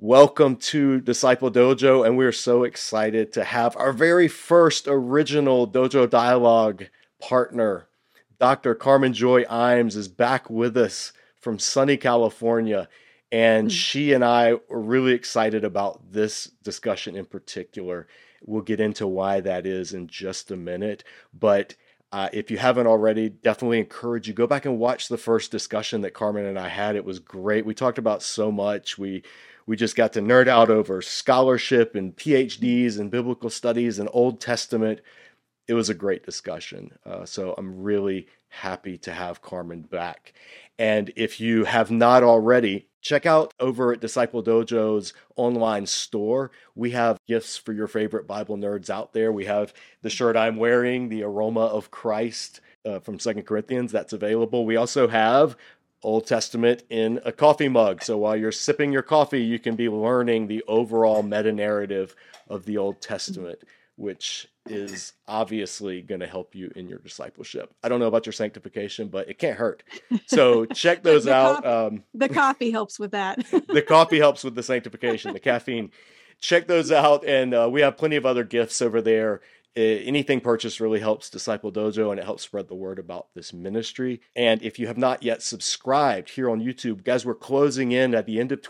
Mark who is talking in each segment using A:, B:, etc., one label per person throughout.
A: Welcome to Disciple Dojo, and we're so excited to have our very first original Dojo Dialogue partner. Dr. Carmen Joy Imes is back with us from sunny California, and mm-hmm. she and I are really excited about this discussion in particular. We'll get into why that is in just a minute, but uh, if you haven't already, definitely encourage you go back and watch the first discussion that Carmen and I had. It was great. We talked about so much. We we just got to nerd out over scholarship and PhDs and biblical studies and Old Testament. It was a great discussion. Uh, so I'm really happy to have Carmen back. And if you have not already, check out over at Disciple Dojo's online store. We have gifts for your favorite Bible nerds out there. We have the shirt I'm wearing, the aroma of Christ uh, from Second Corinthians, that's available. We also have Old Testament in a coffee mug. So while you're sipping your coffee, you can be learning the overall meta narrative of the Old Testament, which is obviously going to help you in your discipleship. I don't know about your sanctification, but it can't hurt. So check those out.
B: um, the coffee helps with that.
A: the coffee helps with the sanctification, the caffeine. Check those out. And uh, we have plenty of other gifts over there Uh, anything purchased really helps Disciple Dojo and it helps spread the word about this ministry. And if you have not yet subscribed here on YouTube, guys, we're closing in at the end of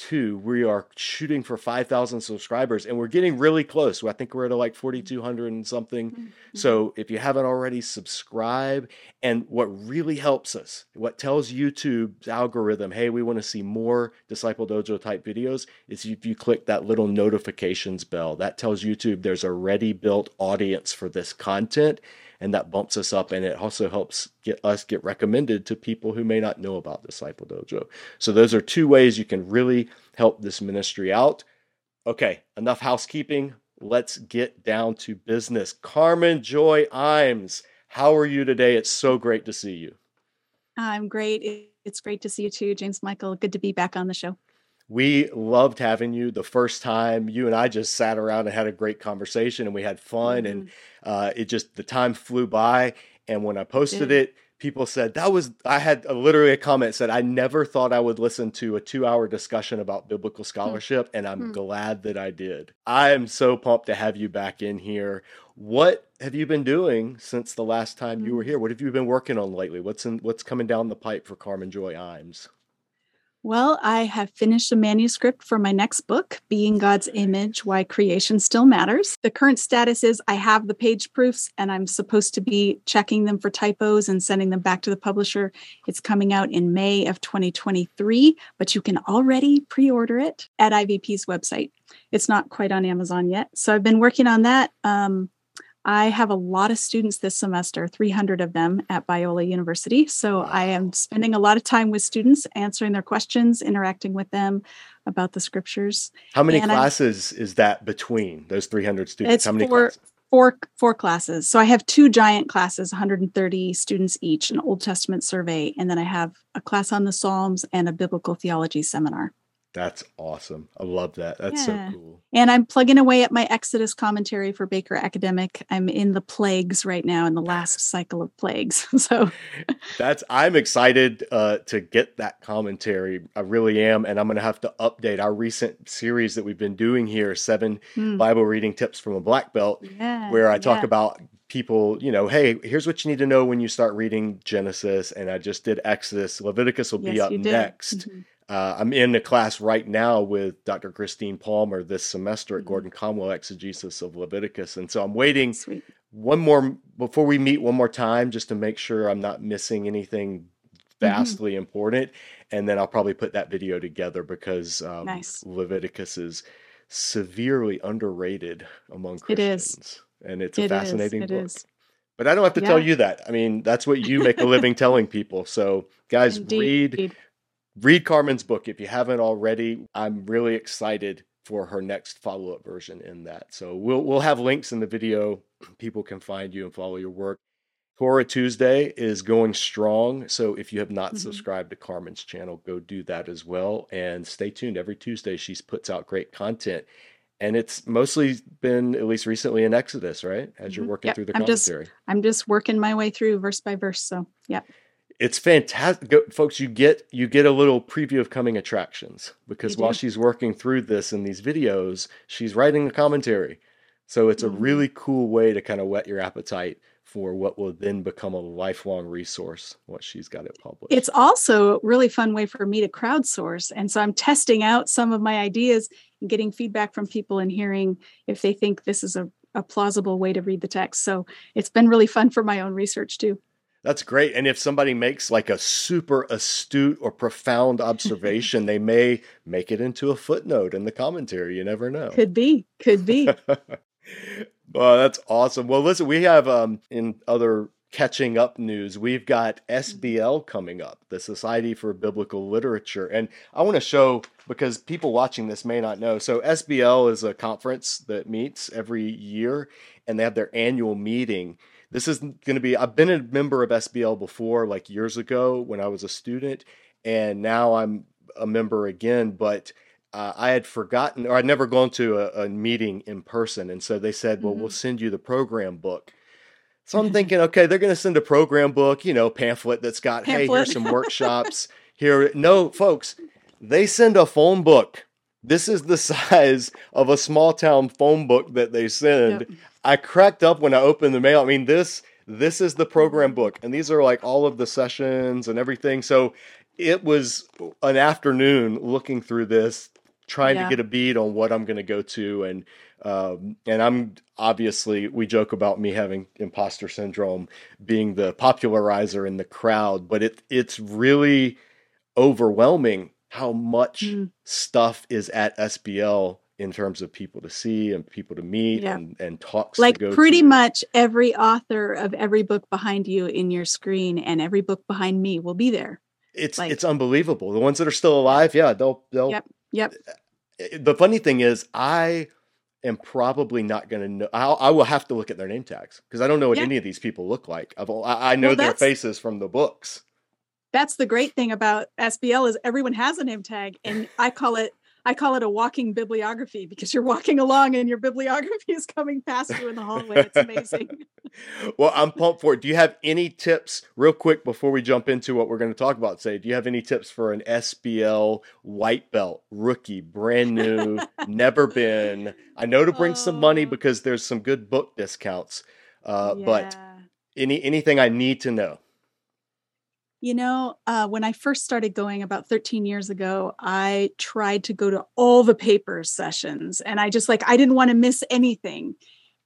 A: 2022. We are shooting for 5,000 subscribers and we're getting really close. I think we're at like 4,200 and something. Mm-hmm. So if you haven't already, subscribe. And what really helps us, what tells YouTube's algorithm, hey, we want to see more Disciple Dojo type videos, is if you click that little notifications bell. That tells YouTube there's a ready built audience for this content and that bumps us up and it also helps get us get recommended to people who may not know about disciple dojo. So those are two ways you can really help this ministry out. Okay enough housekeeping. Let's get down to business. Carmen joy imes how are you today? It's so great to see you.
B: I'm great. It's great to see you too james michael. Good to be back on the show
A: we loved having you the first time you and i just sat around and had a great conversation and we had fun mm-hmm. and uh, it just the time flew by and when i posted yeah. it people said that was i had a, literally a comment said i never thought i would listen to a two hour discussion about biblical hmm. scholarship mm-hmm. and i'm mm-hmm. glad that i did i am so pumped to have you back in here what have you been doing since the last time you were hmm. here what have you been working on lately what's in what's coming down the pipe for carmen joy imes
B: well, I have finished a manuscript for my next book, Being God's Image Why Creation Still Matters. The current status is I have the page proofs and I'm supposed to be checking them for typos and sending them back to the publisher. It's coming out in May of 2023, but you can already pre order it at IVP's website. It's not quite on Amazon yet. So I've been working on that. Um, I have a lot of students this semester, 300 of them at Biola University. So I am spending a lot of time with students, answering their questions, interacting with them about the scriptures.
A: How many and classes I, is that between those 300 students?
B: It's
A: How many
B: four,
A: classes?
B: Four, four classes. So I have two giant classes, 130 students each, an Old Testament survey, and then I have a class on the Psalms and a biblical theology seminar.
A: That's awesome. I love that. That's yeah. so cool.
B: And I'm plugging away at my Exodus commentary for Baker Academic. I'm in the plagues right now in the last cycle of plagues. so
A: that's I'm excited uh, to get that commentary. I really am, and I'm going to have to update our recent series that we've been doing here, seven hmm. Bible reading tips from a black belt, yeah, where I talk yeah. about people, you know, hey, here's what you need to know when you start reading Genesis, and I just did Exodus. Leviticus will yes, be up next. Mm-hmm. Uh, I'm in a class right now with Dr. Christine Palmer this semester at mm-hmm. Gordon Conwell Exegesis of Leviticus. And so I'm waiting Sweet. one more before we meet one more time just to make sure I'm not missing anything mm-hmm. vastly mm-hmm. important. And then I'll probably put that video together because um, nice. Leviticus is severely underrated among Christians. It is. And it's a it fascinating book. Is. But I don't have to yeah. tell you that. I mean, that's what you make a living telling people. So, guys, Indeed. read read Carmen's book if you haven't already. I'm really excited for her next follow-up version in that. So we'll we'll have links in the video. People can find you and follow your work. Torah Tuesday is going strong. So if you have not mm-hmm. subscribed to Carmen's channel, go do that as well. And stay tuned. Every Tuesday, she puts out great content. And it's mostly been, at least recently, in Exodus, right? As you're mm-hmm. working yep. through the
B: I'm
A: commentary.
B: Just, I'm just working my way through verse by verse. So, yeah
A: It's fantastic, folks. You get you get a little preview of coming attractions because while she's working through this in these videos, she's writing a commentary. So it's mm-hmm. a really cool way to kind of whet your appetite for what will then become a lifelong resource once she's got it published.
B: It's also a really fun way for me to crowdsource. And so I'm testing out some of my ideas and getting feedback from people and hearing if they think this is a, a plausible way to read the text. So it's been really fun for my own research too.
A: That's great. And if somebody makes like a super astute or profound observation, they may make it into a footnote in the commentary. You never know.
B: Could be. Could be.
A: well, that's awesome. Well, listen, we have um, in other catching up news, we've got SBL coming up, the Society for Biblical Literature. And I want to show because people watching this may not know. So, SBL is a conference that meets every year and they have their annual meeting. This is going to be, I've been a member of SBL before, like years ago when I was a student, and now I'm a member again. But uh, I had forgotten, or I'd never gone to a, a, meeting in person. And so they said, well, mm-hmm. we'll send you the program book. So I'm thinking, okay, they're going to send a program book, you know, pamphlet that's got, pamphlet. hey, here's some workshops. Here, no, folks, they send a phone book. This is the size of a small town phone book that they send. Yep. I cracked up when I opened the mail. I mean, this this is the program book, and these are like all of the sessions and everything. So it was an afternoon looking through this trying yeah. to get a bead on what I'm going to go to and um, and I'm obviously we joke about me having imposter syndrome being the popularizer in the crowd but it it's really overwhelming how much mm. stuff is at SBL in terms of people to see and people to meet yeah. and, and talks
B: like pretty to. much every author of every book behind you in your screen and every book behind me will be there
A: it's like, it's unbelievable the ones that are still alive yeah they'll they'll
B: yep Yep.
A: The funny thing is, I am probably not going to know. I'll, I will have to look at their name tags because I don't know what yeah. any of these people look like. I've, I, I know well, their faces from the books.
B: That's the great thing about SBL is everyone has a name tag, and I call it I call it a walking bibliography because you're walking along and your bibliography is coming past you in the hallway. It's amazing.
A: well, I'm pumped for it. Do you have any tips, real quick, before we jump into what we're going to talk about today? Do you have any tips for an SBL white belt, rookie, brand new, never been? I know to bring some money oh. because there's some good book discounts, uh, yeah. but any anything I need to know?
B: You know, uh, when I first started going about 13 years ago, I tried to go to all the paper sessions and I just like, I didn't want to miss anything.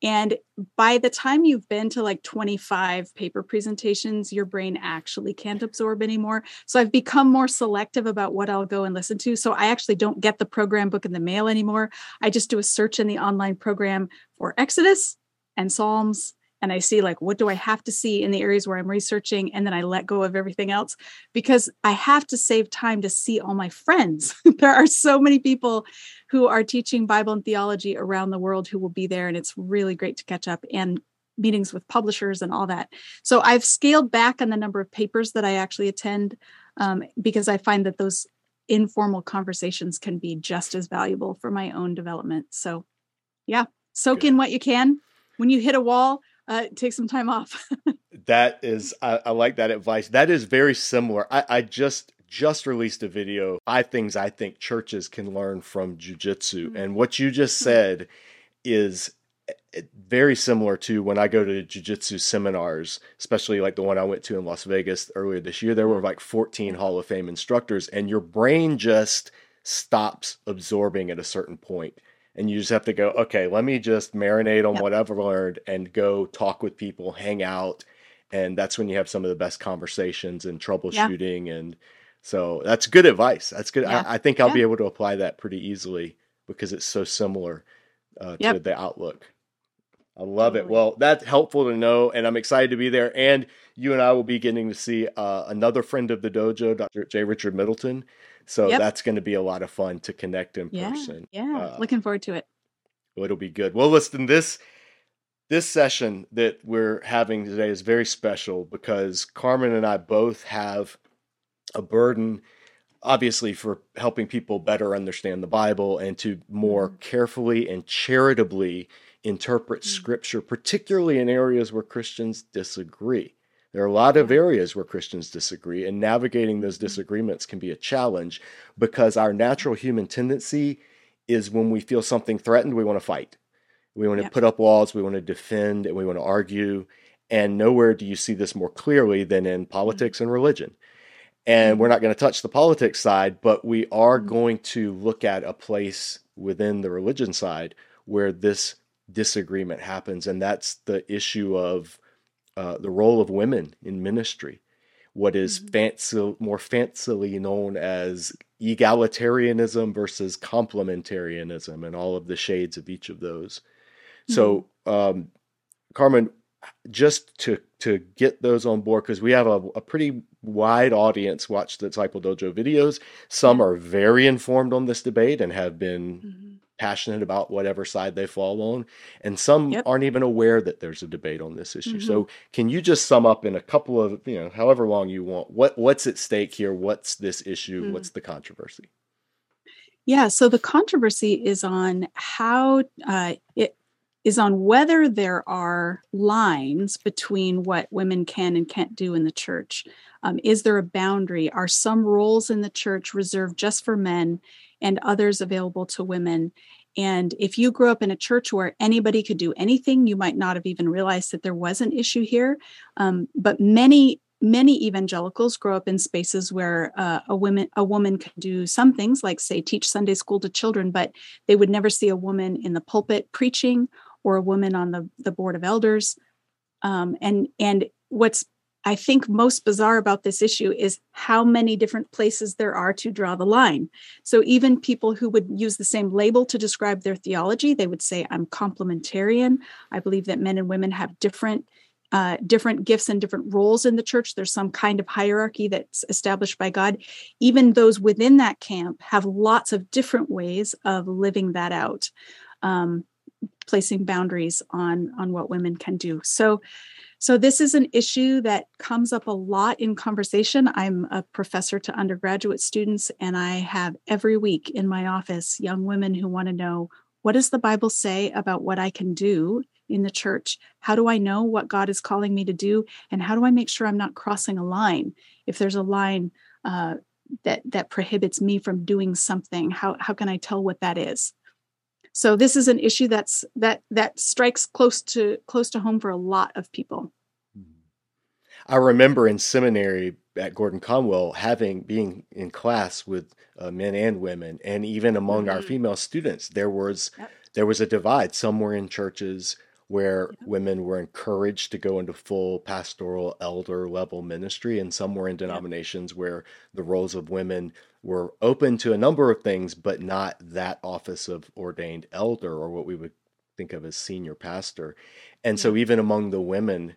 B: And by the time you've been to like 25 paper presentations, your brain actually can't absorb anymore. So I've become more selective about what I'll go and listen to. So I actually don't get the program book in the mail anymore. I just do a search in the online program for Exodus and Psalms and I see like what do I have to see in the areas where I'm researching and then I let go of everything else because I have to save time to see all my friends. there are so many people who are teaching Bible and theology around the world who will be there and it's really great to catch up and meetings with publishers and all that. So I've scaled back on the number of papers that I actually attend um, because I find that those informal conversations can be just as valuable for my own development. So yeah, soak Good. in what you can. When you hit a wall, uh, take some time off.
A: that is, I, I, like that advice. That is very similar. I, I, just just released a video, five things I think churches can learn from jujitsu, mm-hmm. and what you just mm-hmm. said is eh, very similar to when I go to jiu-jitsu seminars, especially like the one I went to in Las Vegas earlier this year. There were like 14 Hall of Fame instructors, and your brain just stops absorbing at a certain point and you just have to go okay let me just marinate on yep. what i've learned and go talk with people hang out and that's when you have some of the best conversations and troubleshooting yeah. and so that's good advice that's good yeah. I, I, think i'll yeah. be able to apply that pretty easily because it's so similar uh, yep. to the outlook i love totally. it well that's helpful to know and i'm excited to be there and you and i will be getting to see uh, another friend of the dojo dr j richard middleton so yep. that's going to be a lot of fun to connect in
B: yeah,
A: person.
B: Yeah, uh, looking forward to it.
A: It'll be good. Well, listen, this this session that we're having today is very special because Carmen and I both have a burden obviously for helping people better understand the Bible and to more mm-hmm. carefully and charitably interpret mm-hmm. scripture, particularly in areas where Christians disagree. There are a lot of mm-hmm. areas where Christians disagree, and navigating those mm-hmm. disagreements can be a challenge because our natural human tendency is when we feel something threatened, we want to fight. We want to put up walls, we want to defend, and we want to argue. And nowhere do you see this more clearly than in mm-hmm. politics and religion. And we're not going to touch the politics side, but we are going to look at a place within the religion side where this disagreement happens. And that's the issue of uh, the role of women in ministry, what is mm-hmm. fancy, more fancily known as egalitarianism versus complementarianism, and all of the shades of each of those. Mm-hmm. So, um, Carmen, just to to get those on board because we have a, a, pretty wide audience watch the Disciple Dojo videos. Some are very informed on this debate and have been mm-hmm. Passionate about whatever side they fall on, and some yep. aren't even aware that there's a debate on this issue. Mm-hmm. So, can you just sum up in a couple of you know however long you want what what's at stake here? What's this issue? Mm-hmm. What's the controversy?
B: Yeah, so the controversy is on how uh, it is on whether there are lines between what women can and can't do in the church. Um, is there a boundary? Are some roles in the church reserved just for men and others available to women? And if you grew up in a church where anybody could do anything, you might not have even realized that there was an issue here. Um, but many many evangelicals grow up in spaces where uh, a woman a woman can do some things like say teach sunday school to children but they would never see a woman in the pulpit preaching or a woman on the, the board of elders. Um, and and what's I think most bizarre about this issue is how many different places there are to draw the line. So even people who would use the same label to describe their theology, they would say, "I'm complementarian. I believe that men and women have different." Uh, different gifts and different roles in the church. There's some kind of hierarchy that's established by God. Even those within that camp have lots of different ways of living that out. Um, placing boundaries on on what women can do. So so this is an issue that comes up a lot in conversation. I'm a professor to undergraduate students and i have every week in my office young women who want to know what does the bible say about what i can do in the church? How do i know what god is calling me to do? And how do i make sure i'm not crossing a line? If there's a line uh, that that prohibits me from doing something how how can i tell what that is so this is an issue that's that that strikes close to close to home for a lot of people.
A: Mm-hmm. I remember in seminary at Gordon Conwell having being in class with uh, men and women, and even among mm-hmm. our female students, there was yep. there was a divide. Some were in churches where yep. women were encouraged to go into full pastoral elder level ministry, and some were in denominations yep. where the roles of women were open to a number of things, but not that office of ordained elder or what we would think of as senior pastor. And yeah. so, even among the women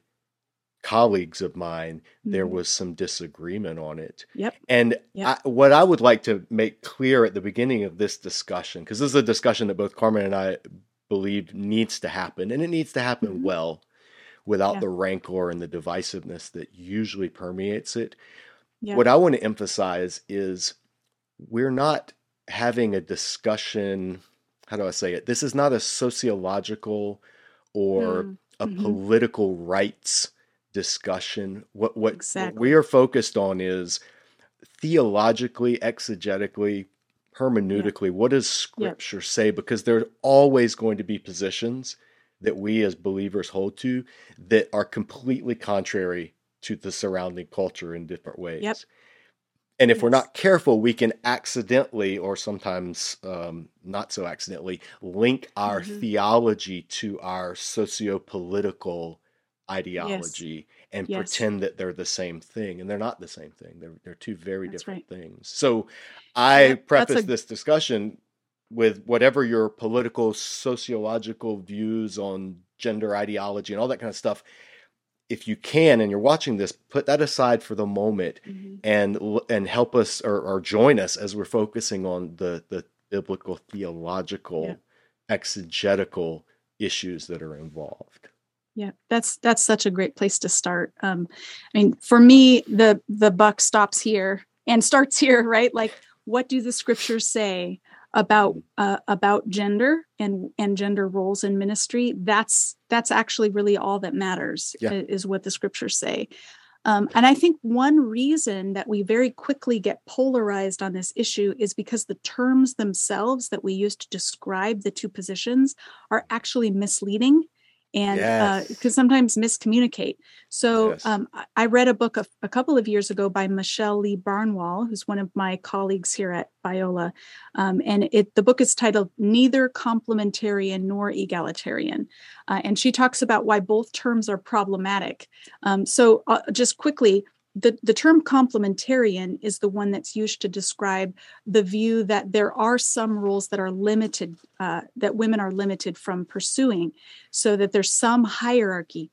A: colleagues of mine, mm-hmm. there was some disagreement on it.
B: Yep.
A: And
B: yep.
A: I, what I would like to make clear at the beginning of this discussion, because this is a discussion that both Carmen and I believe needs to happen, and it needs to happen mm-hmm. well without yeah. the rancor and the divisiveness that usually permeates it. Yeah. What I want to emphasize is we're not having a discussion. How do I say it? This is not a sociological or mm. a mm-hmm. political rights discussion. What what, exactly. what we are focused on is theologically, exegetically, hermeneutically, yeah. what does scripture yeah. say? Because there's always going to be positions that we as believers hold to that are completely contrary to the surrounding culture in different ways.
B: Yep.
A: And if yes. we're not careful, we can accidentally, or sometimes um, not so accidentally, link our mm-hmm. theology to our socio political ideology yes. And yes. pretend that they're the same thing. And they're not the same thing, they're, they're two very that's different right. things. So I yeah, preface a... this discussion with whatever your political, sociological views on gender ideology and all that kind of stuff if you can and you're watching this put that aside for the moment mm-hmm. and and help us or, or, join us as we're focusing on the the biblical theological yeah. exegetical issues that are involved
B: yeah that's that's such a great place to start. Um i mean for me the the buck stops here and starts here right? Like what do the scriptures say about uh, about gender and and gender roles in ministry? That's that's actually really all that matters yeah. is what the scriptures say. Um, and I think one reason that we very quickly get polarized on this issue is because the terms themselves that we use to describe the two positions are actually misleading and because
A: Yes.
B: uh, sometimes miscommunicate. So
A: Yes.
B: um, I I read a book a, a couple of years ago by Michelle Lee Barnewall, who's one of my colleagues here at Biola, um, and it the book is titled "Neither Complementarian Nor Egalitarian," uh, and she talks about why both terms are problematic. Um, so uh, just quickly. The, the term complementarian is the one that's used to describe the view that there are some roles that are limited, uh, that women are limited from pursuing so that there's some hierarchy.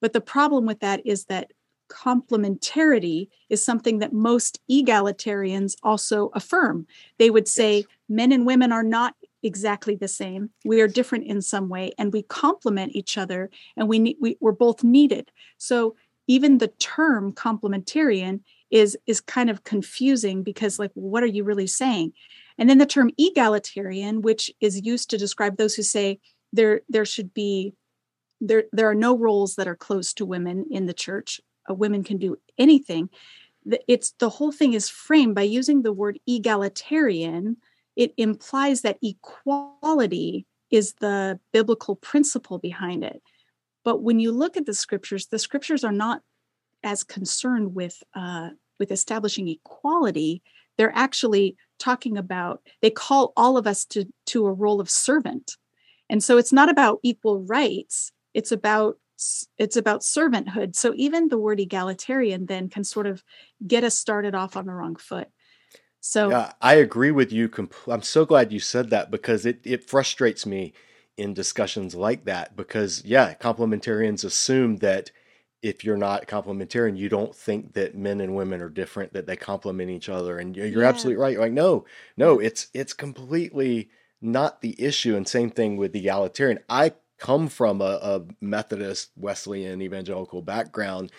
B: But the problem with that is that complementarity is something that most egalitarians also affirm. They would say
A: Yes.
B: men and women are not exactly the same. We are different in some way and we complement each other and we, need, we we're both needed. So even the term complementarian is is kind of confusing because like what are you really saying? And then the term egalitarian which is used to describe those who say there there should be there there are no roles that are closed to women in the church. Uh, women can do anything. It's the whole thing is framed by using the word egalitarian. It implies that equality is the biblical principle behind it but when you look at the scriptures the scriptures are not as concerned with uh, with establishing equality. They're actually talking about they call all of us to to a role of servant. And so it's not about equal rights it's about it's about servanthood. So even the word egalitarian then can sort of get us started off on the wrong foot. So
A: Yeah, I agree with you. I'm so glad you said that because it, it frustrates me in discussions like that. Because, yeah, complementarians assume that if you're not complementarian, you don't think that men and women are different, that they complement each other. And you're, you're
B: Yeah.
A: absolutely right. You're like, no, no, it's it's completely not the issue. And same thing with egalitarian. I come from a, a Methodist, Wesleyan, evangelical background.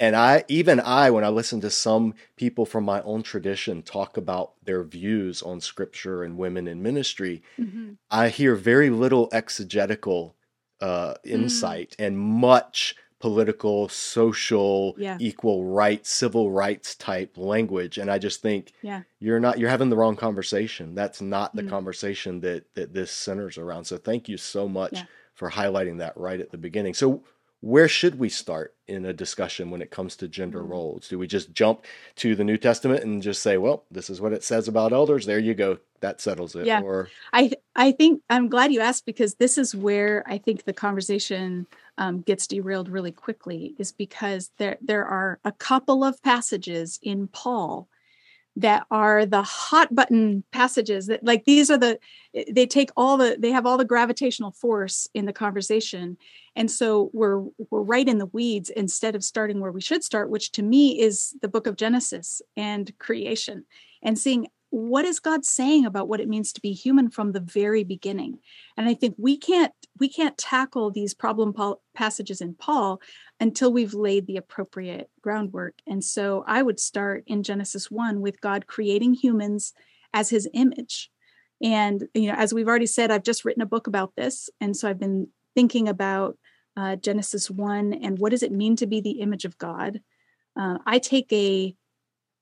A: And I, even I, when I listen to some people from my own tradition talk about their views on scripture and women in ministry,
B: Mhm.
A: I hear very little exegetical uh,
B: Mm.
A: insight and much political, social,
B: Yeah.
A: equal rights, civil rights type language. And I just think
B: yeah
A: you're not you're having the wrong conversation. That's not the
B: Mm.
A: conversation that that this centers around. So thank you so much
B: Yeah.
A: for highlighting that right at the beginning. So where should we start in a discussion when it comes to gender
B: Mm.
A: roles? Do we just jump to the New Testament and just say, "Well, this is what it says about elders. There you go. That settles it."
B: Yeah.
A: Or
B: I I think I'm glad you asked because this is where I think the conversation um, gets derailed really quickly is because there there are a couple of passages in Paul that are the hot button passages that like these are the they take all the they have all the gravitational force in the conversation. And so we're we're right in the weeds instead of starting where we should start which to me is the book of genesis and creation and seeing what is god saying about what it means to be human from the very beginning? And i think we can't we can't tackle these problem passages in paul until we've laid the appropriate groundwork. And so i would start in genesis 1 with god creating humans as his image. And you know as we've already said i've just written a book about this. And so i've been thinking about uh, genesis 1 and what does it mean to be the image of god? Uh, i take a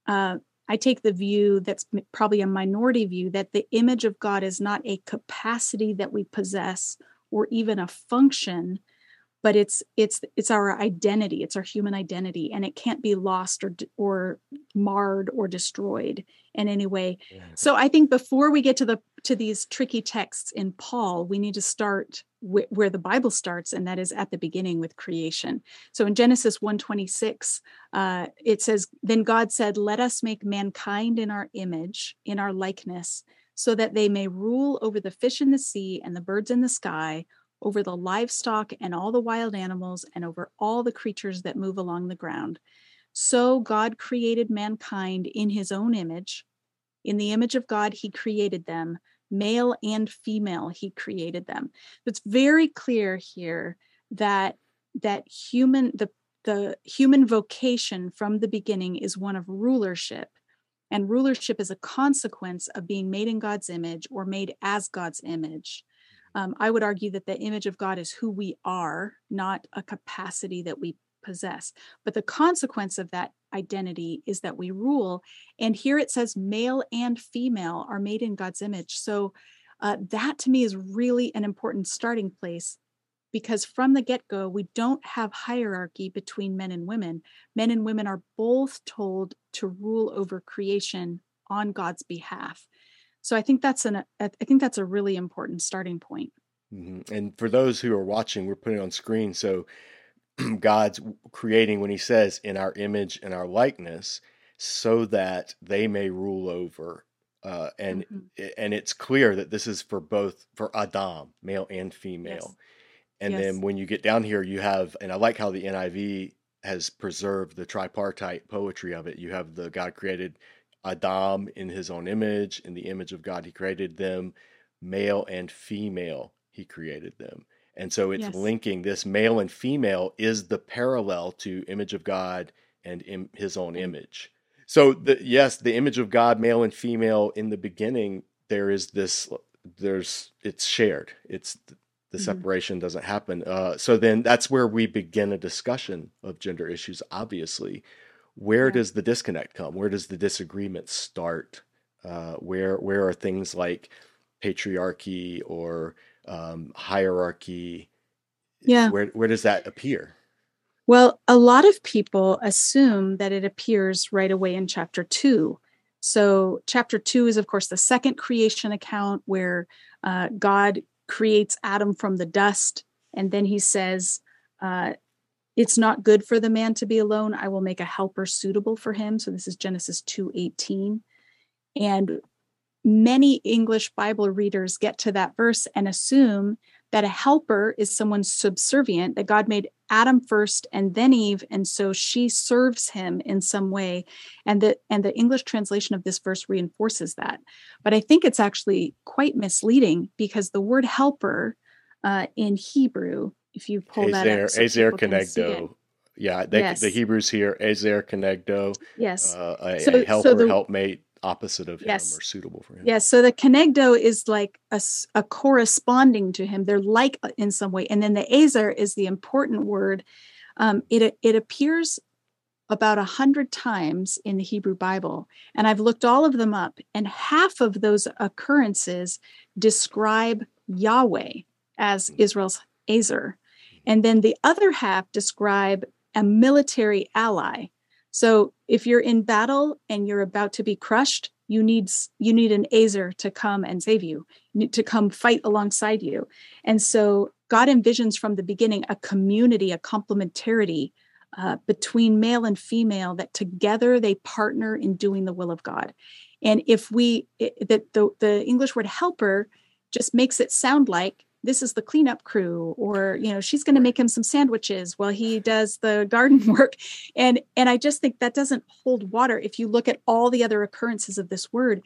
B: uh, I take the view that's probably a minority view that the image of God is not a capacity that we possess or even a function, but it's it's it's our identity. It's our human identity, and it can't be lost or or marred or destroyed in any way. So I think before we get to the to these tricky texts in Paul, we need to start wh- where the Bible starts, and that is at the beginning with creation. So in Genesis 126, uh, it says, Then God said, Let us make mankind in our image, in our likeness, so that they may rule over the fish in the sea and the birds in the sky, over the livestock and all the wild animals, and over all the creatures that move along the ground. So God created mankind in his own image. In the image of God, he created them. Male and female, he created them. It's very clear here that that human the the human vocation from the beginning is one of rulership. And rulership is a consequence of being made in God's image or made as God's image. Um, I would argue that the image of God is who we are, not a capacity that we possess. But the consequence of that identity is that we rule. And here it says male and female are made in God's image. So uh, that to me is really an important starting place because from the get go, we don't have hierarchy between men and women. Men and women are both told to rule over creation on God's behalf. So I think that's an I think that's a really important starting point.
A: Mm-hmm. And for those who are watching, we're putting on screen. So God's creating when He says, "In our image and our likeness," so that they may rule over. Uh, and mm-hmm. and it's clear that this is for both for Adam, male and female. Yes. And yes. then when you get down here, you have, and I like how the NIV has preserved the tripartite poetry of it. You have the God created Adam in his own image, in the image of God, he created them, male and female, he created them. And so it's yes. linking this male and female is the parallel to image of God and in his own image. So the yes, the image of God, male and female in the beginning, there is this there's it's shared. It's the mm-hmm. separation doesn't happen. Uh, so then that's where we begin a discussion of gender issues. Obviously, where yeah. does the disconnect come? Where does the disagreement start? Uh, where where are things like patriarchy or um, hierarchy?
B: Yeah,
A: where where does that appear?
B: Well, a lot of people assume that it appears right away in chapter two. So, chapter two is, of course, the second creation account where uh, God creates Adam from the dust. And then he says, uh, It's not good for the man to be alone. I will make a helper suitable for him. So this is Genesis 2:18 And many English Bible readers get to that verse and assume that a helper is someone subservient, that God made Adam first and then Eve, and so she serves him in some way. And the and the English translation of this verse reinforces that. But I think it's actually quite misleading because the word helper uh, in Hebrew, if you pull that up, so
A: Kenegdo. Yeah, they, yes. the Hebrews here, Ezer Kenegdo.
B: Yes.
A: Uh, a, so, a helper, so the, helpmate, opposite of yes. him or suitable for him.
B: Yes. So the kenegdo is like a, a, corresponding to him. They're like uh, in some way. And then the ezer is the important word. Um, it, it appears about a hundred times in the Hebrew Bible. And I've looked all of them up, and half of those occurrences describe Yahweh as hmm. Israel's Ezer. And then the other half describe a military ally. So if you're in battle and you're about to be crushed, you need you need an Ezer to come and save you, to come fight alongside you. And so God envisions from the beginning a community, a complementarity uh, between male and female that together they partner in doing the will of God. And if we that the, the English word helper just makes it sound like this is the cleanup crew or you know she's going to make him some sandwiches while he does the garden work. And and i just think that doesn't hold water. If you look at all the other occurrences of this word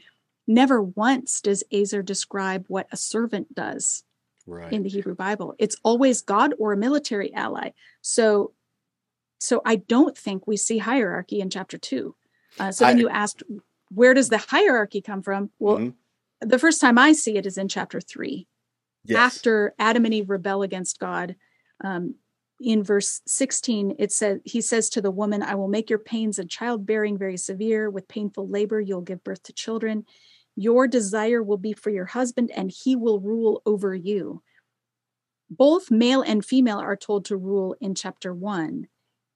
B: never once does Ezer describe what a servant does right. in the hebrew bible. It's always god or a military ally. So so i don't think we see hierarchy in chapter two. Uh, so then I, you asked where does the hierarchy come from? Well mm-hmm. the first time i see it is in chapter three yes. after Adam and Eve rebel against God. Um, in verse 16, it says, He says to the woman, I will make your pains and childbearing very severe. With painful labor, you'll give birth to children. Your desire will be for your husband, and he will rule over you. Both male and female are told to rule in chapter one,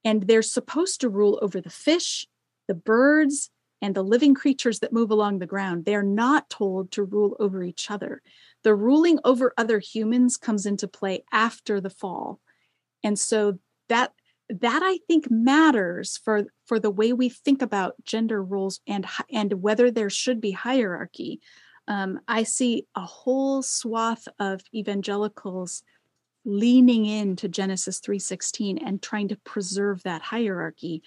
B: and they're supposed to rule over the fish, the birds, and the living creatures that move along the ground. They're not told to rule over each other. The ruling over other humans comes into play after the fall. And so that that i think matters for for the way we think about gender roles and and whether there should be hierarchy. Um, i see a whole swath of evangelicals leaning into genesis 3.16 and trying to preserve that hierarchy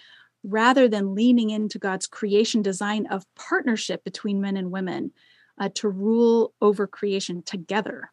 B: rather than leaning into god's creation design of partnership between men and women uh, to rule over creation together.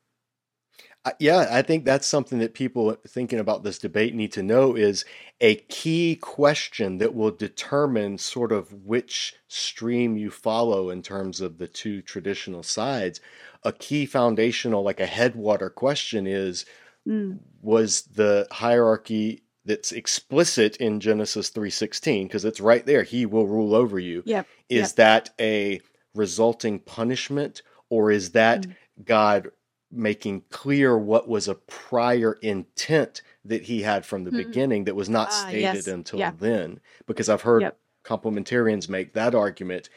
A: Uh, yeah, I think that's something that people thinking about this debate need to know is a key question that will determine sort of which stream you follow in terms of the two traditional sides. A key foundational, like a headwater question is mm. was the hierarchy that's explicit in Genesis 3:16 because it's right there he will rule over you
B: Yep.
A: is
B: Yep.
A: that a resulting punishment or is that
B: Mm.
A: God making clear what was a prior intent that he had from the
B: Mhm.
A: beginning that was not
B: Ah,
A: stated
B: yes.
A: until
B: Yeah.
A: then because I've heard
B: Yep.
A: complementarians make that argument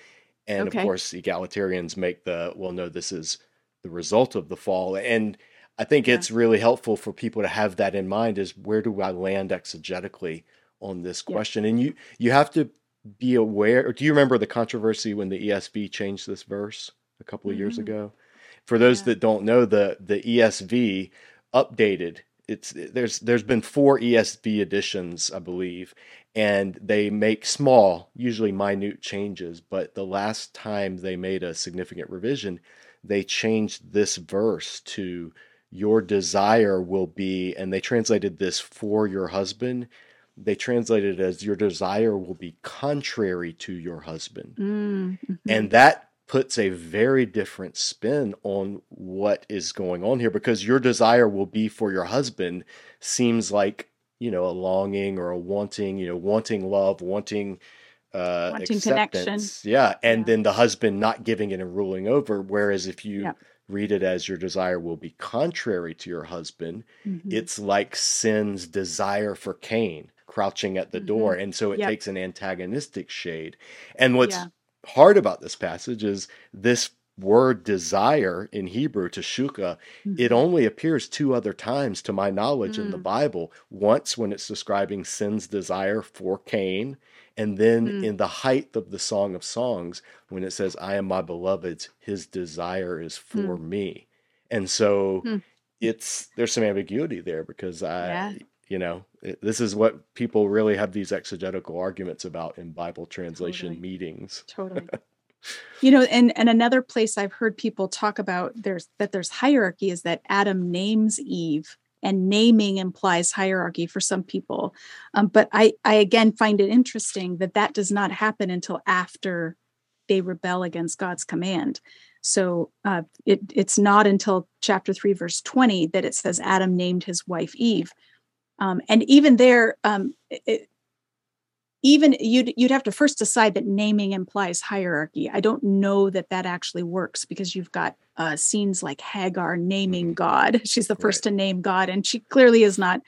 A: and
B: Okay.
A: of course egalitarians make the well no this is the result of the fall and I think
B: Yeah.
A: it's really helpful for people to have that in mind is where do I land exegetically on this
B: Yeah.
A: question and you you have to be aware do you remember the controversy when the ESV changed this verse a couple of years
B: Mhm.
A: ago for those
B: Yeah.
A: that don't know the the ESV updated it's there's there's been four ESV editions I believe and they make small usually minute changes but the last time they made a significant revision they changed this verse to your desire will be and they translated this for your husband they translated it as your desire will be contrary to your husband
B: Mm, mhm.
A: and that puts a very different spin on what is going on here because your desire will be for your husband seems like you know a longing or a wanting you know wanting love wanting uh
B: Wanting connection.
A: yeah and
B: Yeah.
A: then the husband not giving it and ruling over whereas if you
B: Yeah.
A: Read it as your desire will be contrary to your husband
B: Mhm.
A: it's like sin's desire for Cain crouching at the door. And so it
B: Mm-hmm. Yep.
A: takes an antagonistic shade. And what's
B: Yeah.
A: hard about this passage is this word desire in Hebrew, teshuka, it
B: Mhm.
A: only appears two other times to my knowledge in the
B: Mm.
A: Bible. Once when it's describing sin's desire for Cain, and then
B: Mm.
A: in the height of the Song of Songs when it says, I am my beloved's, his desire is for me. And so
B: Mm.
A: it's there's some ambiguity there because I
B: Yeah.
A: you know it, this is what people really have these exegetical arguments about in Bible translation
B: Totally.
A: meetings.
B: totally you know and and another place i've heard people talk about there's that there's hierarchy is that adam names eve and naming implies hierarchy for some people. Um, but i i again find it interesting that that does not happen until after they rebel against god's command. So uh, it, it's not until chapter 3 verse 20 that it says adam named his wife eve. Um, and even there um, it, even you'd you'd have to first decide that naming implies hierarchy. I don't know that that actually works because you've got uh, scenes like Hagar naming God. She's the first to name God, and she clearly is not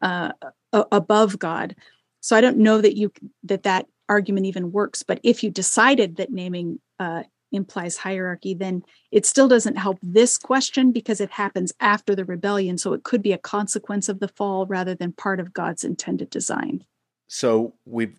B: uh, above God. So I don't know that you that that argument even works. But if you decided that naming uh, implies hierarchy, then it still doesn't help this question because it happens after the rebellion. So it could be a consequence of the fall rather than part of God's intended design.
A: So we've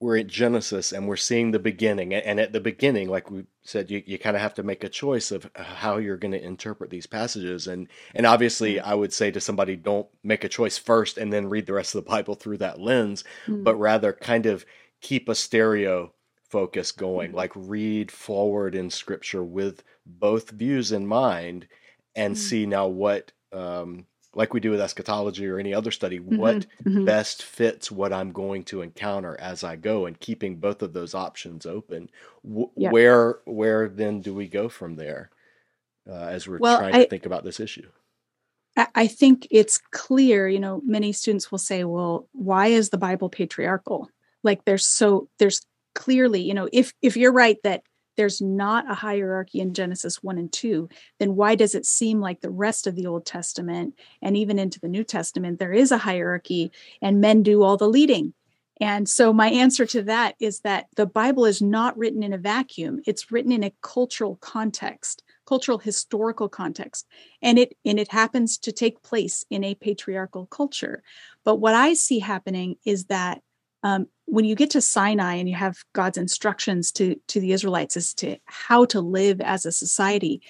A: we're in Genesis and we're seeing the beginning. And at the beginning, like we said, you, you kind of have to make a choice of how you're going to interpret these passages. And and obviously, I would say to somebody, don't make a choice first and then read the rest of the Bible through that lens,
B: Mm.
A: but rather kind of keep a stereo focus going,
B: Mhm.
A: like read forward in Scripture with both views in mind, and
B: Mm.
A: see now what. Um, like we do with eschatology or any other study,
B: Mhm,
A: what
B: mhm.
A: best fits what I'm going to encounter as I go, and keeping both of those options open. W-
B: Yeah.
A: Where where then do we go from there uh, as we're
B: Well,
A: trying
B: I-
A: to think about this issue?
B: I I think it's clear, you know, many students will say, well, why is the Bible patriarchal? Like there's so there's clearly, you know, if if you're right that there's not a hierarchy in Genesis 1 and 2, then why does it seem like the rest of the Old Testament and even into the New Testament there is a hierarchy and men do all the leading? And so my answer to that is that the Bible is not written in a vacuum. It's written in a cultural context, cultural historical context and it and it happens to take place in a patriarchal culture but what i see happening is that um, when you get to sinai and you have god's instructions to to the israelites as to how to live as a society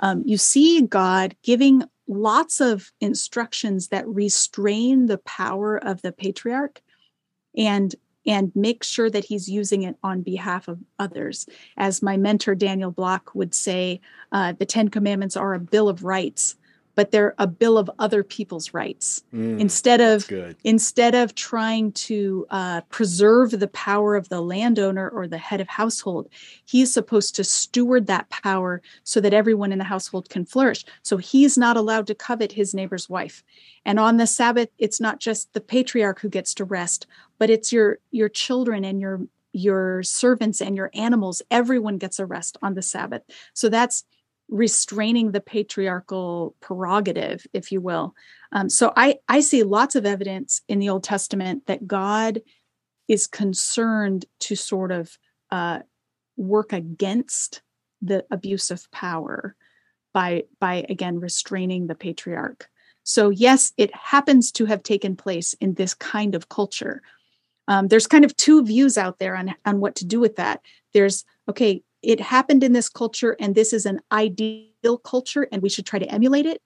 B: um, you see god giving lots of instructions that restrain the power of the patriarch and and make sure that he's using it on behalf of others. As my mentor daniel block would say uh, the Ten Commandments are a bill of rights but they're a bill of other people's rights.
A: Mm,
B: instead of instead of trying to uh, preserve the power of the landowner or the head of household he's supposed to steward that power so that everyone in the household can flourish. So he's not allowed to covet his neighbor's wife. And on the sabbath it's not just the patriarch who gets to rest but it's your your children and your your servants and your animals. Everyone gets a rest on the sabbath. So that's restraining the patriarchal prerogative if you will um, so I, I see lots of evidence in the Old Testament that God is concerned to sort of uh, work against the abuse of power by by again restraining the patriarch. So yes, it happens to have taken place in this kind of culture. Um, there's kind of two views out there on on what to do with that. There's okay, it happened in this culture, and this is an ideal culture, and we should try to emulate it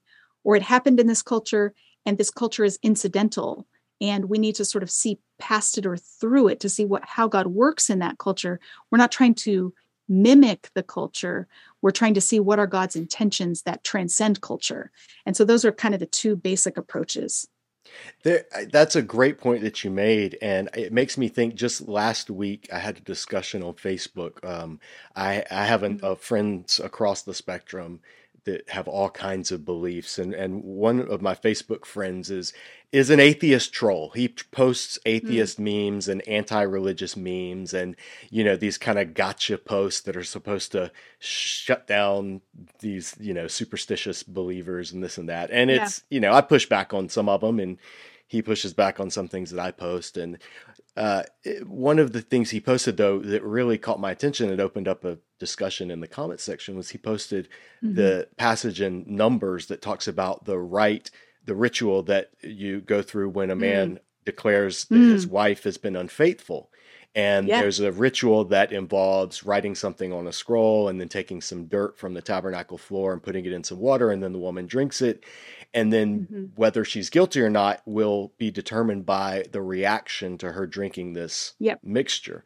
B: or it happened in this culture and this culture is incidental and we need to sort of see past it or through it to see what how god works in that culture. We're not trying to mimic the culture. We're trying to see what are god's intentions that transcend culture. And so those are kind of the two basic approaches
A: There, that's a great point that you made, and it makes me think. Just last week, I had a discussion on Facebook. Um, I, I have an, uh, friends across the spectrum that have all kinds of beliefs, and and one of my Facebook friends is is an atheist troll. He posts atheist hmm. memes and anti-religious memes, and you know these kind of gotcha posts that are supposed to shut down these you know superstitious believers and this and that. And
B: Yeah.
A: it's you know I push back on some of them, and he pushes back on some things that I post. And uh, one of the things he posted though that really caught my attention and opened up a discussion in the comment section was he posted the mm-hmm. passage in Numbers that talks about the rite, the ritual that you go through when a mm. man declares that his mm. wife has been unfaithful. And
B: Yeah.
A: there's a ritual that involves writing something on a scroll and then taking some dirt from the tabernacle floor and putting it in some water, and then the woman drinks it. And then
B: Mhm.
A: whether she's guilty or not will be determined by the reaction to her drinking this
B: Yep.
A: mixture.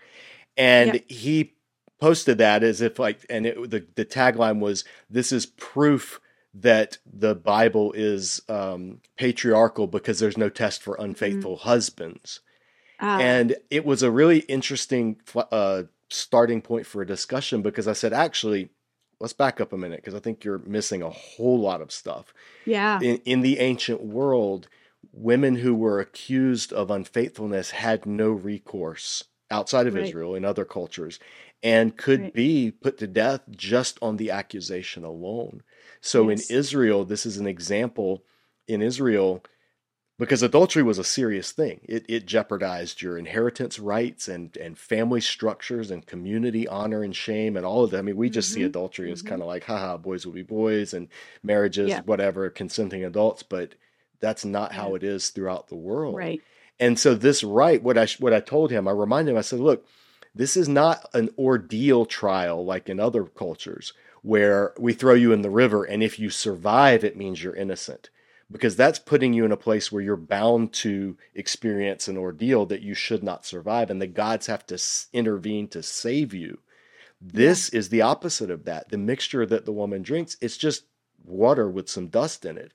A: And
B: Yep.
A: he posted that as if like, and it, the the tagline was, "This is proof that the Bible is um, patriarchal because there's no test for unfaithful husbands."
B: Ah,
A: And it was a really interesting uh, starting point for a discussion because I said, actually, let's back up a minute because I think you're missing a whole lot of stuff
B: yeah
A: in, in the ancient world, women who were accused of unfaithfulness had no recourse outside of
B: Right.
A: Israel in other cultures and could
B: Right.
A: be put to death just on the accusation alone. So
B: Yes.
A: in Israel, this is an example in Israel because adultery was a serious thing. It, it jeopardized your inheritance rights and, and family structures and community honor and shame and all of that. I mean, we just see
B: Mhm.
A: adultery as
B: Mhm.
A: kind of like, haha, boys will be boys and marriages,
B: Yeah.
A: whatever, consenting adults, but that's not how
B: Yeah.
A: it is throughout the world.
B: right
A: And so this right, what I what I told him, I reminded him, I said, look, this is not an ordeal trial like in other cultures where we throw you in the river and if you survive, it means you're innocent. Because that's putting you in a place where you're bound to experience an ordeal that you should not survive, and the gods have to intervene to save you. This is the opposite of that. The mixture that the woman drinks, it's just water with some dust in it.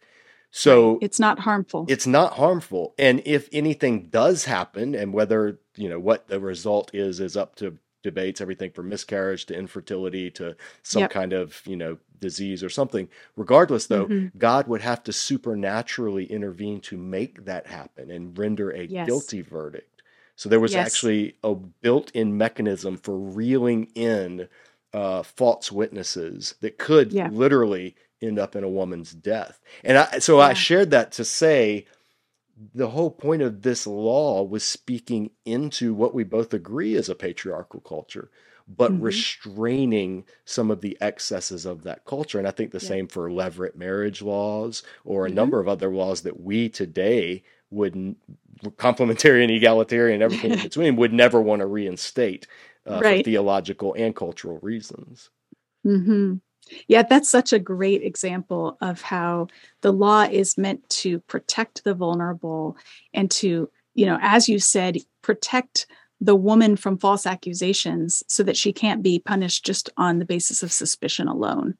A: So
B: it's not harmful
A: it's not harmful and if anything does happen and whether you know what the result is is up to debates everything from miscarriage to infertility to some
B: Yep.
A: kind of you know disease or something regardless though
B: Mhm.
A: god would have to supernaturally intervene to make that happen and render a
B: Yes.
A: guilty verdict so there was
B: Yes.
A: actually a built-in mechanism for reeling in uh, false witnesses that could
B: Yeah.
A: literally end up in a woman's death. And I, so I shared that to say the whole point of this law was speaking into what we both agree is a patriarchal culture, but
B: Mhm.
A: restraining some of the excesses of that culture. And I think the
B: Yeah.
A: same for levirate marriage laws or a
B: Mhm.
A: number of other laws that we today would complementarian, egalitarian, everything in between would never want to reinstate uh, for theological and cultural reasons.
B: hmm Yeah, that's such a great example of how the law is meant to protect the vulnerable and to, you know, as you said, protect the woman from false accusations so that she can't be punished just on the basis of suspicion alone.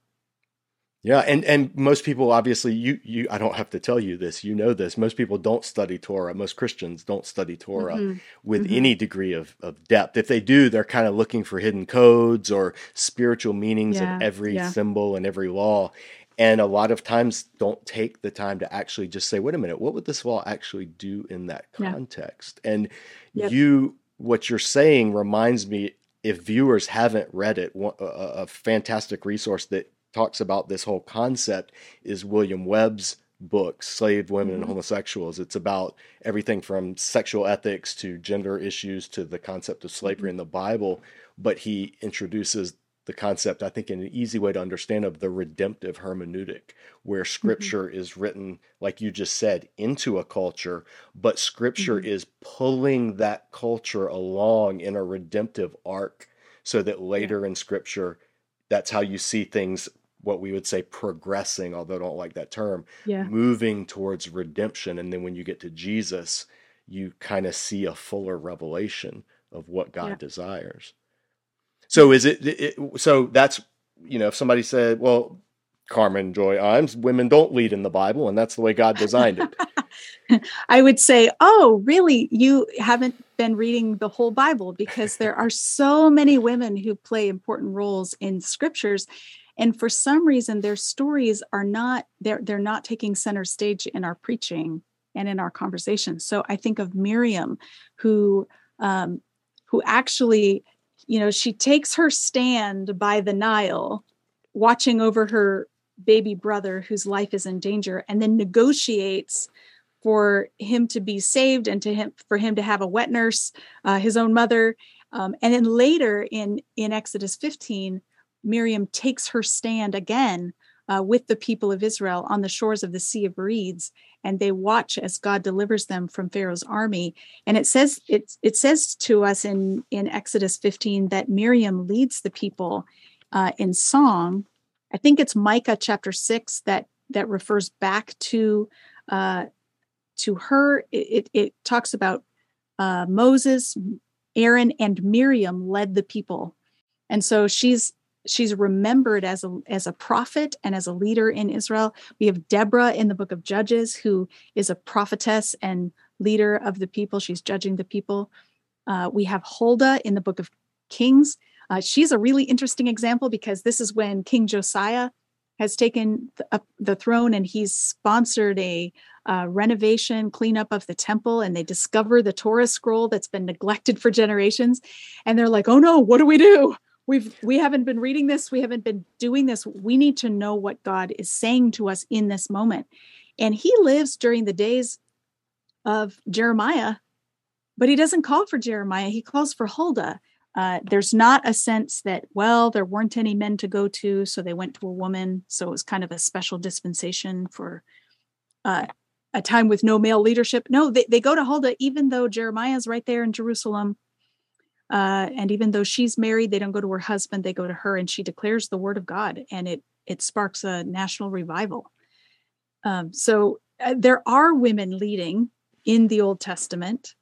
A: Yeah, and and most people obviously you you I don't have to tell you this, you know this. Most people don't study Torah. Most Christians don't study Torah mm-hmm. with mm-hmm. any degree of, of depth. If they do, they're kind of looking for hidden codes or spiritual meanings yeah, of every yeah. symbol and every law. And a lot of times don't take the time to actually just say, wait a minute, what would this law actually do in that context? Yeah. And yep. you what you're saying reminds me if viewers haven't read it, a, a fantastic resource that talks about this whole concept is William Webb's book, Slave Women mm-hmm. and Homosexuals. It's about everything from sexual ethics to gender issues to the concept of slavery mm-hmm. in the Bible. But he introduces the concept, I think, in an easy way to understand of the redemptive hermeneutic, where mm-hmm. scripture mm-hmm. is written, like you just said, into a culture, but scripture mm-hmm. is pulling that culture along in a redemptive arc so that later yeah. in scripture, that's how you see things what we would say progressing, although I don't like that term,
B: yeah.
A: moving towards redemption. And then when you get to Jesus, you kind of see a fuller revelation of what God yeah. desires. So is it, it, so that's you know if somebody said, well, Carmen Joy Imes, women don't lead in the Bible, and that's the way God designed
B: it. I would say, oh, really? You haven't been reading the whole Bible because there are so many women who play important roles in scriptures and for some reason their stories are not they're they're not taking center stage in our preaching and in our conversations so i think of miriam who um, who actually you know she takes her stand by the nile watching over her baby brother whose life is in danger and then negotiates for him to be saved and to him for him to have a wet nurse uh, his own mother. Um, and then later in in exodus 15 Miriam takes her stand again uh, with the people of Israel on the shores of the Sea of Reeds, and they watch as God delivers them from Pharaoh's army. And it says it it says to us in in Exodus 15 that Miriam leads the people uh, in song. I think it's Micah chapter six that that refers back to uh, to her. It, it, it talks about uh, Moses, Aaron, and Miriam led the people, and so she's she's remembered as a as a prophet and as a leader in Israel. We have Deborah in the book of Judges, who is a prophetess and leader of the people. She's judging the people. Uh, we have Huldah in the book of Kings. Uh, she's a really interesting example because this is when King Josiah has taken the, the throne and he's sponsored a uh, renovation, cleanup of the temple, and they discover the Torah scroll that's been neglected for generations. And they're like, oh no, what do we do? We've we haven't been reading this we haven't been doing this. We need to know what god is saying to us in this moment. And he lives during the days of jeremiah but he doesn't call for jeremiah he calls for huldah. Uh, there's not a sense that well there weren't any men to go to so they went to a woman. So it was kind of a special dispensation for uh, a time with no male leadership. No they, they go to huldah even though jeremiah is right there in jerusalem uh, and even though she's married, they don't go to her husband; they go to her, and she declares the word of God, and it it sparks a national revival. Um, so uh, there are women leading in the Old Testament,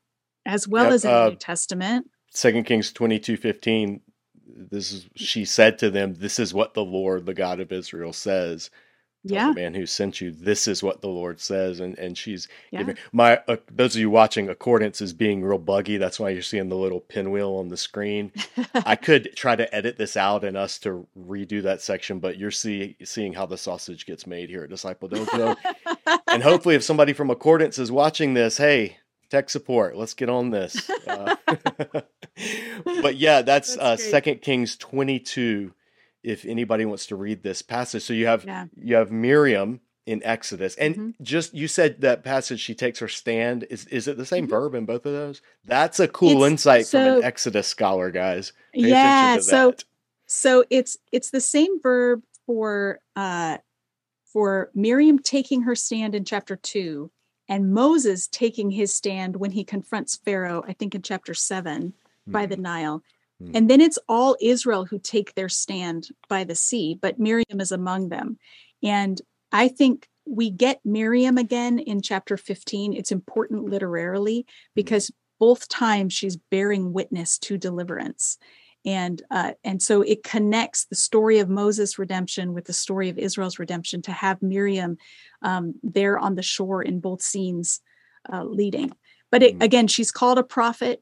B: as well yep, as in uh, the New Testament.
A: Second Kings twenty two fifteen. This is she said to them, "This is what the Lord, the God of Israel, says." Yeah. the man who sent you, this is what the Lord says. And, and she's yeah. giving my, uh, those of you watching accordance is being real buggy. That's why you're seeing the little pinwheel on the screen. I could try to edit this out and us to redo that section, but you're see, seeing how the sausage gets made here at Disciple Dojo. and hopefully if somebody from accordance is watching this, Hey, tech support, let's get on this. Uh, but yeah, that's, that's uh, second Kings 22 if anybody wants to read this passage. So you have yeah. you have Miriam in Exodus, and mm-hmm. just you said that passage. She takes her stand. Is is it the same mm-hmm. verb in both of those? That's a cool it's, insight so, from an Exodus scholar, guys.
B: Pay yeah. so so it's it's the same verb for uh for Miriam taking her stand in chapter two, and Moses taking his stand when he confronts Pharaoh. I think in chapter 7 mm-hmm. by the mm-hmm. Nile. Hmm. And then it's all Israel who take their stand by the sea, but Miriam is among them. And I think we get Miriam again in chapter 15. It's important literarily because both times she's bearing witness to deliverance. and uh, and so it connects the story of Moses' redemption with the story of Israel's redemption to have Miriam um, there on the shore in both scenes uh, leading. But it, mm. again, she's called a prophet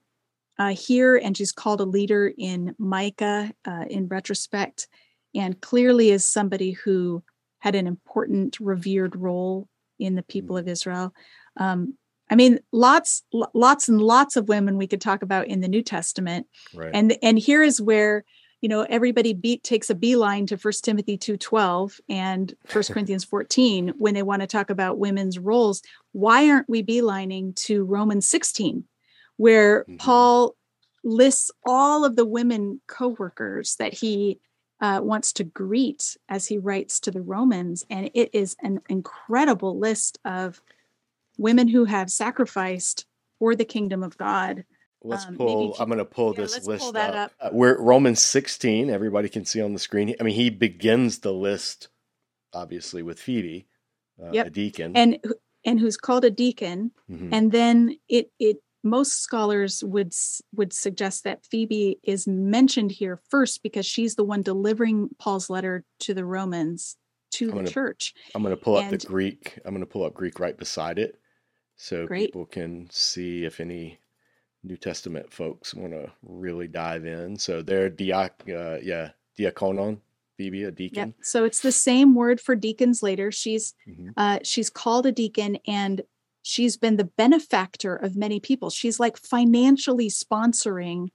B: uh, here, and she's called a leader in Micah uh, in retrospect, and clearly is somebody who had an important, revered role in the people of mm. Israel. Um, I mean, lots, lots and lots of women we could talk about in the New Testament. Right. And and here is where you know everybody beat takes a beeline to First Timothy two twelve and First Corinthians fourteen when they want to talk about women's roles. Why aren't we beelining to Romans sixteen, where mm-hmm. Paul lists all of the women co-workers that he uh, wants to greet as he writes to the Romans, and it is an incredible list of women who have sacrificed for the kingdom of God.
A: Let's um, pull. I'm going to pull yeah, this list pull up. up. Uh, we're Romans 16. Everybody can see on the screen. I mean, he begins the list, obviously, with Phoebe, uh, yep. a deacon,
B: and and who's called a deacon. Mm-hmm. And then it it most scholars would would suggest that Phoebe is mentioned here first because she's the one delivering Paul's letter to the Romans to I'm the
A: gonna,
B: church.
A: I'm going to pull and, up the Greek. I'm going to pull up Greek right beside it so Great. people can see if any New Testament folks want to really dive in. So they're diac, uh, yeah, diakonon, Phoebe, a deacon. Yep.
B: So it's the same word for deacons later. She's mm-hmm. uh, she's called a deacon, and she's been the benefactor of many people. She's like financially sponsoring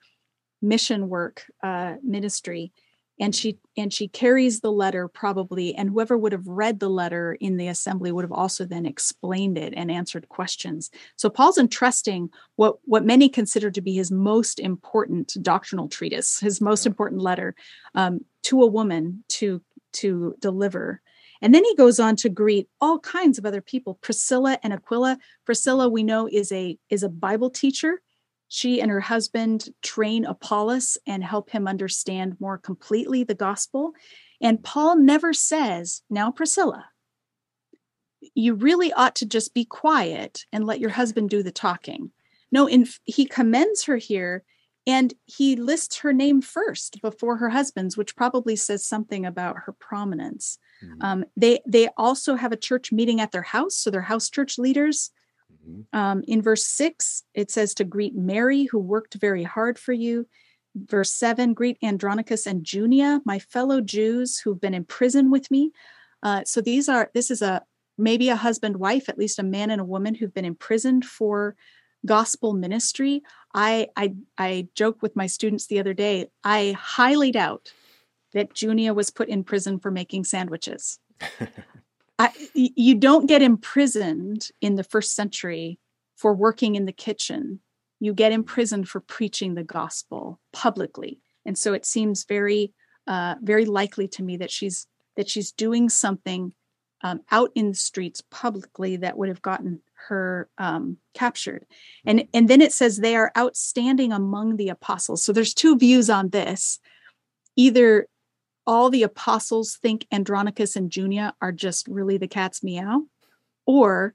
B: mission work uh, ministry and she and she carries the letter probably and whoever would have read the letter in the assembly would have also then explained it and answered questions so paul's entrusting what what many consider to be his most important doctrinal treatise his most yeah. important letter um, to a woman to to deliver and then he goes on to greet all kinds of other people priscilla and aquila priscilla we know is a is a bible teacher she and her husband train Apollos and help him understand more completely the gospel. And Paul never says, Now, Priscilla, you really ought to just be quiet and let your husband do the talking. No, in, he commends her here and he lists her name first before her husband's, which probably says something about her prominence. Mm-hmm. Um, they they also have a church meeting at their house, so they're house church leaders. Mm-hmm. Um, in verse six, it says to greet Mary, who worked very hard for you. Verse seven, greet Andronicus and Junia, my fellow Jews who've been in prison with me. Uh, so these are, this is a maybe a husband, wife, at least a man and a woman who've been imprisoned for gospel ministry. I, I, I joke with my students the other day, I highly doubt that Junia was put in prison for making sandwiches. I, you don't get imprisoned in the first century for working in the kitchen. You get imprisoned for preaching the gospel publicly, and so it seems very, uh, very likely to me that she's that she's doing something um, out in the streets publicly that would have gotten her um, captured. And and then it says they are outstanding among the apostles. So there's two views on this. Either all the apostles think Andronicus and Junia are just really the cat's meow, or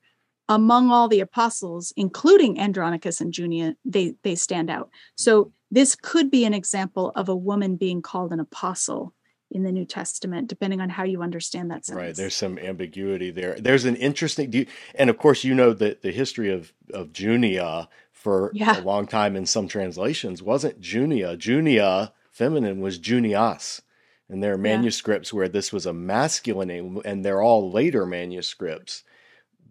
B: among all the apostles, including Andronicus and Junia, they they stand out. So this could be an example of a woman being called an apostle in the New Testament, depending on how you understand that sentence.
A: Right. There's some ambiguity there. There's an interesting, and of course, you know that the history of of Junia for yeah. a long time in some translations wasn't Junia. Junia, feminine, was Junias. And there are manuscripts yeah. where this was a masculine name, and they're all later manuscripts,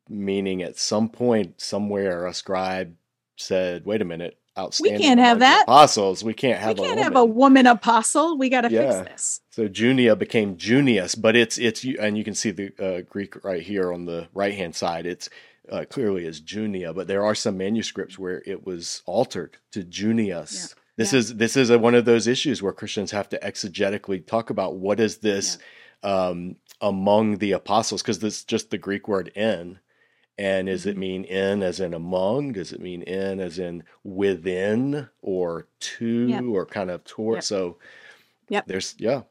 A: meaning at some point, somewhere, a scribe said, wait a minute, outstanding.
B: We can't have that.
A: Apostles. We can't have
B: we can't
A: a
B: have a woman apostle. We got to yeah. fix this.
A: So Junia became Junius, but it's, it's, and you can see the uh, Greek right here on the right hand side. It's, uh, clearly is Junia, but there are some manuscripts where it was altered to Junius. Yeah. This yeah. is this is a, one of those issues where Christians have to exegetically talk about what is this yeah. um, among the apostles because this just the Greek word in, and does it mm-hmm. mean in as in among? Does it mean in as in within or to yep. or kind of toward? Yep. So,
B: yep.
A: there's yeah.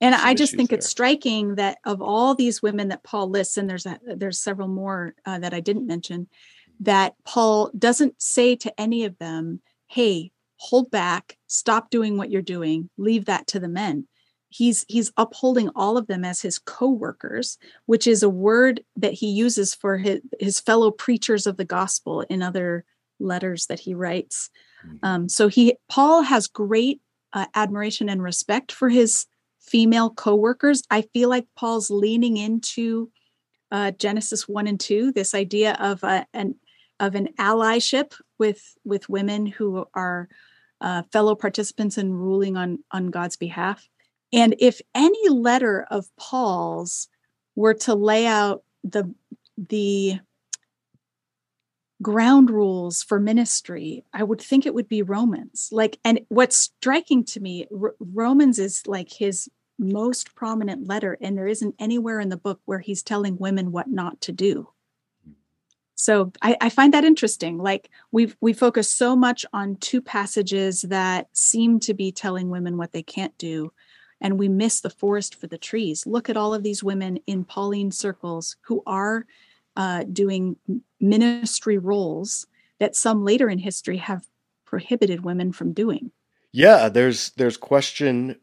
B: And I just think there. it's striking that of all these women that Paul lists, and there's a, there's several more uh, that I didn't mention, that Paul doesn't say to any of them, "Hey, hold back, stop doing what you're doing, leave that to the men. He's he's upholding all of them as his co-workers, which is a word that he uses for his, his fellow preachers of the gospel in other letters that he writes. Mm-hmm. Um, so he Paul has great uh, admiration and respect for his female co-workers. I feel like Paul's leaning into uh, Genesis one and two, this idea of a, an of an allyship with with women who are uh, fellow participants in ruling on on God's behalf. And if any letter of Paul's were to lay out the the ground rules for ministry, I would think it would be Romans. Like, and what's striking to me, R- Romans is like his most prominent letter, and there isn't anywhere in the book where he's telling women what not to do so I, I, find that interesting. Like we we focus so much on two passages that seem to be telling women what they can't do and we miss the forest for the trees. Look at all of these women in pauline circles who are uh, doing ministry roles that some later in history have prohibited women from doing.
A: Yeah there's there's question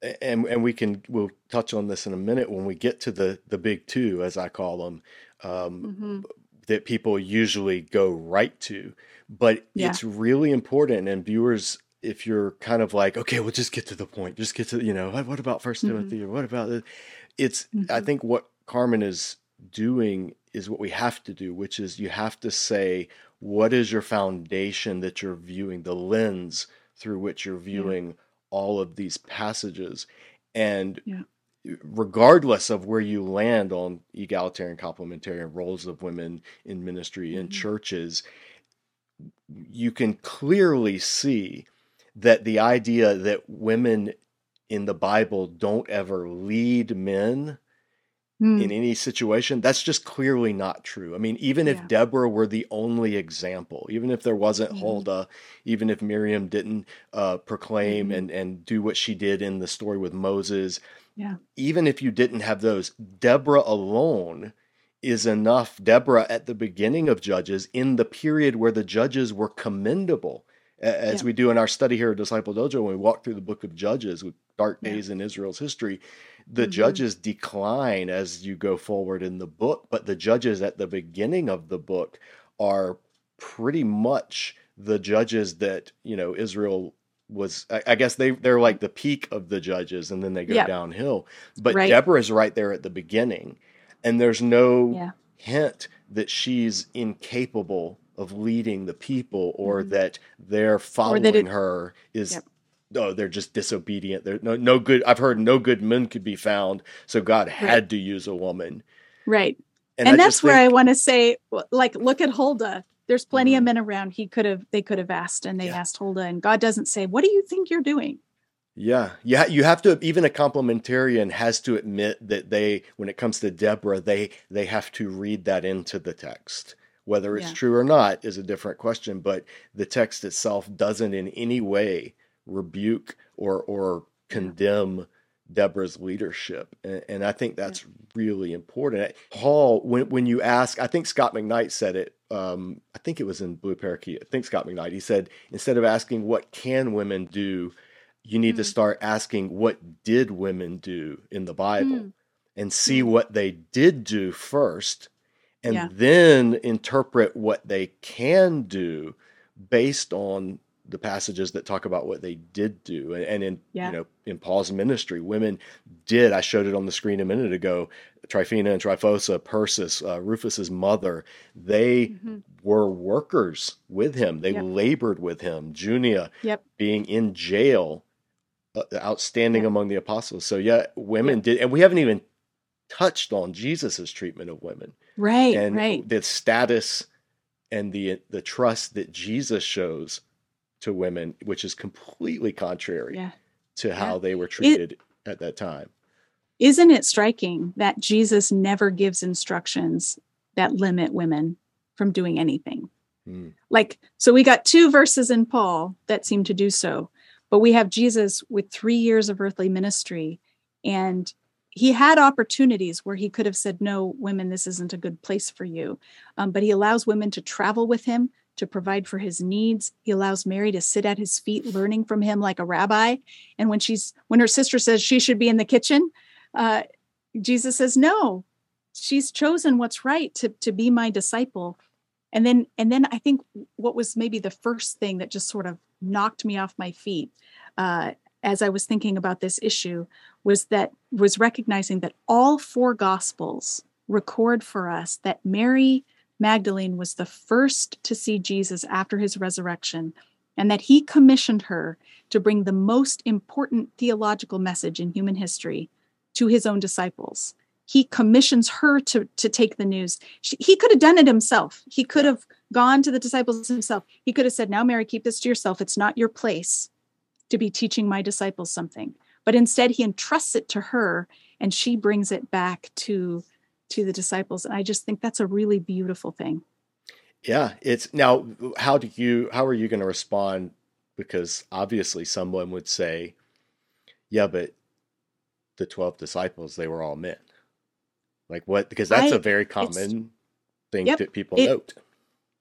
A: and and we can we'll touch on this in a minute when we get to the the big two as i call them. Um, mm-hmm that people usually go right to. But yeah. it's really important, and viewers, if you're kind of like, okay, well, just get to the point, just get to, you know, what about 1st mm-hmm. Timothy or what about it? It's, mm-hmm. I think what Carmen is doing is what we have to do, which is you have to say, what is your foundation that you're viewing, the lens through which you're viewing yeah. all of these passages. And yeah regardless of where you land on egalitarian complementarian roles of women in ministry in mm-hmm. churches you can clearly see that the idea that women in the bible don't ever lead men mm. in any situation that's just clearly not true i mean even yeah. if deborah were the only example even if there wasn't mm-hmm. huldah even if miriam didn't uh, proclaim mm-hmm. and, and do what she did in the story with moses
B: yeah.
A: Even if you didn't have those, Deborah alone is enough. Deborah at the beginning of Judges, in the period where the judges were commendable, as yeah. we do in our study here at Disciple Dojo, when we walk through the book of Judges with dark yeah. days in Israel's history, the mm-hmm. judges decline as you go forward in the book, but the judges at the beginning of the book are pretty much the judges that you know Israel was I, guess they they're like the peak of the judges and then they go yep. downhill. But right. Deborah's right there at the beginning. And there's no yeah. hint that she's incapable of leading the people or mm-hmm. that they're following that it, her is yep. oh they're just disobedient. There's no no good I've heard no good men could be found, so God had right. to use a woman.
B: Right. And, and that's where think, I want to say like look at Huldah there's plenty mm-hmm. of men around he could have they could have asked and they yeah. asked Huldah and God doesn't say, What do you think you're doing?
A: Yeah. Yeah. You have to even a complementarian has to admit that they when it comes to Deborah, they they have to read that into the text. Whether it's yeah. true or not is a different question, but the text itself doesn't in any way rebuke or or condemn Deborah's leadership. And, and I think that's yeah. really important. Paul, when, when you ask, I think Scot McKnight said it, um, I think it was in Blue Parakeet, I think Scot McKnight, he said, instead of asking, what can women do? You need mm. to start asking, what did women do in the Bible? Mm. And see mm. what they did do first, and yeah. then interpret what they can do based on the passages that talk about what they did do and in yeah. you know in paul's ministry women did i showed it on the screen a minute ago tryphena and tryphosa persis uh, rufus's mother they mm-hmm. were workers with him they yep. labored with him junia
B: yep.
A: being in jail uh, outstanding yep. among the apostles so yeah women did and we haven't even touched on jesus's treatment of women
B: right
A: and
B: right
A: the status and the the trust that jesus shows to women, which is completely contrary yeah. to how yeah. they were treated it, at that time.
B: Isn't it striking that Jesus never gives instructions that limit women from doing anything? Mm. Like, so we got two verses in Paul that seem to do so, but we have Jesus with three years of earthly ministry, and he had opportunities where he could have said, No, women, this isn't a good place for you. Um, but he allows women to travel with him, to provide for his needs. He allows Mary to sit at his feet, learning from him like a rabbi. And when she's when her sister says she should be in the kitchen, uh, Jesus says, "No, she's chosen what's right to to be my disciple." And then and then I think what was maybe the first thing that just sort of knocked me off my feet uh, as I was thinking about this issue was that was recognizing that all four gospels record for us that Mary Magdalene was the first to see Jesus after his resurrection and that he commissioned her to bring the most important theological message in human history to his own disciples. He commissions her to, to take the news. She, he could have done it himself. He could have gone to the disciples himself. He could have said, Now, Mary, keep this to yourself. It's not your place to be teaching my disciples something. But instead, he entrusts it to her and she brings it back to to the disciples and i just think that's a really beautiful thing.
A: Yeah it's now how do you how are you going to respond? Because obviously someone would say yeah but the 12 disciples they were all men. Like what because that's I, a very common thing yep, that people it, note.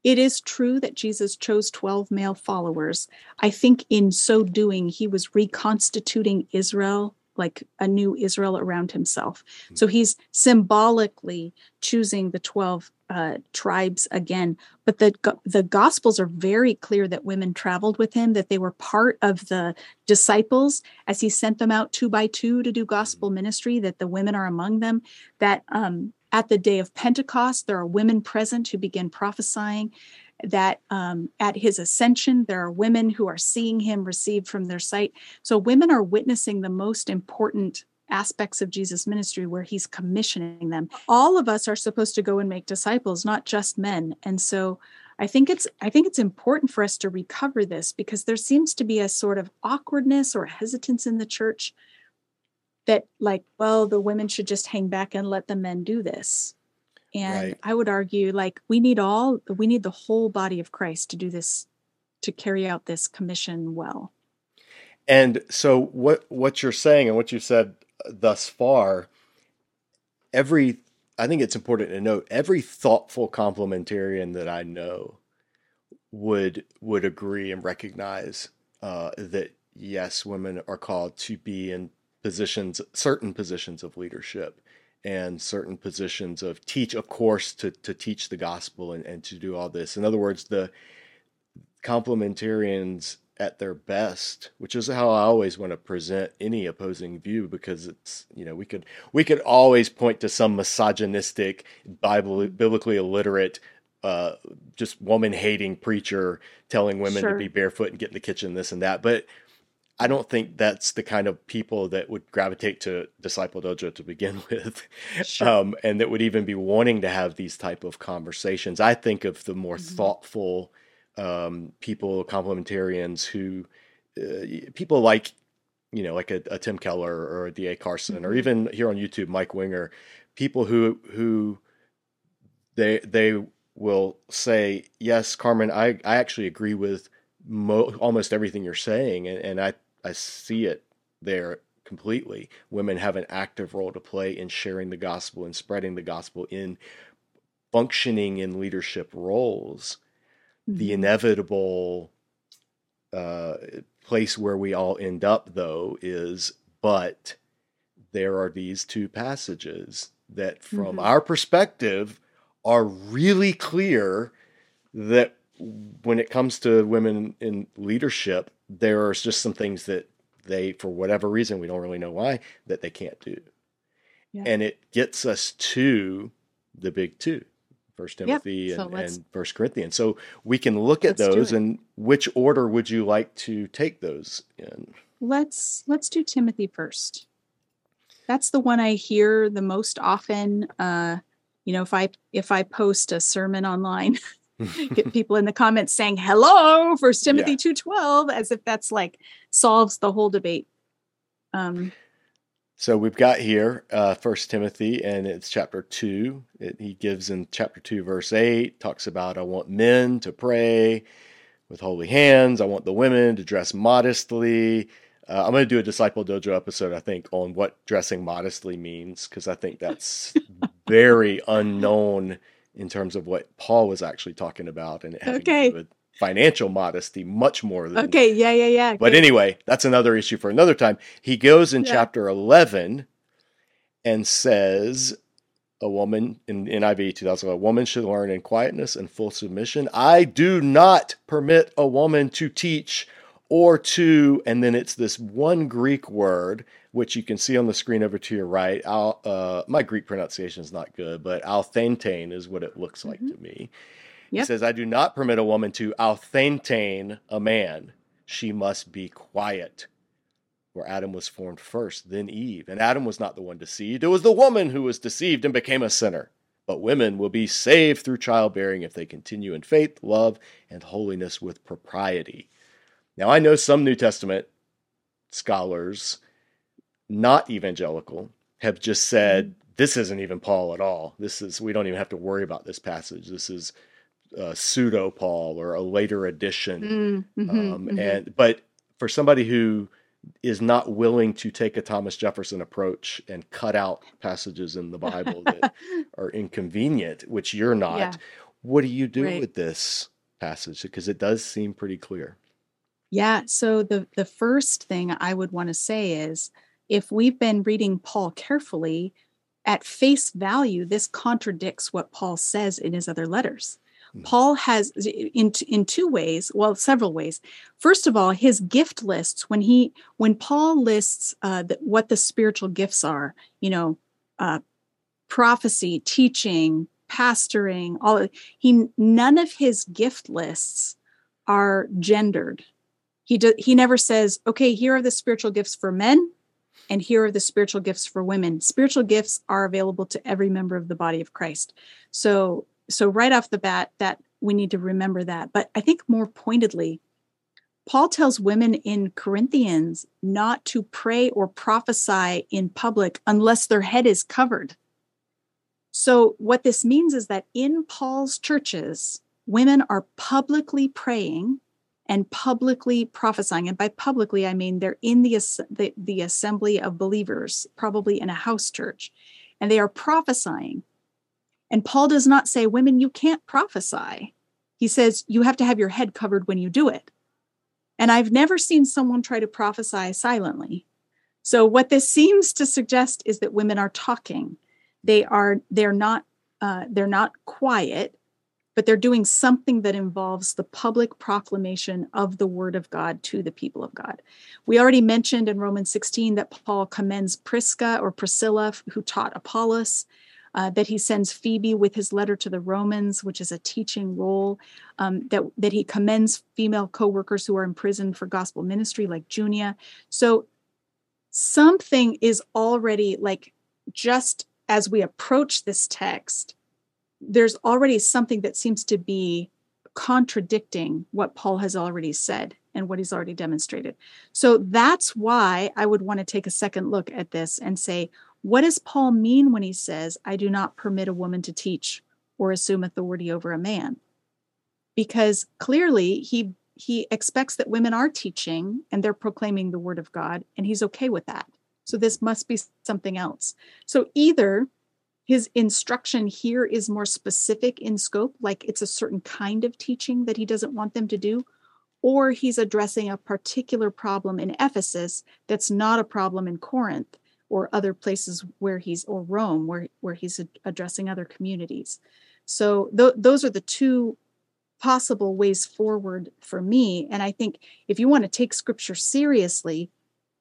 B: it is true that Jesus chose 12 male followers. I think in so doing, he was reconstituting Israel, like a new Israel around himself. Mm-hmm. So he's symbolically choosing the 12 uh, tribes again. But the, the Gospels are very clear that women traveled with him, that they were part of the disciples as he sent them out two by two to do gospel ministry, that the women are among them, that um, at the day of Pentecost, there are women present who begin prophesying. That um, at his ascension, there are women who are seeing him received from their sight. So, women are witnessing the most important aspects of Jesus' ministry where he's commissioning them. All of us are supposed to go and make disciples, not just men. And so, I think it's I think it's important for us to recover this because there seems to be a sort of awkwardness or hesitance in the church that like well the women should just hang back and let the men do this and right. i would argue like we need all we need the whole body of christ to do this to carry out this commission well
A: and so what what you're saying and what you've said thus far every i think it's important to note every thoughtful complementarian that i know would would agree and recognize uh, that yes women are called to be in positions, certain positions of leadership and certain positions of teach, of course, to, to teach the gospel and, and to do all this. In other words, the complementarians at their best, which is how I always want to present any opposing view because it's you know we could we could always point to some misogynistic Bible biblically illiterate uh, just woman hating preacher telling women sure. to be barefoot and get in the kitchen this and that but I don't think that's the kind of people that would gravitate to Disciple Dojo to begin with, sure. um, and that would even be wanting to have these type of conversations. I think of the more mm-hmm. thoughtful um, people, complementarians who, uh, people like, you know, like a, a, Tim Keller or a D.A. Carson, mm-hmm. or even here on YouTube, Mike Winger, people who who they they will say, yes, Carmen, I I actually agree with. Mo- almost everything you're saying, and, and I I see it there completely. Women have an active role to play in sharing the gospel and spreading the gospel in functioning in leadership roles. Mm-hmm. The inevitable uh, place where we all end up, though, is but there are these two passages that, from mm-hmm. our perspective, are really clear that when it comes to women in leadership, there are just some things that they, for whatever reason, we don't really know why, that they can't do. Yeah. And it gets us to the big two, First Timothy yep. so and, and First Corinthians. So we can look at those and which order would you like to take those in?
B: Let's let's do Timothy first. That's the one I hear the most often. Uh, you know, if I if I post a sermon online, get people in the comments saying hello first timothy yeah. 2.12 as if that's like solves the whole debate. Um,
A: so we've got here uh, first timothy and it's chapter 2 it, he gives in chapter 2 verse 8 talks about i want men to pray with holy hands. I want the women to dress modestly. Uh, i'm going to do a disciple dojo episode i think on what dressing modestly means because i think that's very unknown in terms of what Paul was actually talking about and
B: Okay.
A: to do with financial modesty much more than
B: Okay, yeah, yeah, yeah.
A: but
B: okay.
A: anyway, that's another issue for another time. He goes in
B: Yeah.
A: chapter 11 and says, a woman in NIV 2000, a woman should learn in quietness and full submission. I do not permit a woman to teach or to, and then it's this one Greek word, which you can see on the screen over to your right. Al, uh, my Greek pronunciation is not good, but althentane is what it looks like to me. He says, I do not permit a woman to althentane a man. She must be quiet. For Adam was formed first, then Eve. And Adam was not the one deceived. It was the woman who was deceived and became a sinner. But women will be saved through childbearing if they continue in faith, love, and holiness with propriety. Now, I know some New Testament scholars, not evangelical, have just said this isn't even Paul at all. This is, we don't even have to worry about this passage. This is uh, pseudo Paul or a later edition.
B: Mm, mhm,
A: Um,
B: mhm.
A: And but for somebody who is not willing to take a Thomas Jefferson approach and cut out passages in the Bible that are inconvenient, which you're not,
B: Yeah.
A: what do you do
B: Right.
A: with this passage? Because it does seem pretty clear.
B: Yeah. So the the first thing I would want to say is if we've been reading Paul carefully, at face value, this contradicts what Paul says in his other letters.
A: Mhm.
B: Paul has in in two ways, well, several ways. First of all, his gift lists when he when Paul lists uh, the, what the spiritual gifts are, you know, uh, prophecy, teaching, pastoring, all he none of his gift lists are gendered. He do, he never says, "Okay, here are the spiritual gifts for men and here are the spiritual gifts for women." Spiritual gifts are available to every member of the body of Christ. So so right off the bat that we need to remember that. But I think more pointedly, Paul tells women in Corinthians not to pray or prophesy in public unless their head is covered. So, what this means is that in Paul's churches, women are publicly praying and publicly prophesying. And by publicly, I mean they're in the, the, the assembly of believers, probably in a house church, and they are prophesying. And Paul does not say, Women, you can't prophesy. He says, You have to have your head covered when you do it. And I've never seen someone try to prophesy silently. So, what this seems to suggest is that women are talking they are they're not uh, they're not quiet but they're doing something that involves the public proclamation of the word of god to the people of god. We already mentioned in romans 16 that paul commends prisca or priscilla who taught apollos uh, that he sends phoebe with his letter to the romans which is a teaching role um, that, that he commends female co-workers who are imprisoned for gospel ministry like junia. So something is already like just as we approach this text, there's already something that seems to be contradicting what Paul has already said and what he's already demonstrated. So that's why I would want to take a second look at this and say, what does Paul mean when he says, I do not permit a woman to teach or assume authority over a man? Because clearly he he expects that women are teaching and they're proclaiming the word of God, and he's okay with that. So this must be something else. So either his instruction here is more specific in scope, like it's a certain kind of teaching that he doesn't want them to do, or he's addressing a particular problem in Ephesus that's not a problem in Corinth or other places where he's or Rome where where he's ad- addressing other communities. So th- those are the two possible ways forward for me and I think if you want to take scripture seriously,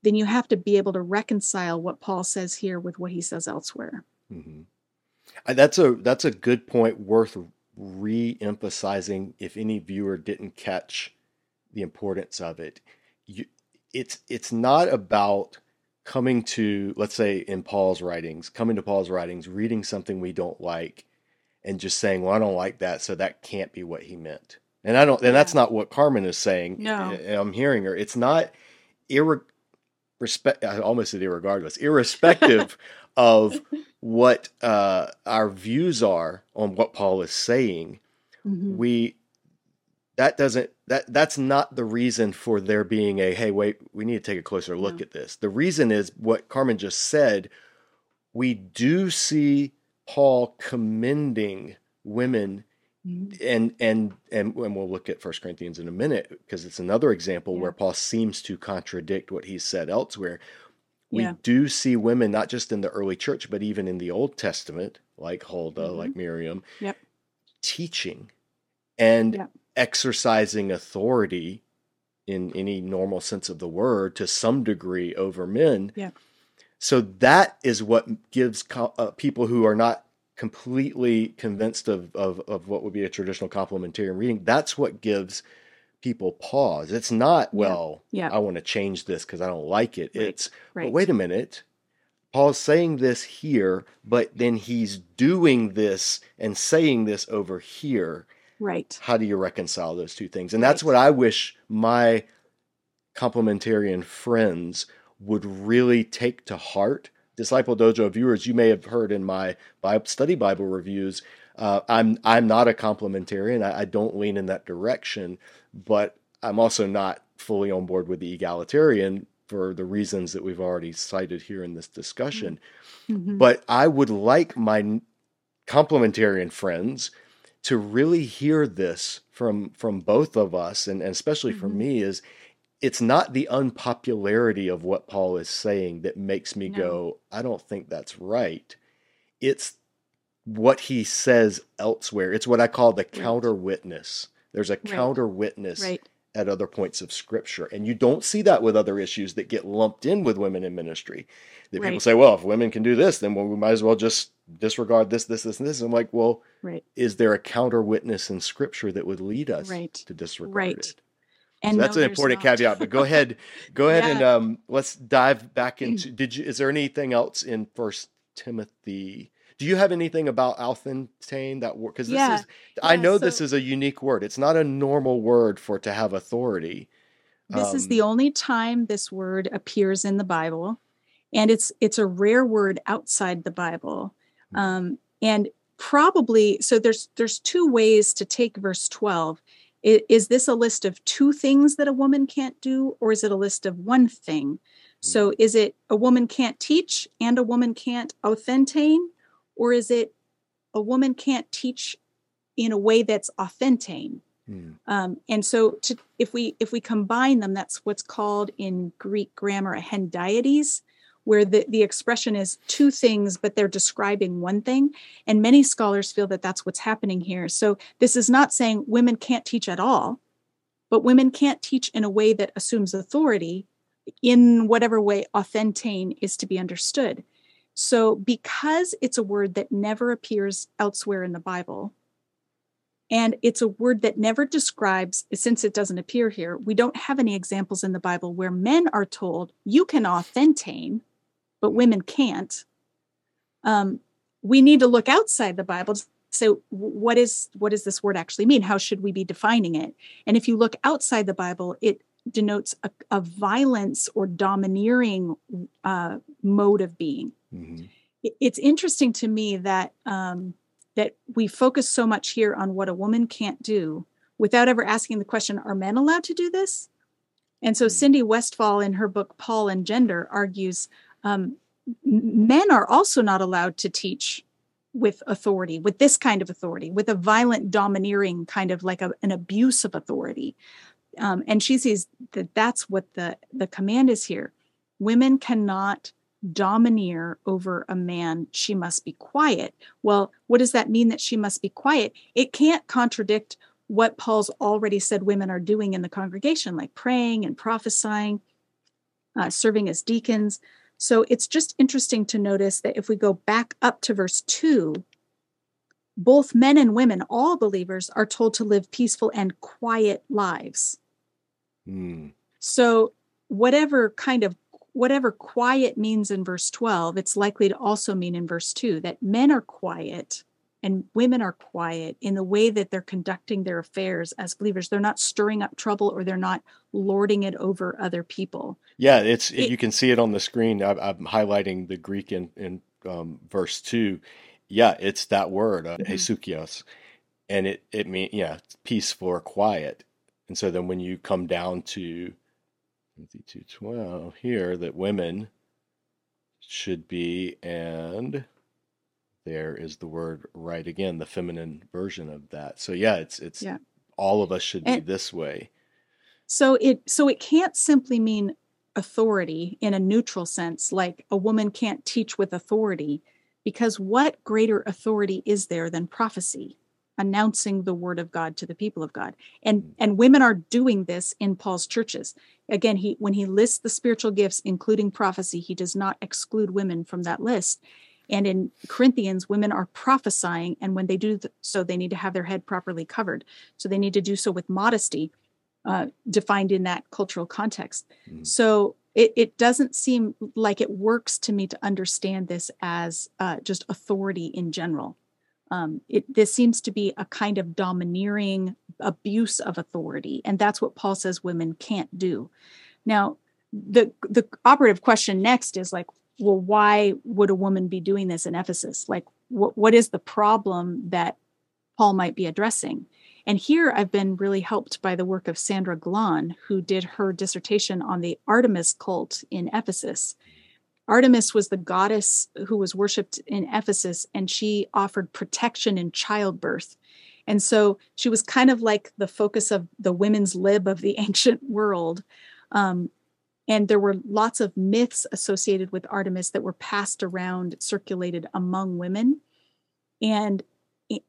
B: then you have to be able to reconcile what Paul says here with what he says elsewhere.
A: Mhm. That's a that's a good point worth re-emphasizing if any viewer didn't catch the importance of it. You, it's it's not about coming to let's say in Paul's writings, coming to Paul's writings, reading something we don't like and just saying, "Well, I don't like that, so that can't be what he meant." And I don't and that's not what Carmen is saying.
B: No.
A: I- I'm hearing her. It's not irre- respect I almost said irregardless, irrespective of what uh, our views are on what Paul is saying,
B: Mhm.
A: we that doesn't that that's not the reason for there being a hey wait we need to take a closer look
B: No.
A: at this. The reason is what Carmen just said. We do see Paul commending women
B: Mhm.
A: and and and, and we'll look at First Corinthians in a minute because it's another example
B: Yeah.
A: where Paul seems to contradict what he said elsewhere. We
B: Yeah.
A: do see women not just in the early church, but even in the Old Testament, like Huldah,
B: Mhm.
A: like Miriam,
B: Yep.
A: teaching and
B: Yep.
A: exercising authority in any normal sense of the word to some degree over men.
B: Yeah.
A: So that is what gives co- uh, people who are not completely convinced of, of of what would be a traditional complementarian reading. That's what gives people pause. It's not well.
B: Yeah.
A: I want to change this because I don't like it.
B: Right.
A: It's
B: Right.
A: but wait a minute. Paul's saying this here, but then he's doing this and saying this over here.
B: Right.
A: How do you reconcile those two things? And that's
B: Right.
A: what I wish my complementarian friends would really take to heart. Disciple Dojo viewers, you may have heard in my Bible, study Bible reviews. Uh, I'm I'm not a complementarian. I, I don't lean in that direction, but I'm also not fully on board with the egalitarian for the reasons that we've already cited here in this discussion.
B: Mhm.
A: But I would like my complementarian friends to really hear this from from both of us, and, and especially from
B: Mhm.
A: me, is it's not the unpopularity of what Paul is saying that makes me
B: No.
A: go, I don't think that's right. It's what he says elsewhere. It's what I call the counter witness. There's a counter witness
B: Right.
A: at other points of scripture. And you don't see that with other issues that get lumped in with women in ministry. That people say, well, if women can do this, then we might as well just disregard this, this, this, and this. I'm like, well,
B: Right.
A: is there a counter witness in scripture that would lead us
B: Right.
A: to disregard
B: Right.
A: it?
B: And
A: so
B: no,
A: that's an important caveat. But go ahead, go ahead and um, let's dive back into. Did you? Is there anything else in First Timothy? Do you have anything about authentein that word? Because this
B: Yeah.
A: is, I
B: Yeah,
A: know this is a unique word. It's not a normal word for to have authority.
B: This is
A: Um,
B: the only time this word appears in the Bible, and it's it's a rare word outside the Bible.
A: Hmm.
B: Um, and probably so there's there's two ways to take verse 12. I- Is this a list of two things that a woman can't do, or is it a list of one thing? So is it a woman can't teach and a woman can't authentate, or is it a woman can't teach in a way that's authentate?
A: Hmm.
B: Um, and so to, if we if we combine them, that's what's called in Greek grammar a hendiadys, where the, the expression is two things, but they're describing one thing. And many scholars feel that that's what's happening here. So this is not saying women can't teach at all, but women can't teach in a way that assumes authority in whatever way authentein is to be understood. So because it's a word that never appears elsewhere in the Bible, and it's a word that never describes, since it doesn't appear here, we don't have any examples in the Bible where men are told, you can authentein, but women can't. Um, we need to look outside the Bible to say, what is what does this word actually mean? How should we be defining it? And if you look outside the Bible, it denotes a, a violence or domineering uh, mode of being
A: Mhm.
B: it's interesting to me that um, that we focus so much here on what a woman can't do without ever asking the question are men allowed to do this and so
A: Mm.
B: cindy westfall in her book paul and gender argues um, men are also not allowed to teach with authority with this kind of authority with a violent domineering kind of like a, an abuse of authority um, and she sees that that's what the the command is here women cannot domineer over a man, she must be quiet. Well, what does that mean that she must be quiet? It can't contradict what Paul's already said women are doing in the congregation, like praying and prophesying, uh, serving as deacons. So it's just interesting to notice that if we go back up to verse 2, both men and women, all believers, are told to live peaceful and quiet lives.
A: Hmm.
B: So whatever kind of whatever quiet means in verse 12, it's likely to also mean in verse 2 that men are quiet and women are quiet in the way that they're conducting their affairs as believers. They're not stirring up trouble or they're not lording it over other people.
A: Yeah, it's
B: It-
A: you can see it on the screen. I, I'm highlighting the Greek in in um, verse two. Yeah, it's that word, uh,
B: Mhm.
A: hesukios, and it it means yeah, peaceful or quiet. And so then when you come down to Timothy two twelve here, that women should be and there is the word right again, the feminine version of that. So yeah, it's it's
B: Yeah.
A: all of us should
B: And-
A: be this way.
B: So it so it can't simply mean authority in a neutral sense, like a woman can't teach with authority, because what greater authority is there than prophecy, announcing the word of God to the people of God? And and women are doing this in Paul's churches. Again, he when he lists the spiritual gifts, including prophecy, he does not exclude women from that list. And in Corinthians, women are prophesying, and when they do th- so, they need to have their head properly covered. So they need to do so with modesty uh, defined in that cultural context.
A: Mhm.
B: So it, it doesn't seem like it works to me to understand this as uh, just authority in general. Um, it, this seems to be a kind of domineering abuse of authority, and that's what Paul says women can't do. Now, the the operative question next is like, well, why would a woman be doing this in Ephesus? Like, what what is the problem that Paul might be addressing? And here I've been really helped by the work of Sandra Glahn, who did her dissertation on the Artemis cult in Ephesus. Artemis was the goddess who was worshipped in Ephesus, and she offered protection in childbirth. And so she was kind of like the focus of the women's lib of the ancient world. Um, and there were lots of myths associated with Artemis that were passed around, circulated among women. And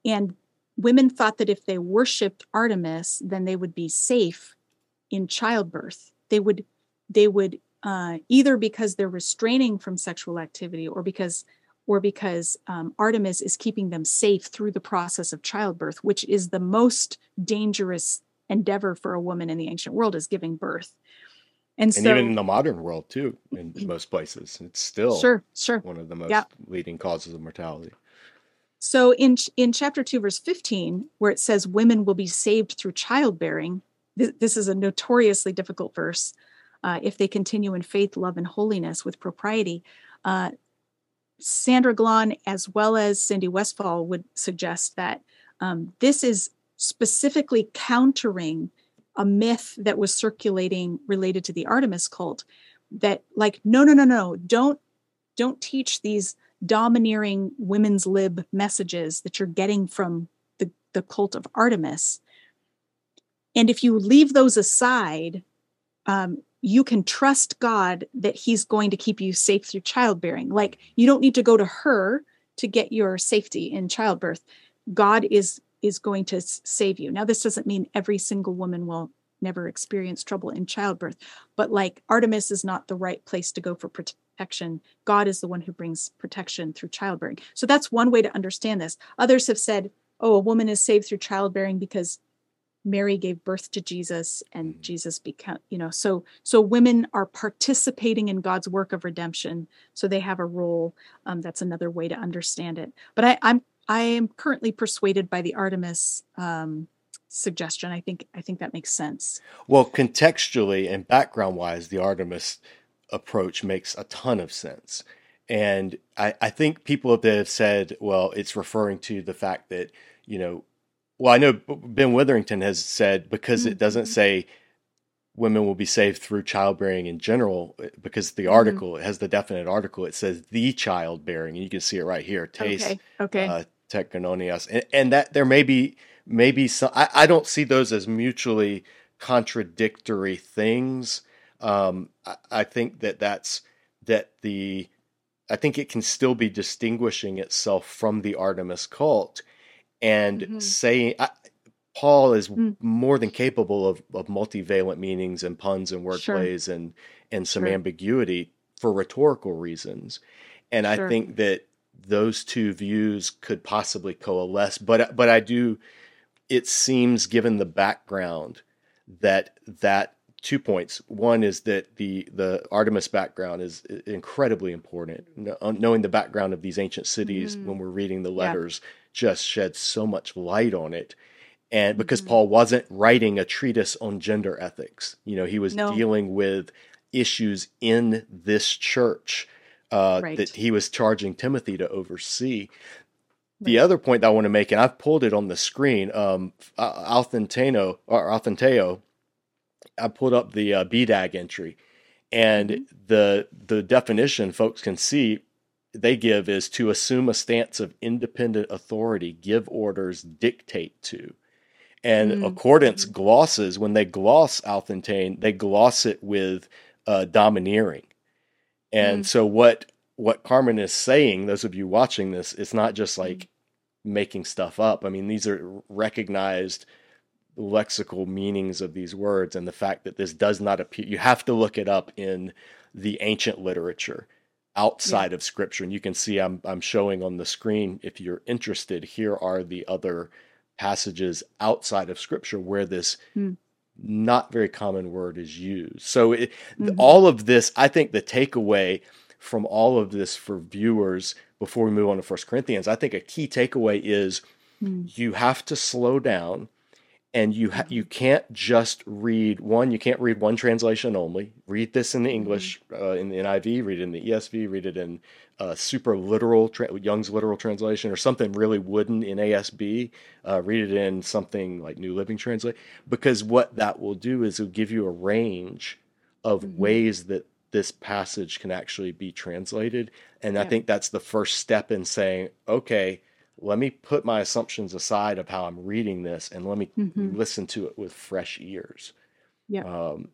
B: and women thought that if they worshiped Artemis, then they would be safe in childbirth. They would they would uh, either because they're restraining from sexual activity or because or because um, Artemis is keeping them safe through the process of childbirth, which is the most dangerous endeavor for a woman in the ancient world is giving birth. And,
A: And
B: so
A: even in the modern world too, in most places, it's still
B: sure, sure.
A: one of the most
B: Yeah.
A: leading causes of mortality.
B: So in in chapter 2 verse 15 where it says women will be saved through childbearing th- this is a notoriously difficult verse uh, if they continue in faith love and holiness with propriety uh, Sandra Glahn as well as Cindy Westfall would suggest that um, this is specifically countering a myth that was circulating related to the Artemis cult that like no no no no don't don't teach these domineering women's lib messages that you're getting from the, the cult of Artemis. And if you leave those aside, um, you can trust God that He's going to keep you safe through childbearing. Like you don't need to go to her to get your safety in childbirth. God is is going to save you. Now, this doesn't mean every single woman will never experience trouble in childbirth, but like Artemis is not the right place to go for protection. God is the one who brings protection through childbearing. So that's one way to understand this. Others have said, oh, a woman is saved through childbearing because Mary gave birth to Jesus and
A: Mhm.
B: Jesus became, you know, so so women are participating in God's work of redemption. So they have a role. Um, that's another way to understand it. But I, I'm I am currently persuaded by the Artemis um, suggestion. I think I think that makes sense.
A: Well, contextually and background wise, the Artemis approach makes a ton of sense. And I, I think people that have said, well, it's referring to the fact that, you know, well, I know Ben Witherington has said because it doesn't
B: Mhm.
A: say women will be saved through childbearing in general, eh, because the
B: Mhm.
A: article it has the definite article, it says the childbearing, and you can see it right here, taste
B: Okay. Okay.
A: uh, and, and that there may be maybe some. I, I don't see those as mutually contradictory things. Um, I, I think that that's that the. I think it can still be distinguishing itself from the Artemis cult, and
B: Mhm.
A: saying I, Paul is
B: Mm.
A: more than capable of, of multivalent meanings and puns and
B: Sure.
A: wordplays and and some
B: Sure.
A: ambiguity for rhetorical reasons. And I think that those two views could possibly coalesce. But but I do. It seems, given the background, that that two points. One is that the the Artemis background is incredibly important. Knowing the background of these ancient cities
B: Mhm.
A: when we're reading the
B: Yeah.
A: Just sheds so much light on it. And because
B: Mhm.
A: Paul wasn't writing a treatise on gender ethics, you know, he was
B: No.
A: dealing with issues in this church uh,
B: Right.
A: that he was charging Timothy to oversee. The
B: Right.
A: other point that I want to make, and I've pulled it on the screen, um, uh, Authentano or Authenteo, I pulled up the uh, BDAG entry, and
B: Mhm.
A: the the definition folks can see they give is to assume a stance of independent authority, give orders, dictate to. And
B: Mm.
A: accordance glosses, when they gloss authentein, they gloss it with uh, domineering. And
B: Mm.
A: so what what Carmen is saying, those of you watching this, it's not just like making stuff up. I mean, these are recognized lexical meanings of these words and the fact that this does not appear you have to look it up in the ancient literature outside of scripture and you can see I'm I'm showing on the screen if you're interested here are the other passages outside of scripture where this
B: Hmm.
A: not very common word is used so it,
B: Mhm.
A: all of this i think the takeaway from all of this for viewers before we move on to first corinthians i think a key takeaway is
B: Mm.
A: you have to slow down and you ha- you can't just read one you can't read one translation only. Read this in the english uh, in the niv read it in the esv read it in uh, super literal tra- young's literal translation or something really wooden in asb uh, read it in something like new living translate. Because what that will do is it'll give you a range of
B: Mhm.
A: ways that this passage can actually be translated. And i think that's the first step in saying okay let me put my assumptions aside of how I'm reading this and let me
B: Mhm.
A: listen to it with fresh ears.
B: Yeah.
A: Um,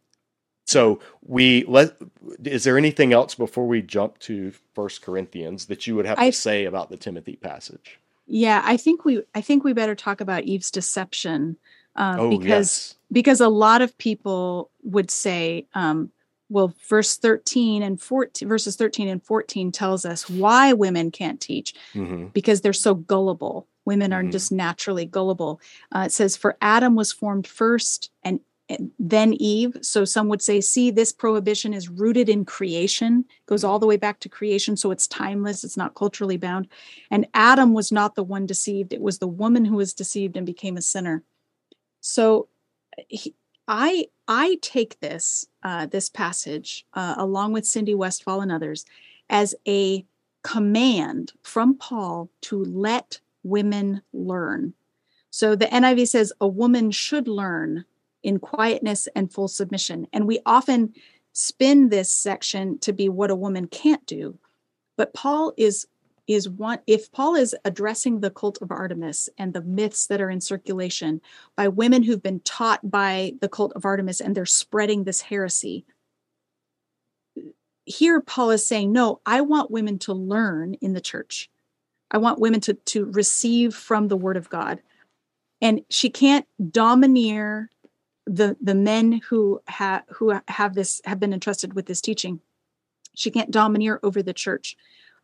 A: so we let. Is there anything else before we jump to First Corinthians that you would have
B: I-
A: to say about the Timothy passage?
B: Yeah, I think we I think we better talk about Eve's deception uh,
A: oh
B: because
A: yes.
B: because a lot of people would say, um, well, verse thirteen and fourteen, verses thirteen and fourteen tells us why women can't teach
A: hmm
B: because they're so gullible. Women are
A: Mhm.
B: just naturally gullible. Uh, it says, "For Adam was formed first, and, and then Eve." So some would say, "See, this prohibition is rooted in creation, goes all the way back to creation, so it's timeless. It's not culturally bound." And Adam was not the one deceived; it was the woman who was deceived and became a sinner. So, he, I I take this uh, this passage uh, along with Cindy Westfall and others as a command from Paul to let women learn. So the NIV says a woman should learn in quietness and full submission. And we often spin this section to be what a woman can't do. But Paul is is one if Paul is addressing the cult of Artemis and the myths that are in circulation by women who've been taught by the cult of Artemis and they're spreading this heresy, here Paul is saying, no, I want women to learn in the church. I want women to, to receive from the word of God. And she can't domineer the, the men who have who have this have been entrusted with this teaching. She can't domineer over the church.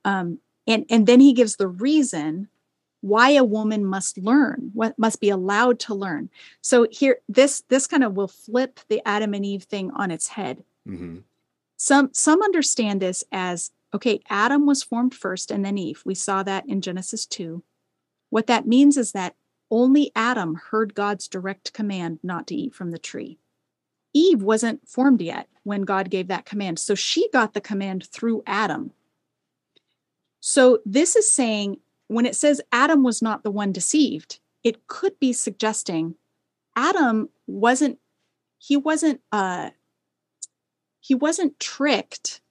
B: Um, and, and then he gives the reason why a woman must learn, what must be allowed to learn. So here, this this kind of will flip the Adam and Eve thing on its head.
A: Hmm
B: some some understand this as okay adam was formed first and then eve. We saw that in genesis 2 what that means is that only adam heard god's direct command not to eat from the tree. Eve wasn't formed yet when god gave that command. So she got the command through adam so this is saying when it says adam was not the one deceived it could be suggesting adam wasn't he wasn't uh he wasn't tricked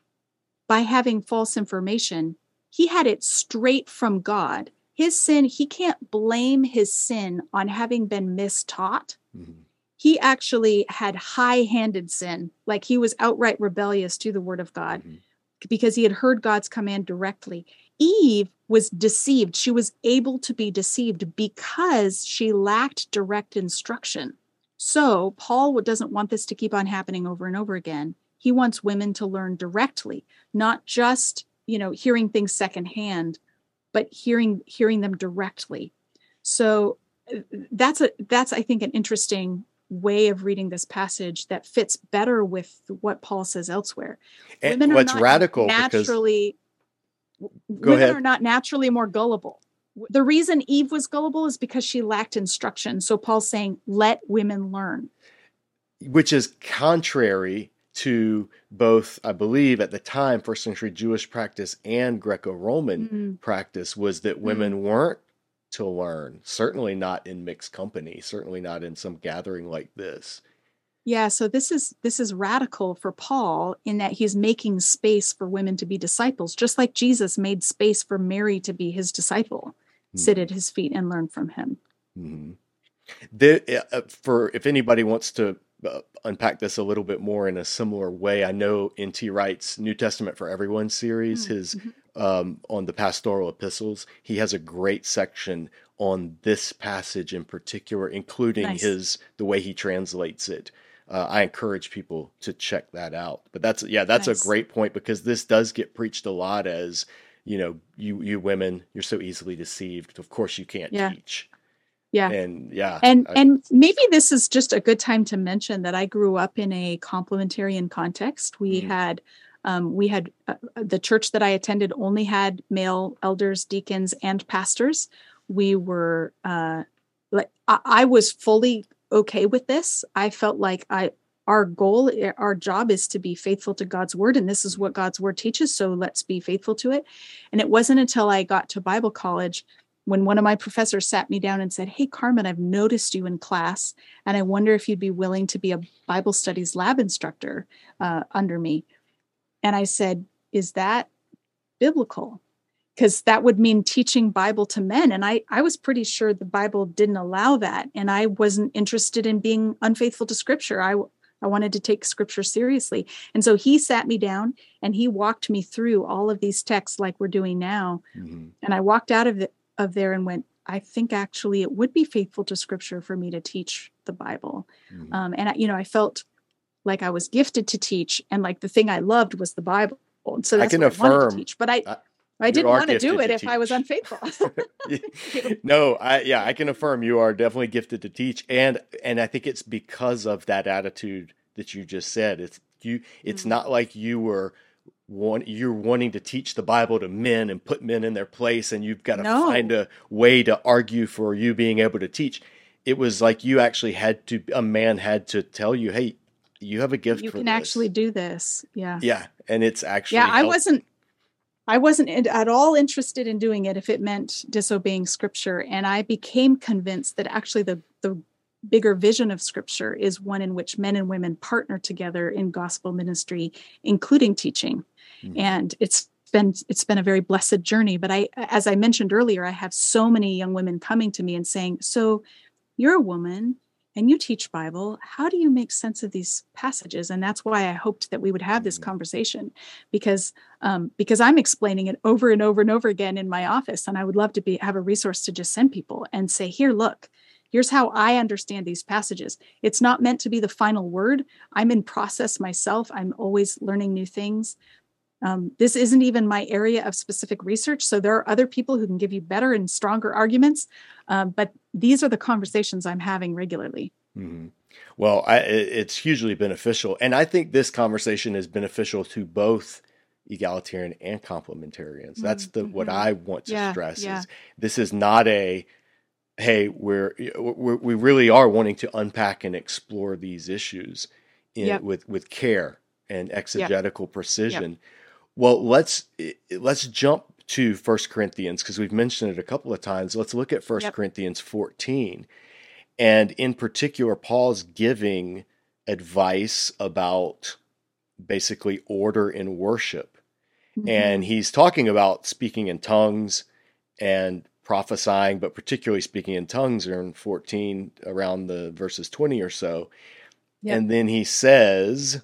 B: by having false information. He had it straight from God. His sin, he can't blame his sin on having been mistaught.
A: hmm
B: He actually had high handed sin, like he was outright rebellious to the word of God
A: Mhm.
B: Because he had heard God's command directly. Eve was deceived. She was able to be deceived because she lacked direct instruction. So, Paul doesn't want this to keep on happening over and over again. He wants women to learn directly, not just, you know, hearing things secondhand, but hearing hearing them directly. So, uh, that's a that's I think an interesting way of reading this passage that fits better with what Paul says elsewhere.
A: And
B: women are
A: what's
B: not
A: radical because
B: naturally
A: Go
B: women
A: ahead.
B: are not naturally more gullible. The reason eve was gullible is because she lacked instruction. So paul's saying let women learn.
A: Which is contrary to both, I believe, at the time, first century Jewish practice and Greco-Roman
B: Mm,
A: practice was that women weren't to learn. Certainly not in mixed company. Certainly not in some gathering like this.
B: Yeah, so this is this is radical for Paul in that he's making space for women to be disciples, just like Jesus made space for Mary to be his disciple, mm-hmm. sit at his feet and learn from him.
A: Mm-hmm. The, uh, for if anybody wants to uh, unpack this a little bit more in a similar way, I know N.T. Wright's New Testament for Everyone series, mm-hmm. his um, on the pastoral epistles, he has a great section on this passage in particular, including nice. his the way he translates it uh, I encourage people to check that out. But that's yeah, that's nice. a great point because this does get preached a lot as you know, you you women, you're so easily deceived. Of course, you can't yeah. teach.
B: Yeah,
A: and yeah,
B: and I, and maybe this is just a good time to mention that I grew up in a complementarian context. We mm-hmm. had. Um, we had uh, the church that I attended only had male elders, deacons, and pastors. We were uh, like I, I was fully okay with this. I felt like I our goal eh, our job is to be faithful to God's word and this is what God's word teaches so let's be faithful to it. And it wasn't until I got to Bible college when one of my professors sat me down and said, "Hey Carmen, I've noticed you in class and I wonder if you'd be willing to be a Bible studies lab instructor uh, under me." And I said, "Is that biblical?" because that would mean teaching bible to men and i i was pretty sure the bible didn't allow that and i wasn't interested in being unfaithful to scripture i i wanted to take scripture seriously and so he sat me down and he walked me through all of these texts like we're doing now mm-hmm. and i walked out of the, of there and went i think actually it would be faithful to scripture for me to teach the bible mm-hmm. um, and I, you know i felt like i was gifted to teach and like the thing i loved was the bible and so that's I can what affirm, I wanted to teach. But I, I I didn't want to do it if teach. I was unfaithful.
A: no, I yeah, I can affirm you are definitely gifted to teach, and and I think it's because of that attitude that you just said. It's you. It's mm-hmm. not like you were want you're wanting to teach the Bible to men and put men in their place, and you've got to no. find a way to argue for you being able to teach. It was like you actually had to. A man had to tell you, "Hey, you have a gift.
B: You can
A: this.
B: actually do this." Yeah.
A: Yeah, and it's actually.
B: Yeah, I wasn't. I wasn't at all interested in doing it if it meant disobeying scripture. And I became convinced that actually the, the bigger vision of scripture is one in which men and women partner together in gospel ministry, including teaching. Mm-hmm. And it's been it's been a very blessed journey. But I as I mentioned earlier, I have so many young women coming to me and saying, So you're a woman, and you teach Bible. How do you make sense of these passages? And that's why I hoped that we would have this mm. conversation because um, because I'm explaining it over and over and over again in my office, and I would love to be have a resource to just send people and say, here, look. Here's how I understand these passages. It's not meant to be the final word. I'm in process myself. I'm always learning new things. Um, this isn't even my area of specific research. So there are other people who can give you better and stronger arguments. Um, but these are the conversations I'm having regularly.
A: Mm-hmm. Well, I, it's hugely beneficial. And I think this conversation is beneficial to both egalitarian and complementarians. That's the mm-hmm. what I want to yeah, stress yeah. is this is not a hey, we're, we're, we really are wanting to unpack and explore these issues in, yep. with with care and exegetical yep. precision. Yep. Well, let's let's jump to First Corinthians because we've mentioned it a couple of times. Let's look at First. Corinthians 14. And in particular, Paul's giving advice about basically order in worship. Mm-hmm. And he's talking about speaking in tongues and prophesying, but particularly speaking in tongues in 14 around the verses 20 or so. Yep. And then he says,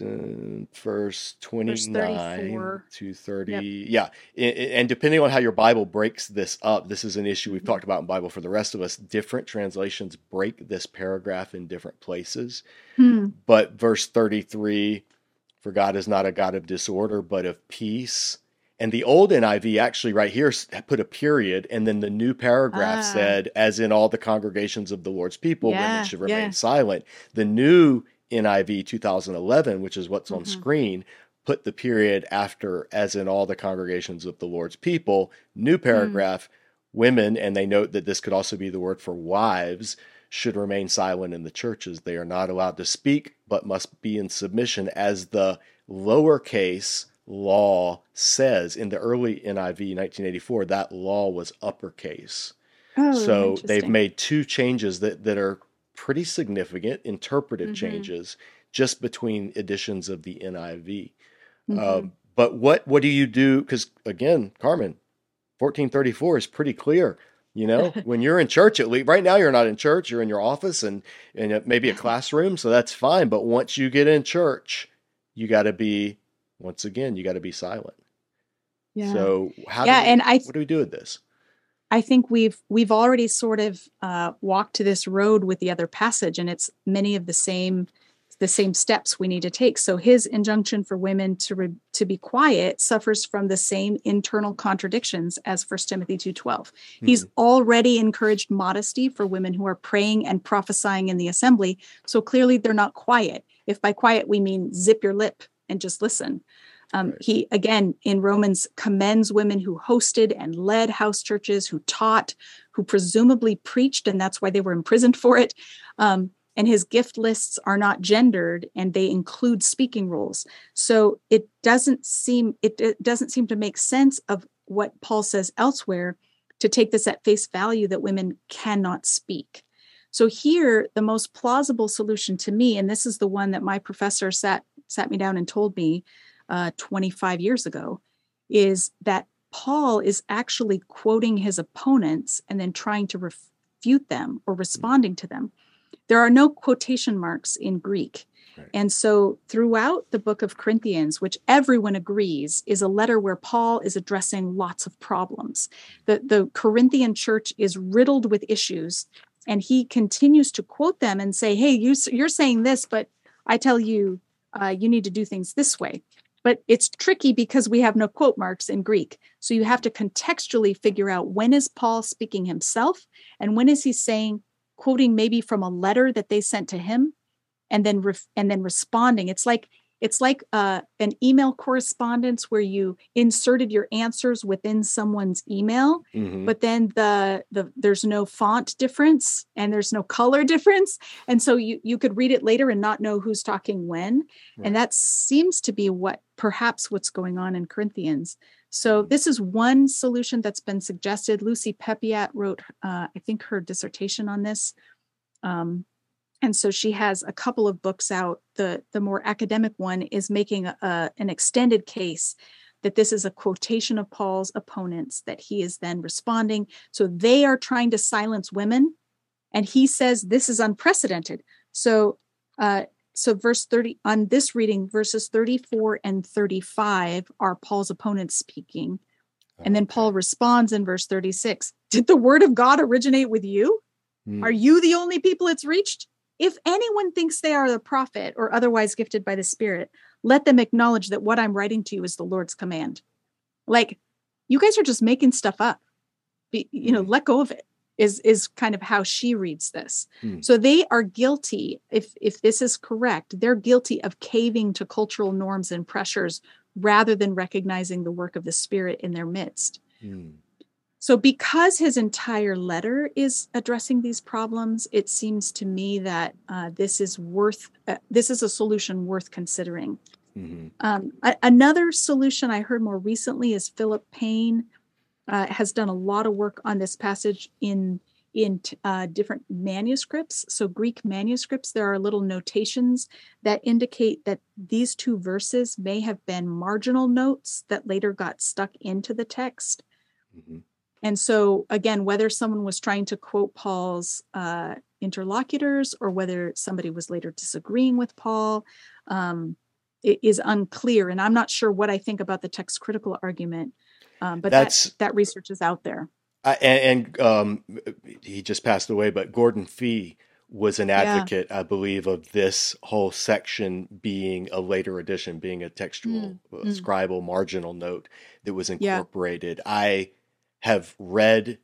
A: uh, verse 29 to 30 yep. yeah and depending on how your bible breaks this up this is an issue we've mm-hmm. talked about in bible for the rest of us different translations break this paragraph in different places hmm. but verse 33 for god is not a god of disorder but of peace and the old NIV actually right here put a period, and then the new paragraph ah. said, "As in all the congregations of the Lord's people, yeah, women should remain yeah. silent." The new NIV 2011, which is what's on mm-hmm. screen, put the period after, as in all the congregations of the Lord's people. New paragraph, mm. women, and they note that this could also be the word for wives, should remain silent in the churches. They are not allowed to speak, but must be in submission, as the lowercase law says. In the early NIV 1984, that law was uppercase. Oh, so they've made two changes that, that are pretty significant interpretive
B: Mhm.
A: changes just between editions of the NIV. Um, but what what do you do? Because again, Carmen, fourteen thirty four is pretty clear. You know, when you're in church, at least right now you're not in church. You're in your office and and maybe a classroom, so that's fine. But once you get in church, you got to be once again you got to be silent.
B: yeah.
A: So how?
B: yeah,
A: do we,
B: and I
A: what do we do with this?
B: I think we've we've already sort of uh, walked to this road with the other passage, and it's many of the same the same steps we need to take. So his injunction for women to re, to be quiet suffers from the same internal contradictions as 1 Timothy 2:12. He's
A: Mhm.
B: already encouraged modesty for women who are praying and prophesying in the assembly. So clearly they're not quiet. If by quiet we mean zip your lip and just listen. Um,
A: Right.
B: He again in Romans commends women who hosted and led house churches, who taught, who presumably preached, and that's why they were imprisoned for it. Um, and his gift lists are not gendered, and they include speaking roles. So it doesn't seem it, it doesn't seem to make sense of what Paul says elsewhere to take this at face value that women cannot speak. So here, the most plausible solution to me, and this is the one that my professor sat sat me down and told me uh, 25 years ago, is that Paul is actually quoting his opponents and then trying to refute them or responding to them. There are no quotation marks in Greek.
A: Right.
B: And so throughout the book of Corinthians, which everyone agrees is a letter where Paul is addressing lots of problems, the, the Corinthian church is riddled with issues, and he continues to quote them and say, Hey, you, you're saying this, but I tell you, uh, you need to do things this way. But it's tricky because we have no quote marks in Greek. So you have to contextually figure out when is Paul speaking himself and when is he saying, quoting maybe from a letter that they sent to him and then ref- and then responding it's like it's like uh, an email correspondence where you inserted your answers within someone's email
A: Mhm.
B: but then the the there's no font difference and there's no color difference and so you you could read it later and not know who's talking when
A: Right.
B: and that seems to be what perhaps what's going on in corinthians so
A: Mhm.
B: this is one solution that's been suggested lucy peppiatt wrote uh, i think her dissertation on this um, and so she has a couple of books out. The the more academic one is making a, an extended case that this is a quotation of paul's opponents that he is then responding. So they are trying to silence women and he says this is unprecedented. So uh so verse 30 on this reading verses 34 and 35 are paul's opponents speaking. And then paul responds in verse 36 did the word of god originate with you?
A: Hmm.
B: are you the only people it's reached? If anyone thinks they are the prophet or otherwise gifted by the Spirit, let them acknowledge that what I'm writing to you is the Lord's command. Like, you guys are just making stuff up. Be, you know,
A: Mhm.
B: let go of it. Is is kind of how she reads this.
A: Hmm.
B: So they are guilty. If if this is correct, they're guilty of caving to cultural norms and pressures rather than recognizing the work of the Spirit in their midst.
A: Hmm.
B: So, because his entire letter is addressing these problems, it seems to me that uh, this is worth uh, this is a solution worth considering.
A: Mhm.
B: Um, a- another solution I heard more recently is Philip Payne uh, has done a lot of work on this passage in in t- uh, different manuscripts. So Greek manuscripts, there are little notations that indicate that these two verses may have been marginal notes that later got stuck into the text.
A: Mhm.
B: And so, again, whether someone was trying to quote Paul's uh, interlocutors or whether somebody was later disagreeing with Paul um, it is unclear. And I'm not sure what I think about the text critical argument, um, but
A: That's-
B: that, that research is out there.
A: I, and, and um, he just passed away, but Gordon Fee was an
B: Yeah.
A: advocate, I believe, of this whole section being a later addition, being a textual, uh,
B: mm.
A: scribal marginal note that was
B: Yeah.
A: incorporated. I have read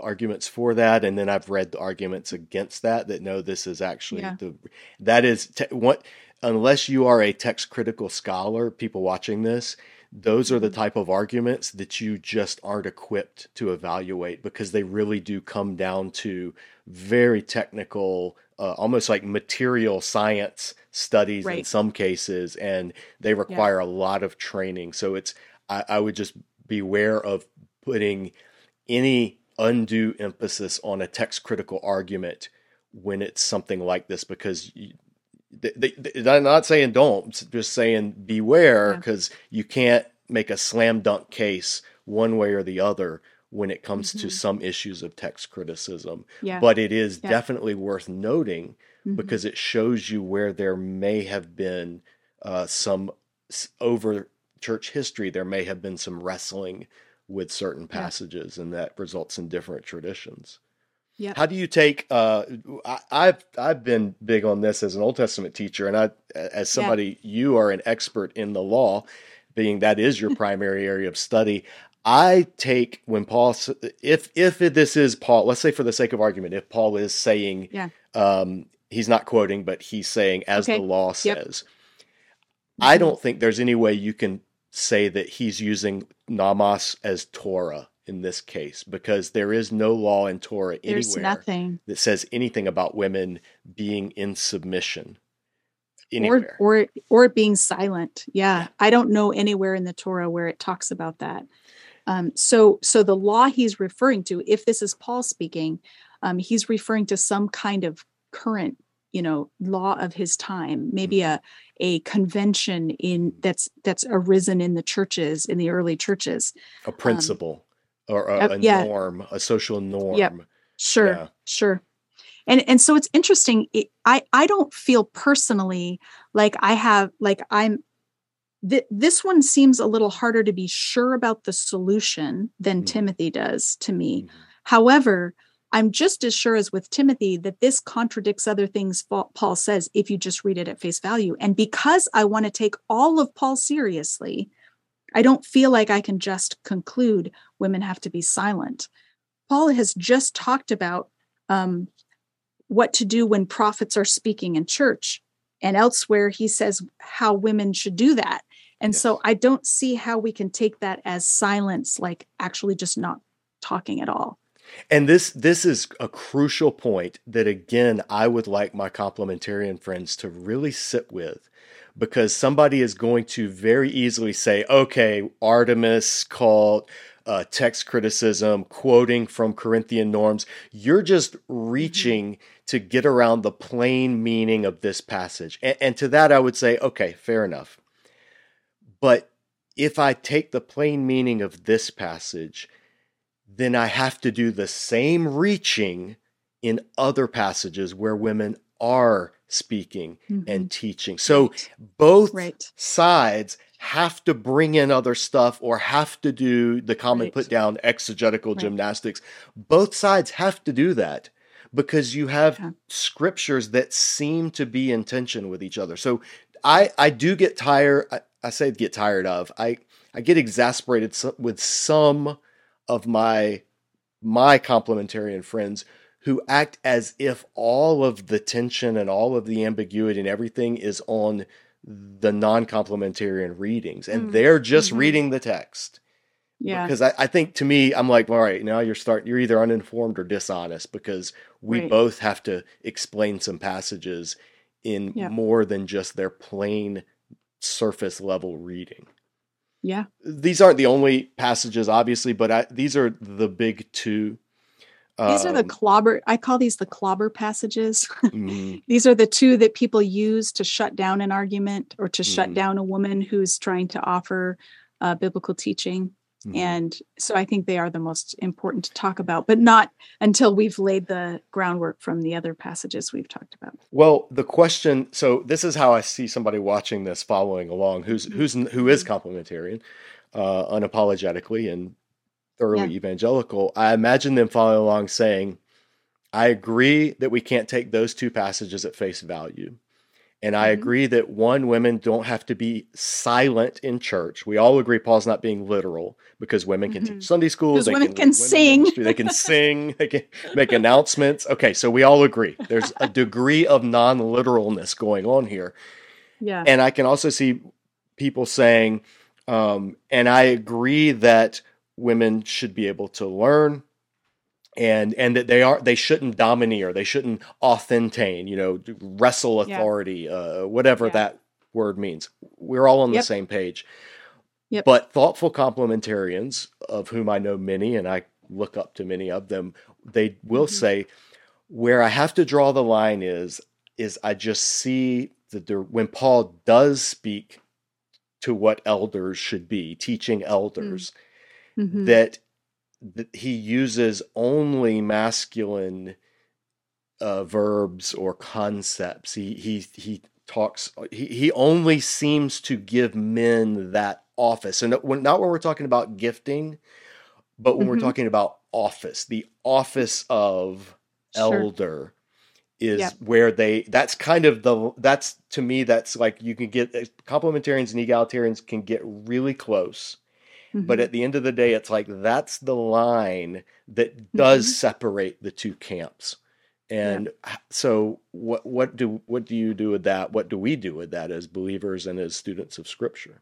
A: arguments for that, and then I've read the arguments against that. That no, this is actually
B: Yeah.
A: the that is te- what unless you are a text critical scholar, people watching this, those are the
B: Mhm.
A: type of arguments that you just aren't equipped to evaluate because they really do come down to very technical, uh, almost like material science studies in some cases, and they require a lot of training. So it's I, I would just beware of putting any undue emphasis on a text critical argument when it's something like this because you, they, they, they're not saying don't, just saying beware because yeah. you can't make a slam dunk case one way or the other when it comes mm-hmm. to some issues of text criticism. Yeah. But it is yeah. definitely worth noting mm-hmm. because it shows you where there may have been uh, some over church history, there may have been some wrestling with certain passages, yeah. and that results in different traditions. Yeah. How do you take? Uh, I, have I've been big on this as an Old Testament teacher, and I, as somebody, yeah. you are an expert in the law, being that is your primary area of study. I take when Paul, if if this is Paul, let's say for the sake of argument, if Paul is saying, yeah. um, he's not quoting, but he's saying as okay. the law says. Yep. I mm-hmm. don't think there's any way you can say that he's using nomos as Torah in this case because there is no law in Torah There's anywhere nothing. that says anything about women being in submission.
B: Anywhere. Or, or or being silent. Yeah. I don't know anywhere in the Torah where it talks about that. Um, so so the law he's referring to, if this is Paul speaking, um, he's referring to some kind of current you know law of his time maybe mm-hmm. a a convention in that's that's arisen in the churches in the early churches
A: a um, principle um, or a, uh, a yeah. norm a social norm
B: yeah sure yeah. sure and and so it's interesting it, i i don't feel personally like i have like i'm th- this one seems a little harder to be sure about the solution than mm. timothy does to me mm. however I'm just as sure as with Timothy that this contradicts other things Paul says if you just read it at face value. And because I want to take all of Paul seriously, I don't feel like I can just conclude women have to be silent. Paul has just talked about um, what to do when prophets are speaking in church. And elsewhere, he says how women should do that. And yes. so I don't see how we can take that as silence, like actually just not talking at all.
A: And this this is a crucial point that again I would like my complementarian friends to really sit with because somebody is going to very easily say, okay, Artemis called uh, text criticism, quoting from Corinthian norms. You're just reaching mm-hmm. to get around the plain meaning of this passage. And, and to that, I would say, okay, fair enough. But if I take the plain meaning of this passage then I have to do the same reaching in other passages where women are speaking mm-hmm. and teaching. So right. both right. sides have to bring in other stuff or have to do the common right. put down exegetical gymnastics. Both sides have to do that because you have yeah. scriptures that seem to be in tension with each other. So I I do get tired I, I say get tired of. I I get exasperated with some of my my complementarian friends who act as if all of the tension and all of the ambiguity and everything is on the non-complementarian readings and mm. they're just mm-hmm. reading the text yeah because I, I, think to me i'm like all right now you're starting you're either uninformed or dishonest because we right. both have to explain some passages in yeah. more than just their plain surface level reading
B: yeah.
A: These aren't the only passages, obviously, but I, these are the big two.
B: These are the um, clobber. I call these the clobber passages. mm-hmm. These are the two that people use to shut down an argument or to mm-hmm. shut down a woman who's trying to offer uh, biblical teaching. Mm-hmm. And so I think they are the most important to talk about, but not until we've laid the groundwork from the other passages we've talked about.
A: Well, the question so this is how I see somebody watching this following along who's mm-hmm. who's who is complementarian, uh, unapologetically and thoroughly yeah. evangelical. I imagine them following along saying, I agree that we can't take those two passages at face value. And I mm-hmm. agree that one, women don't have to be silent in church. We all agree Paul's not being literal because women can mm-hmm. teach Sunday school.
B: They women can, can sing.
A: Ministry, they can sing. They can make announcements. Okay, so we all agree. There's a degree of non literalness going on here.
B: Yeah.
A: And I can also see people saying, um, and I agree that women should be able to learn and and that they are they shouldn't domineer they shouldn't authentein you know wrestle authority yeah. uh, whatever yeah. that word means we're all on yep. the same page yep. but thoughtful complementarians of whom i know many and i look up to many of them they will mm-hmm. say Where I have to draw the line is is I just see that there, when Paul does speak to what elders should be, teaching elders,
B: Mhm.
A: that, that he uses only masculine uh, verbs or concepts. He he he talks. He he only seems to give men that office, and when, not when we're talking about gifting, but when we're
B: Mhm.
A: talking about office, the office of
B: Sure.
A: elder is
B: Yep.
A: where they that's kind of the that's to me that's like you can get complementarians and egalitarians can get really close but
B: Mhm.
A: at the end of the day it's like that's the line that does
B: Mhm.
A: separate the two camps and h- so what what do what do you do with that what do we do with that as believers and as students of scripture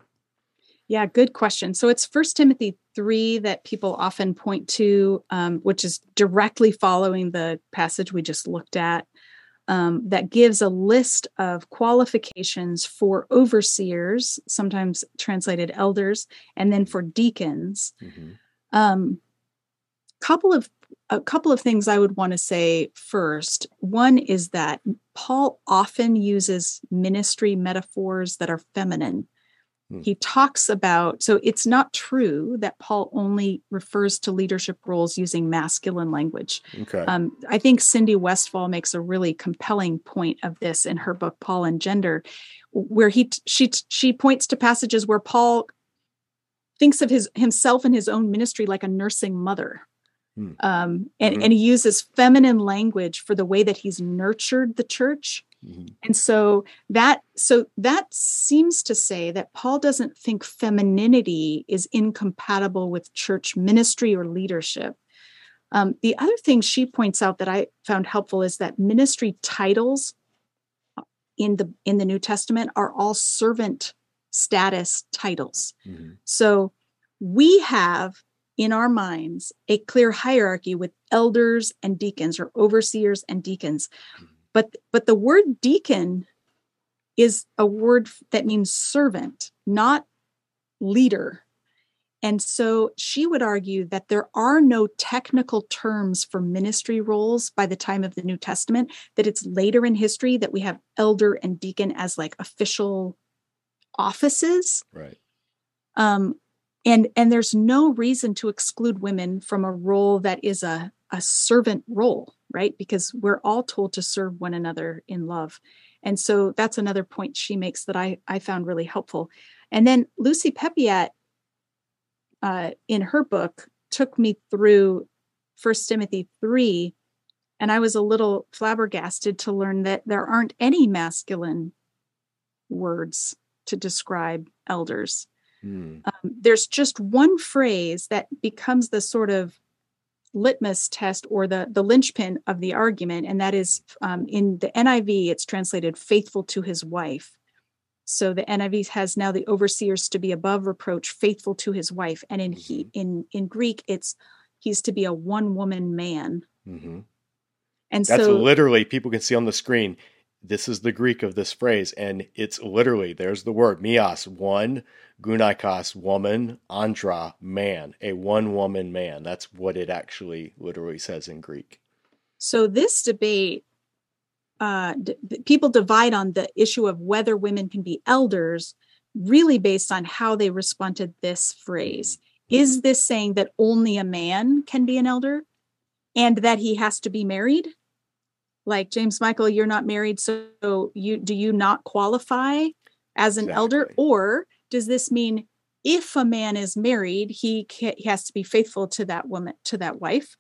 B: Yeah, good question. So it's First Timothy 3 that people often point to, um, which is directly following the passage we just looked at, um, that gives a list of qualifications for overseers, sometimes translated elders, and then for deacons. Um, couple of a couple of things I would want to say first. One is that Paul often uses ministry metaphors that are feminine.
A: Hmm.
B: He talks about, so it's not true that Paul only refers to leadership roles using masculine language.
A: okay
B: Um, I think Cindy Westfall makes a really compelling point of this in her book Paul and Gender, where he she she points to passages where Paul thinks of his himself and his own ministry like a nursing mother.
A: Hmm.
B: Um, and,
A: Mhm.
B: and he uses feminine language for the way that he's nurtured the church.
A: Mhm.
B: And so that so that seems to say that Paul doesn't think femininity is incompatible with church ministry or leadership. Um, the other thing she points out that I found helpful is that ministry titles in the in the New Testament are all servant status titles.
A: Mhm.
B: So we have in our minds a clear hierarchy with elders and deacons or overseers and deacons. But but the word deacon is a word that means servant, not leader. And so she would argue that there are no technical terms for ministry roles by the time of the New Testament, that it's later in history that we have elder and deacon as like official offices
A: right
B: um, and and there's no reason to exclude women from a role that is a a servant role right? Because we're all told to serve one another in love. And so that's another point she makes that i i found really helpful. And then lucy peppiatt uh, in her book took me through first timothy 3 and i was a little flabbergasted to learn that there aren't any masculine words to describe elders.
A: Hmm.
B: um, there's just one phrase that becomes the sort of litmus test or the the linchpin of the argument and that is um, in the niv it's translated faithful to his wife so the niv has now the overseers to be above reproach faithful to his wife and in he in in greek it's he's to be a one woman man
A: Mhm.
B: and so
A: That's
B: so
A: literally people can see on the screen. This is the Greek of this phrase, and it's literally there's the word mias, one, gunaikos, woman, andra, man, a one woman man. That's what it actually literally says in Greek.
B: So this debate, uh, d- people divide on the issue of whether women can be elders, really based on how they respond to this phrase. Is this saying that only a man can be an elder, and that he has to be married? Like James Michael, you're not married, so you do you not qualify as an elder, or does this mean if a man is married, he, ca- he has to be faithful to that woman, to that wife?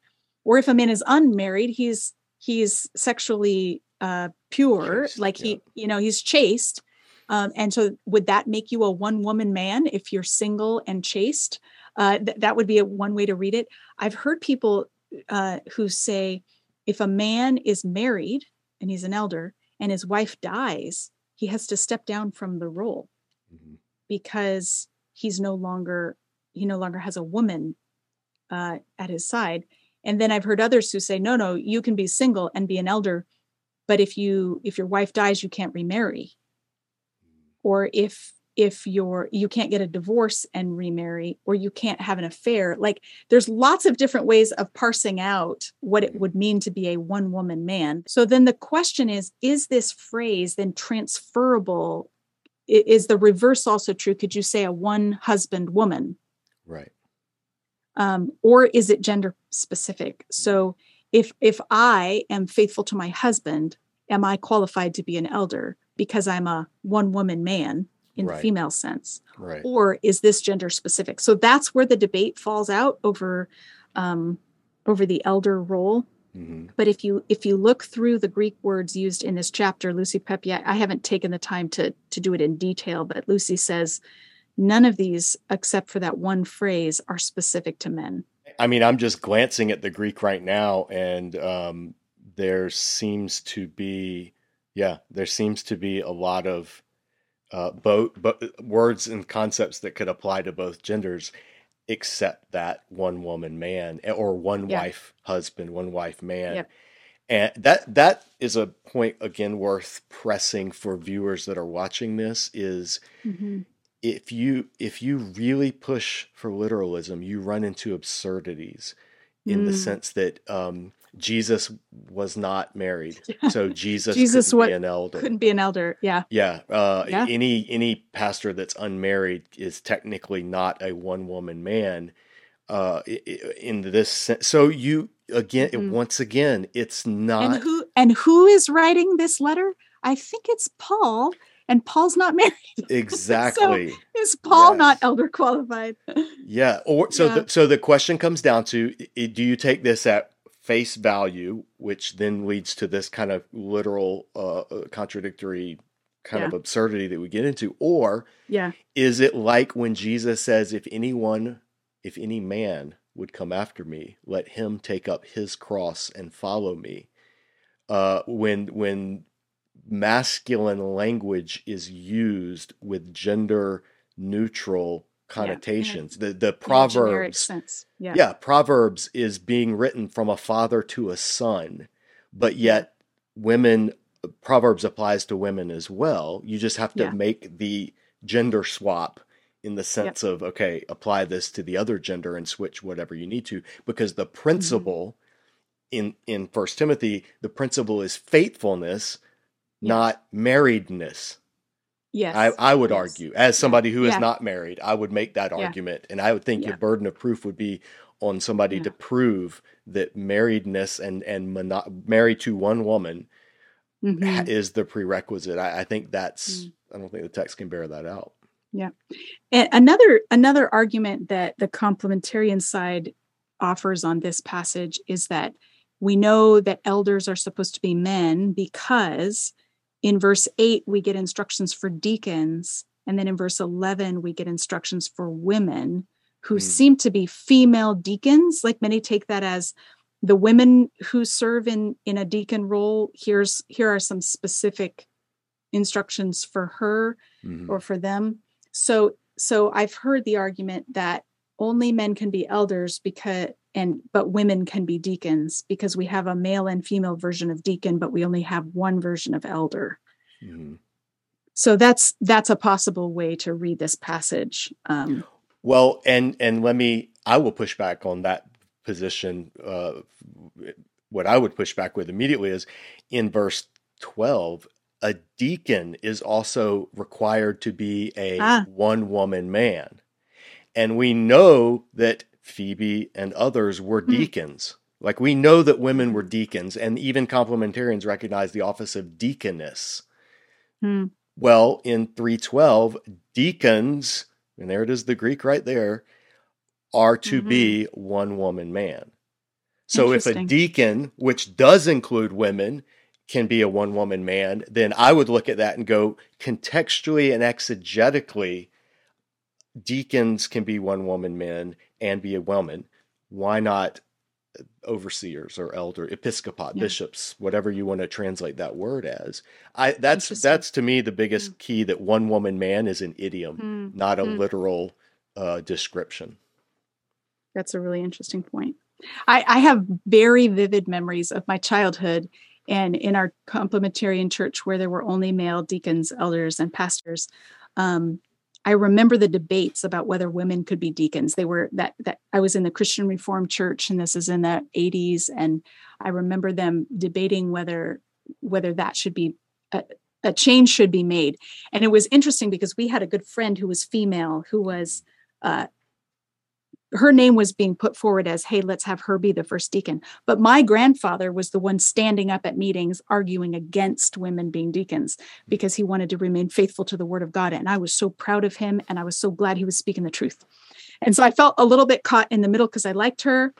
B: or if a man is unmarried he's he's sexually uh pure like he
A: yeah.
B: you know he's chaste um and so would that make you a one woman man if you're single and chaste uh th- that would be a one way to read it i've heard people uh who say if a man is married and he's an elder and his wife dies he has to step down from the role
A: Mhm.
B: because he's no longer he no longer has a woman uh, at his side. And then i've heard others who say no no you can be single and be an elder but if you if your wife dies you can't remarry. Or if if you're you can't get a divorce and remarry or you can't have an affair like there's lots of different ways of parsing out what it would mean to be a one woman man. So then the question is is this phrase then transferable? Is the reverse also true? Could you say a one husband woman?
A: Right.
B: Um, or is it gender specific? So if if i am faithful to my husband am i qualified to be an elder because i'm a one woman man in right. the female sense
A: right.
B: or is this gender specific so that's where the debate falls out over um, over the elder role mm-hmm. but if you if you look through the greek words used in this chapter lucy peppiatt i haven't taken the time to to do it in detail but lucy says none of these except for that one phrase are specific to men
A: i mean i'm just glancing at the greek right now and um, there seems to be yeah there seems to be a lot of uh, both, words and concepts that could apply to both genders, except that one woman man eh, or one yeah. wife husband, one wife man. Yeah. And that that is a point again worth pressing for viewers that are watching this is mm-hmm. if you if you really push for literalism, you run into absurdities in mm. the sense that um, Jesus was not married, so Jesus Jesus couldn't what, be an elder.
B: Couldn't be an elder. Yeah.
A: Yeah. Uh, yeah. Any any pastor that's unmarried is technically not a one woman man. Uh, in this sense, so you again mm-hmm. once again, it's not.
B: And who and who is writing this letter? I think it's Paul and Paul's not married.
A: Exactly.
B: so is Paul yes. not elder qualified?
A: yeah. Or so. Yeah. The, so the question comes down to: Do you take this at face value, which then leads to this kind of literal, uh, uh, contradictory kind yeah. of absurdity that we get into, or
B: yeah,
A: is it like when Jesus says, "If anyone, if any man would come after me, let him take up his cross and follow me." Uh, when when masculine language is used with gender neutral connotations. Yeah, The the proverbs
B: yeah.
A: yeah, proverbs is being written from a father to a son, but yet women proverbs applies to women as well. You just have to make the gender swap in the sense yep. of okay, apply this to the other gender and switch whatever you need to because the principle mm-hmm. in in First Timothy, the principle is faithfulness yes. not marriedness.
B: Yes.
A: I, I would yes. argue, as somebody who is yeah. not married, I would make that argument. And I would think yeah. your burden of proof would be on somebody yeah. to prove that marriedness and, and mono- married to one woman mm-hmm. is the prerequisite. I, I think that's, mm. I don't think the text can bear that out.
B: Yeah. And another, another argument that the complementarian side offers on this passage is that we know that elders are supposed to be men because in verse 8 we get instructions for deacons and then in verse 11 we get instructions for women who mm. seem to be female deacons like many take that as the women who serve in in a deacon role here's here are some specific instructions for her mm-hmm. or for them so so i've heard the argument that only men can be elders because and but women can be deacons because we have a male and female version of deacon but we only have one version of elder mm-hmm. so that's that's a possible way to read this passage um,
A: well and and let me i will push back on that position uh, what i would push back with immediately is in verse 12 a deacon is also required to be a ah. one woman man and we know that Phoebe and others were hmm. deacons. Like we know that women were deacons, and even complementarians recognize the office of deaconess. Hmm. Well, in 312, deacons, and there it is, the Greek right there, are to mm-hmm. be one woman man. So if a deacon, which does include women, can be a one woman man, then I would look at that and go contextually and exegetically, deacons can be one woman men and be a woman. Why not overseers or elder episcopate yeah. bishops whatever you want to translate that word as i that's that's to me the biggest mm. key that one woman man is an idiom mm. not a mm. literal uh, description
B: that's a really interesting point I, I have very vivid memories of my childhood and in our complementarian church where there were only male deacons elders and pastors um, I remember the debates about whether women could be deacons. They were that that I was in the Christian Reformed Church, and this is in the 80s, and I remember them debating whether whether that should be a, a change should be made. And it was interesting because we had a good friend who was female who was uh, her name was being put forward as, hey, let's have her be the first deacon. But my grandfather was the one standing up at meetings arguing against women being deacons because he wanted to remain faithful to the word of God. And I was so proud of him and I was so glad he was speaking the truth. And so I felt a little bit caught in the middle because I liked her.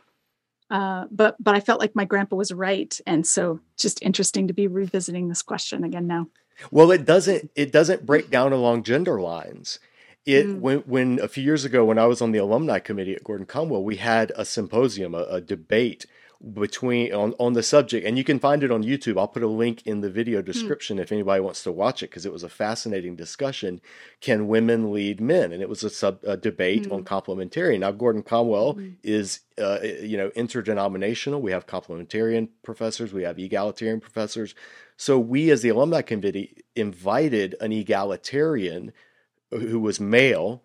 B: Uh, but but I felt like my grandpa was right, and so just interesting to be revisiting this question again now.
A: Well, it doesn't it doesn't break down along gender lines it mm. when when a few years ago when I was on the alumni committee at Gordon Conwell, we had a symposium, a, a, debate between on, on the subject, and you can find it on YouTube. I'll put a link in the video hmm. description mm. if anybody wants to watch it because it was a fascinating discussion. Can women lead men? And it was a sub a debate mm. on complementarian. Now Gordon Conwell mm. is uh, you know interdenominational. We have complementarian professors, we have egalitarian professors. So we as the alumni committee invited an egalitarian who was male,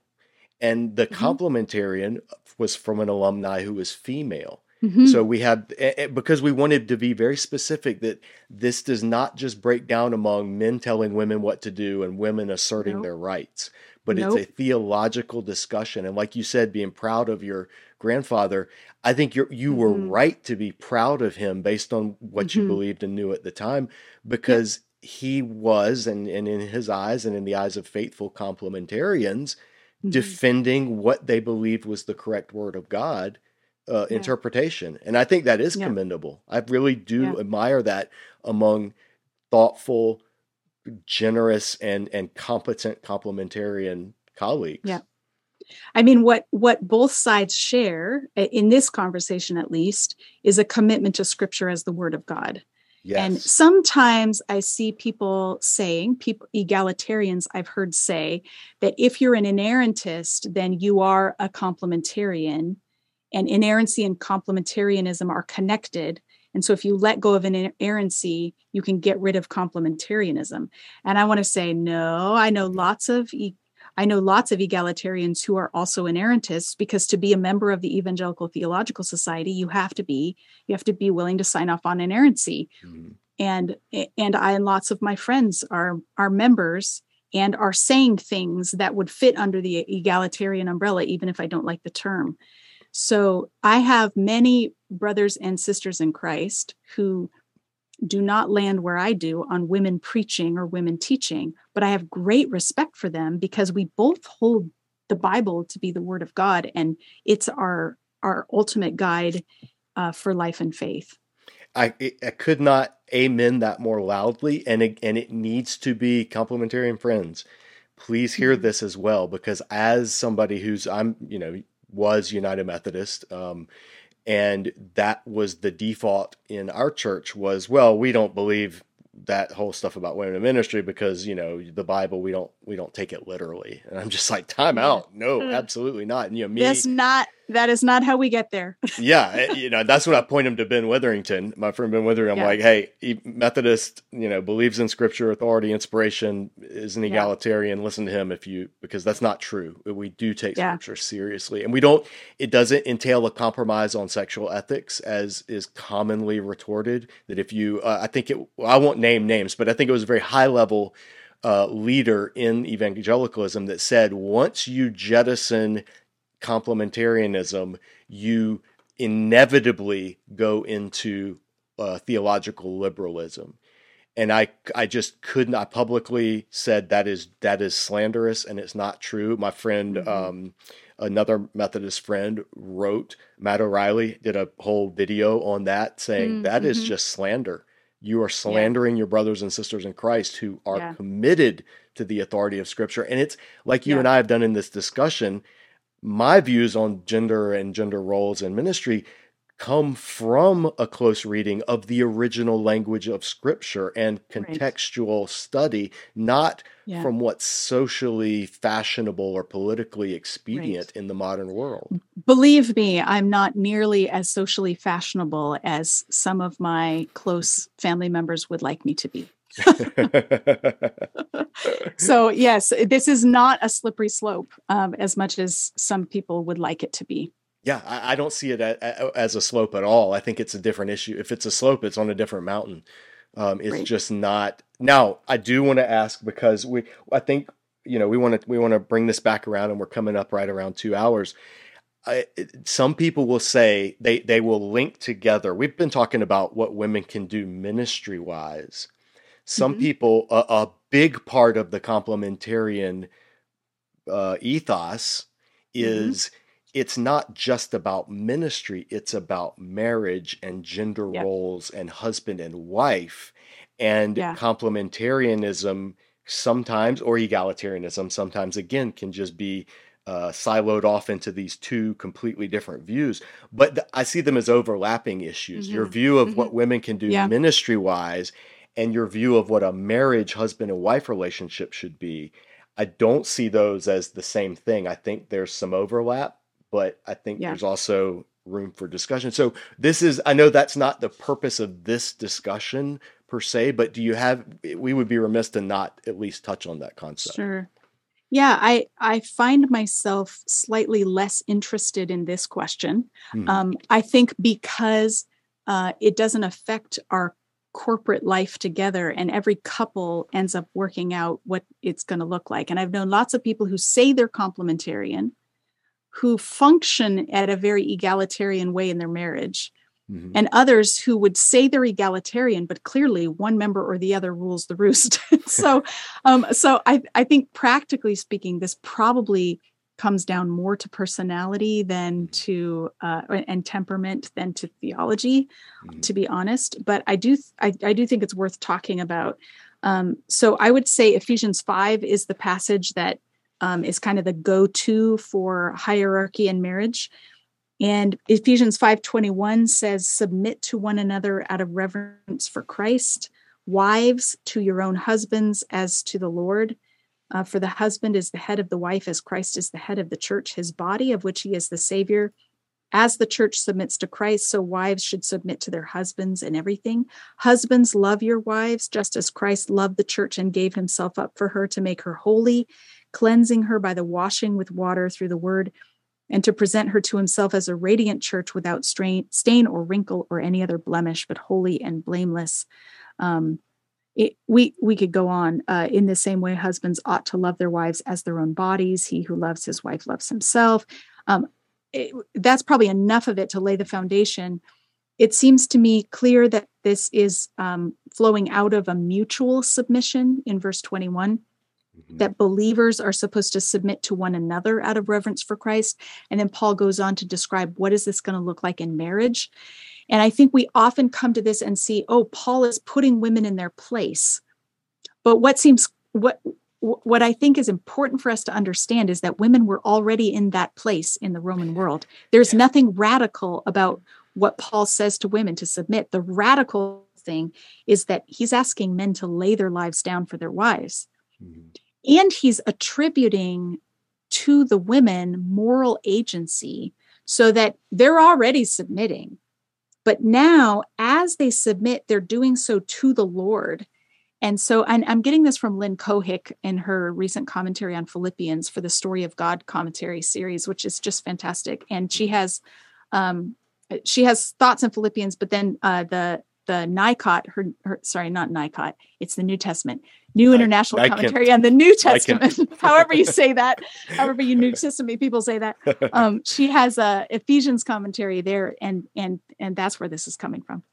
A: and the mm-hmm. complementarian was from an alumni who was female. Mm-hmm. So we had because we wanted to be very specific that this does not just break down among men telling women what to do and women asserting nope. their rights, but nope. it's a theological discussion. And like you said, being proud of your grandfather, I think you you mm-hmm. were right to be proud of him based on what mm-hmm. you believed and knew at the time, because he was, and, and in his eyes and in the eyes of faithful complementarians, mm-hmm. defending what they believed was the correct word of God uh, yeah. interpretation. And I think that is yeah. commendable. I really do yeah. admire that among thoughtful, generous, and, and competent complementarian colleagues.
B: Yeah. I mean, what what both sides share in this conversation, at least, is a commitment to Scripture as the Word of God. Yes. And sometimes I see people saying, people egalitarians I've heard say that if you're an inerrantist, then you are a complementarian. And inerrancy and complementarianism are connected. And so if you let go of an inerrancy, you can get rid of complementarianism. And I want to say, no, I know lots of e- I know lots of egalitarians who are also inerrantists because to be a member of the Evangelical Theological Society, you have to be you have to be willing to sign off on inerrancy. Mm-hmm. And and I and lots of my friends are are members and are saying things that would fit under the egalitarian umbrella, even if I don't like the term. So I have many brothers and sisters in Christ who do not land where I do on women preaching or women teaching, but I have great respect for them because we both hold the Bible to be the Word of God, and it's our our ultimate guide uh, for life and faith.
A: I I could not amen that more loudly, and it, and it needs to be complementarian friends. Please hear mm-hmm. this as well, because as somebody who's I'm you know was United Methodist. Um, and that was the default in our church was well we don't believe that whole stuff about women in ministry because you know the bible we don't we don't take it literally. And i'm just like time out. No mm. absolutely not. And you know me
B: that's not that is not how we get there.
A: yeah, eh, you know that's what I point him to Ben Witherington, my friend Ben Witherington. I'm yeah. like, hey, Methodist, you know, believes in Scripture, authority, inspiration, is an egalitarian. Yeah. Listen to him if you because that's not true. We do take yeah. Scripture seriously, and we don't. It doesn't entail a compromise on sexual ethics, as is commonly retorted. That if you, uh, I think it, I won't name names, but I think it was a very high level. Uh, leader in evangelicalism that said once you jettison complementarianism, you inevitably go into uh, theological liberalism. And I, I just could not I publicly said that is that is slanderous and it's not true. My friend, mm-hmm. um, another Methodist friend, wrote Matt O'Reilly did a whole video on that, saying mm-hmm. that is mm-hmm. just slander. You are slandering yeah. your brothers and sisters in Christ who are yeah. committed to the authority of Scripture. And it's like you yeah. and I have done in this discussion my views on gender and gender roles in ministry come from a close reading of the original language of scripture and contextual right. study not yeah. from what's socially fashionable or politically expedient right. in the modern world
B: believe me i'm not nearly as socially fashionable as some of my close family members would like me to be so yes, this is not a slippery slope um, as much as some people would like it to be.
A: Yeah, I, I don't see it a, a, as a slope at all. I think it's a different issue. If it's a slope, it's on a different mountain. Um, it's right. just not. Now, I do want to ask because we, I think, you know, we want to we want to bring this back around, and we're coming up right around two hours. I, some people will say they they will link together. We've been talking about what women can do ministry wise. Some mm-hmm. people, a, a, big part of the complementarian uh, ethos mm-hmm. is mm-hmm. it's not just about ministry; it's about marriage and gender roles and husband and wife. And yeah. complementarianism sometimes, or egalitarianism sometimes, again, can just be uh, siloed off into these two completely different views, but th- I see them as overlapping issues. Mm-hmm. Your view of mm-hmm. what women can do yeah. ministry wise and your view of what a marriage, husband and wife relationship should be. I don't see those as the same thing. I think there's some overlap, but I think yeah. there's also room for discussion. So, this is, I know that's not the purpose of this discussion per se, but do you have, we would be remiss to not at least touch on that concept.
B: Sure. Yeah, I I find myself slightly less interested in this question. Mm-hmm. Um, I think because uh, it doesn't affect our corporate life together, and every couple ends up working out what it's going to look like. And I've known lots of people who say they're complementarian, who function at a very egalitarian way in their marriage, Mm-hmm. and others who would say they're egalitarian, but clearly one member or the other rules the roost. so, um, so I, I think practically speaking, this probably comes down more to personality than to uh, and temperament than to theology, mm-hmm. to be honest. But I do I, I do think it's worth talking about. Um, so I would say Ephesians five is the passage that um, is kind of the go-to for hierarchy in marriage and Ephesians 5:21 says submit to one another out of reverence for Christ, wives to your own husbands as to the Lord. Uh, for the husband is the head of the wife as Christ is the head of the church, his body of which he is the savior. As the church submits to Christ, so wives should submit to their husbands in everything. Husbands, love your wives, just as Christ loved the church and gave himself up for her to make her holy, cleansing her by the washing with water through the word and to present her to himself as a radiant church without strain, stain or wrinkle or any other blemish, but holy and blameless. Um, it, we we could go on uh, in the same way. Husbands ought to love their wives as their own bodies. He who loves his wife loves himself. Um, it, that's probably enough of it to lay the foundation. It seems to me clear that this is um, flowing out of a mutual submission in verse 21 mm-hmm. that believers are supposed to submit to one another out of reverence for Christ. And then Paul goes on to describe what is this going to look like in marriage. And I think we often come to this and see, oh, Paul is putting women in their place. But what seems what what I think is important for us to understand is that women were already in that place in the Roman world. There's nothing radical about what Paul says to women to submit. The radical thing is that he's asking men to lay their lives down for their wives. Mm-hmm and he's attributing to the women moral agency so that they're already submitting. But now, as they submit, they're doing so to the Lord. And so, and I'm getting this from Lynn Cohick in her recent commentary on Philippians for the Story of God commentary series, which is just fantastic. And she has, um, she has thoughts in Philippians, but then uh, the the NICOT, her, her sorry, not NICOT, it's the New Testament, New International I, I Commentary on the New Testament. however you say that, however you New Testament people say that. Um, she has a Ephesians commentary there, and and and that's where this is coming from. Hmm.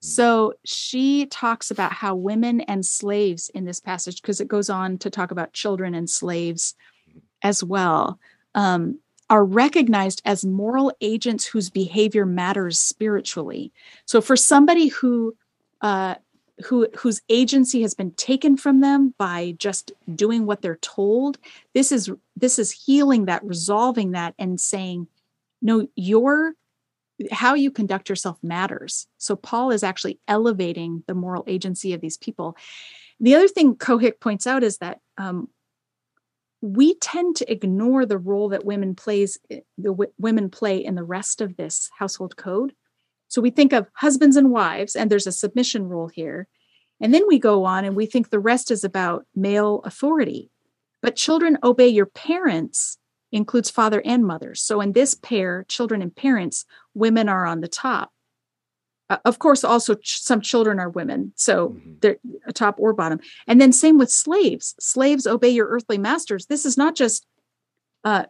B: So she talks about how women and slaves in this passage, because it goes on to talk about children and slaves as well. Um, are recognized as moral agents whose behavior matters spiritually. So for somebody who uh, who whose agency has been taken from them by just doing what they're told, this is this is healing that, resolving that, and saying, no, your how you conduct yourself matters. So Paul is actually elevating the moral agency of these people. The other thing Cohick points out is that um, we tend to ignore the role that women plays eh, the w- women play in the rest of this household code so we think of husbands and wives and there's a submission rule here and then we go on and we think the rest is about male authority But children obey your parents includes father and mother. So in this pair, children and parents, women are on the top. Uh, of course, also ch- some children are women, so mm-hmm. they're top or bottom. And then same with slaves. Slaves obey your earthly masters. This is not just uh,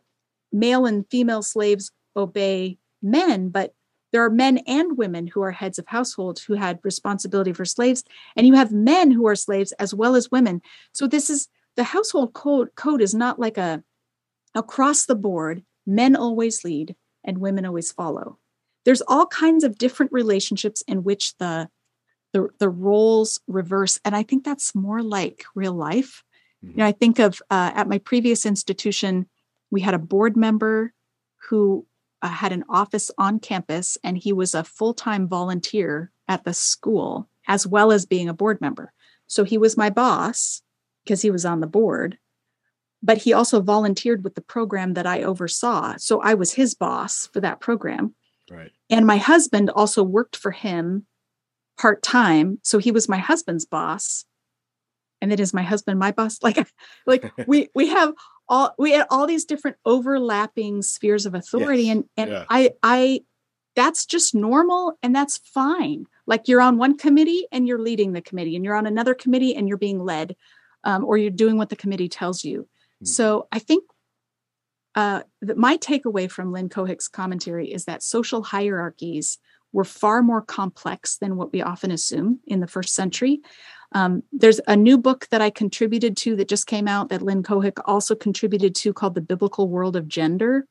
B: male and female slaves obey men, but there are men and women who are heads of households who had responsibility for slaves, and you have men who are slaves as well as women. So this is the household code. Code is not like a across the board. Men always lead, and women always follow. There's all kinds of different relationships in which the the, the roles reverse, and I think that's more like real life. Mm-hmm. You know, I think of uh, at my previous institution, we had a board member who uh, had an office on campus and he was a full-time volunteer at the school as well as being a board member. So he was my boss because he was on the board but he also volunteered with the program that i oversaw. So i was his boss for that program.
A: Right.
B: And my husband also worked for him part-time. So he was my husband's boss and then is my husband my boss? Like like we we have all we had all these different overlapping spheres of authority yes. and and yeah. i i that's just normal and that's fine like you're on one committee and you're leading the committee and you're on another committee and you're being led um, or you're doing what the committee tells you mm. so i think uh, my takeaway from lynn cohick's commentary is that social hierarchies were far more complex than what we often assume in the first century um, there's a new book that I contributed to that just came out that Lynn Cohick also contributed to called The Biblical World of Gender.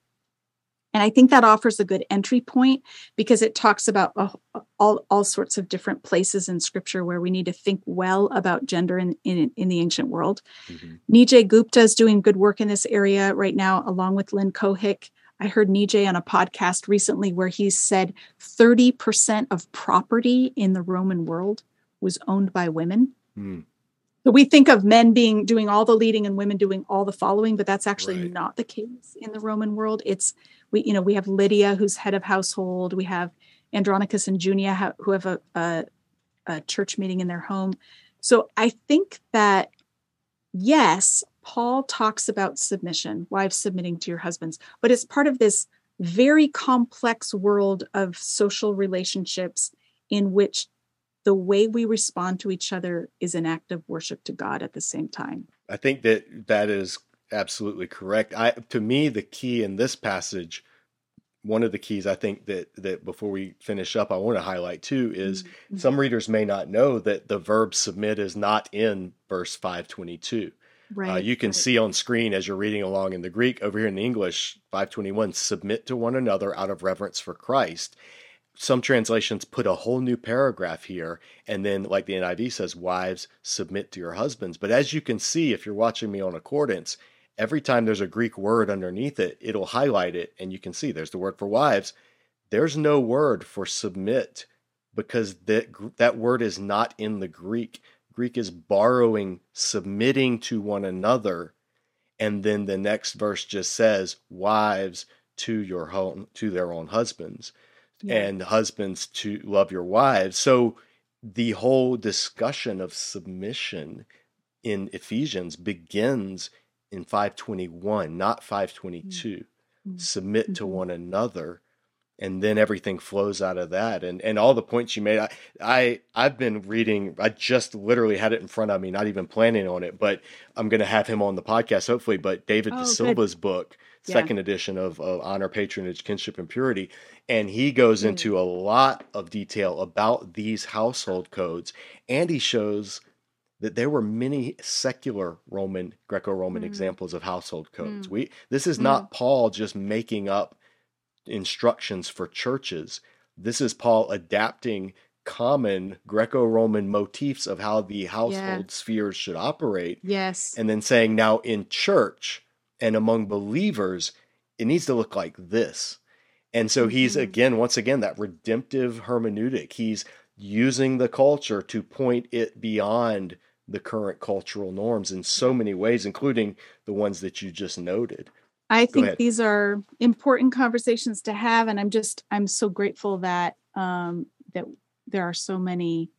B: And I think that offers a good entry point because it talks about uh, all, all sorts of different places in scripture where we need to think well about gender in, in, in the ancient world. mm-hmm. Nijay Gupta is doing good work in this area right now, along with Lynn Cohick. I heard Nijay on a podcast recently where he said 30% of property in the Roman world was owned by women. Mm. So we think of men being doing all the leading and women doing all the following, but that's actually right. not the case in the Roman world. It's we, you know, we have Lydia who's head of household. We have Andronicus and Junia who have a, a, a church meeting in their home. So I think that yes, Paul talks about submission, wives submitting to your husbands, but it's part of this very complex world of social relationships in which the way we respond to each other is an act of worship to God at the same time.
A: I think that that is absolutely correct. I to me the key in this passage one of the keys I think that that before we finish up I want to highlight too is mm-hmm. some readers may not know that the verb submit is not in verse 522. Right, uh, you can right. see on screen as you're reading along in the Greek over here in the English 521 submit to one another out of reverence for Christ some translations put a whole new paragraph here and then like the NIV says wives submit to your husbands. But as you can see if you're watching me on accordance every time there's a Greek word underneath it it'll highlight it and you can see there's the word for wives. There's no word for submit because that that word is not in the Greek. Greek is borrowing submitting to one another and then the next verse just says wives to your home to their own husbands yeah. and husbands to love your wives. So the whole discussion of submission in Ephesians begins in 521, not 522. Mm-hmm. Submit mm-hmm. to one another and then everything flows out of that and and all the points you made I, I i've been reading i just literally had it in front of me not even planning on it but i'm going to have him on the podcast hopefully but david oh, Silva's book second edition of, of honor patronage kinship and purity and he goes mm. into a lot of detail about these household codes and he shows that there were many secular roman greco-roman mm. examples of household codes mm. we this is not mm. paul just making up instructions for churches this is paul adapting common greco-roman motifs of how the household yeah. spheres should operate
B: yes
A: and then saying now in church and among believers, it needs to look like this. And so he's mm-hmm. again, once again, that redemptive hermeneutic. He's using the culture to point it beyond the current cultural norms in so many ways, including the ones that you just noted.
B: I think these are important conversations to have, and I'm just I'm so grateful that um, that there are so many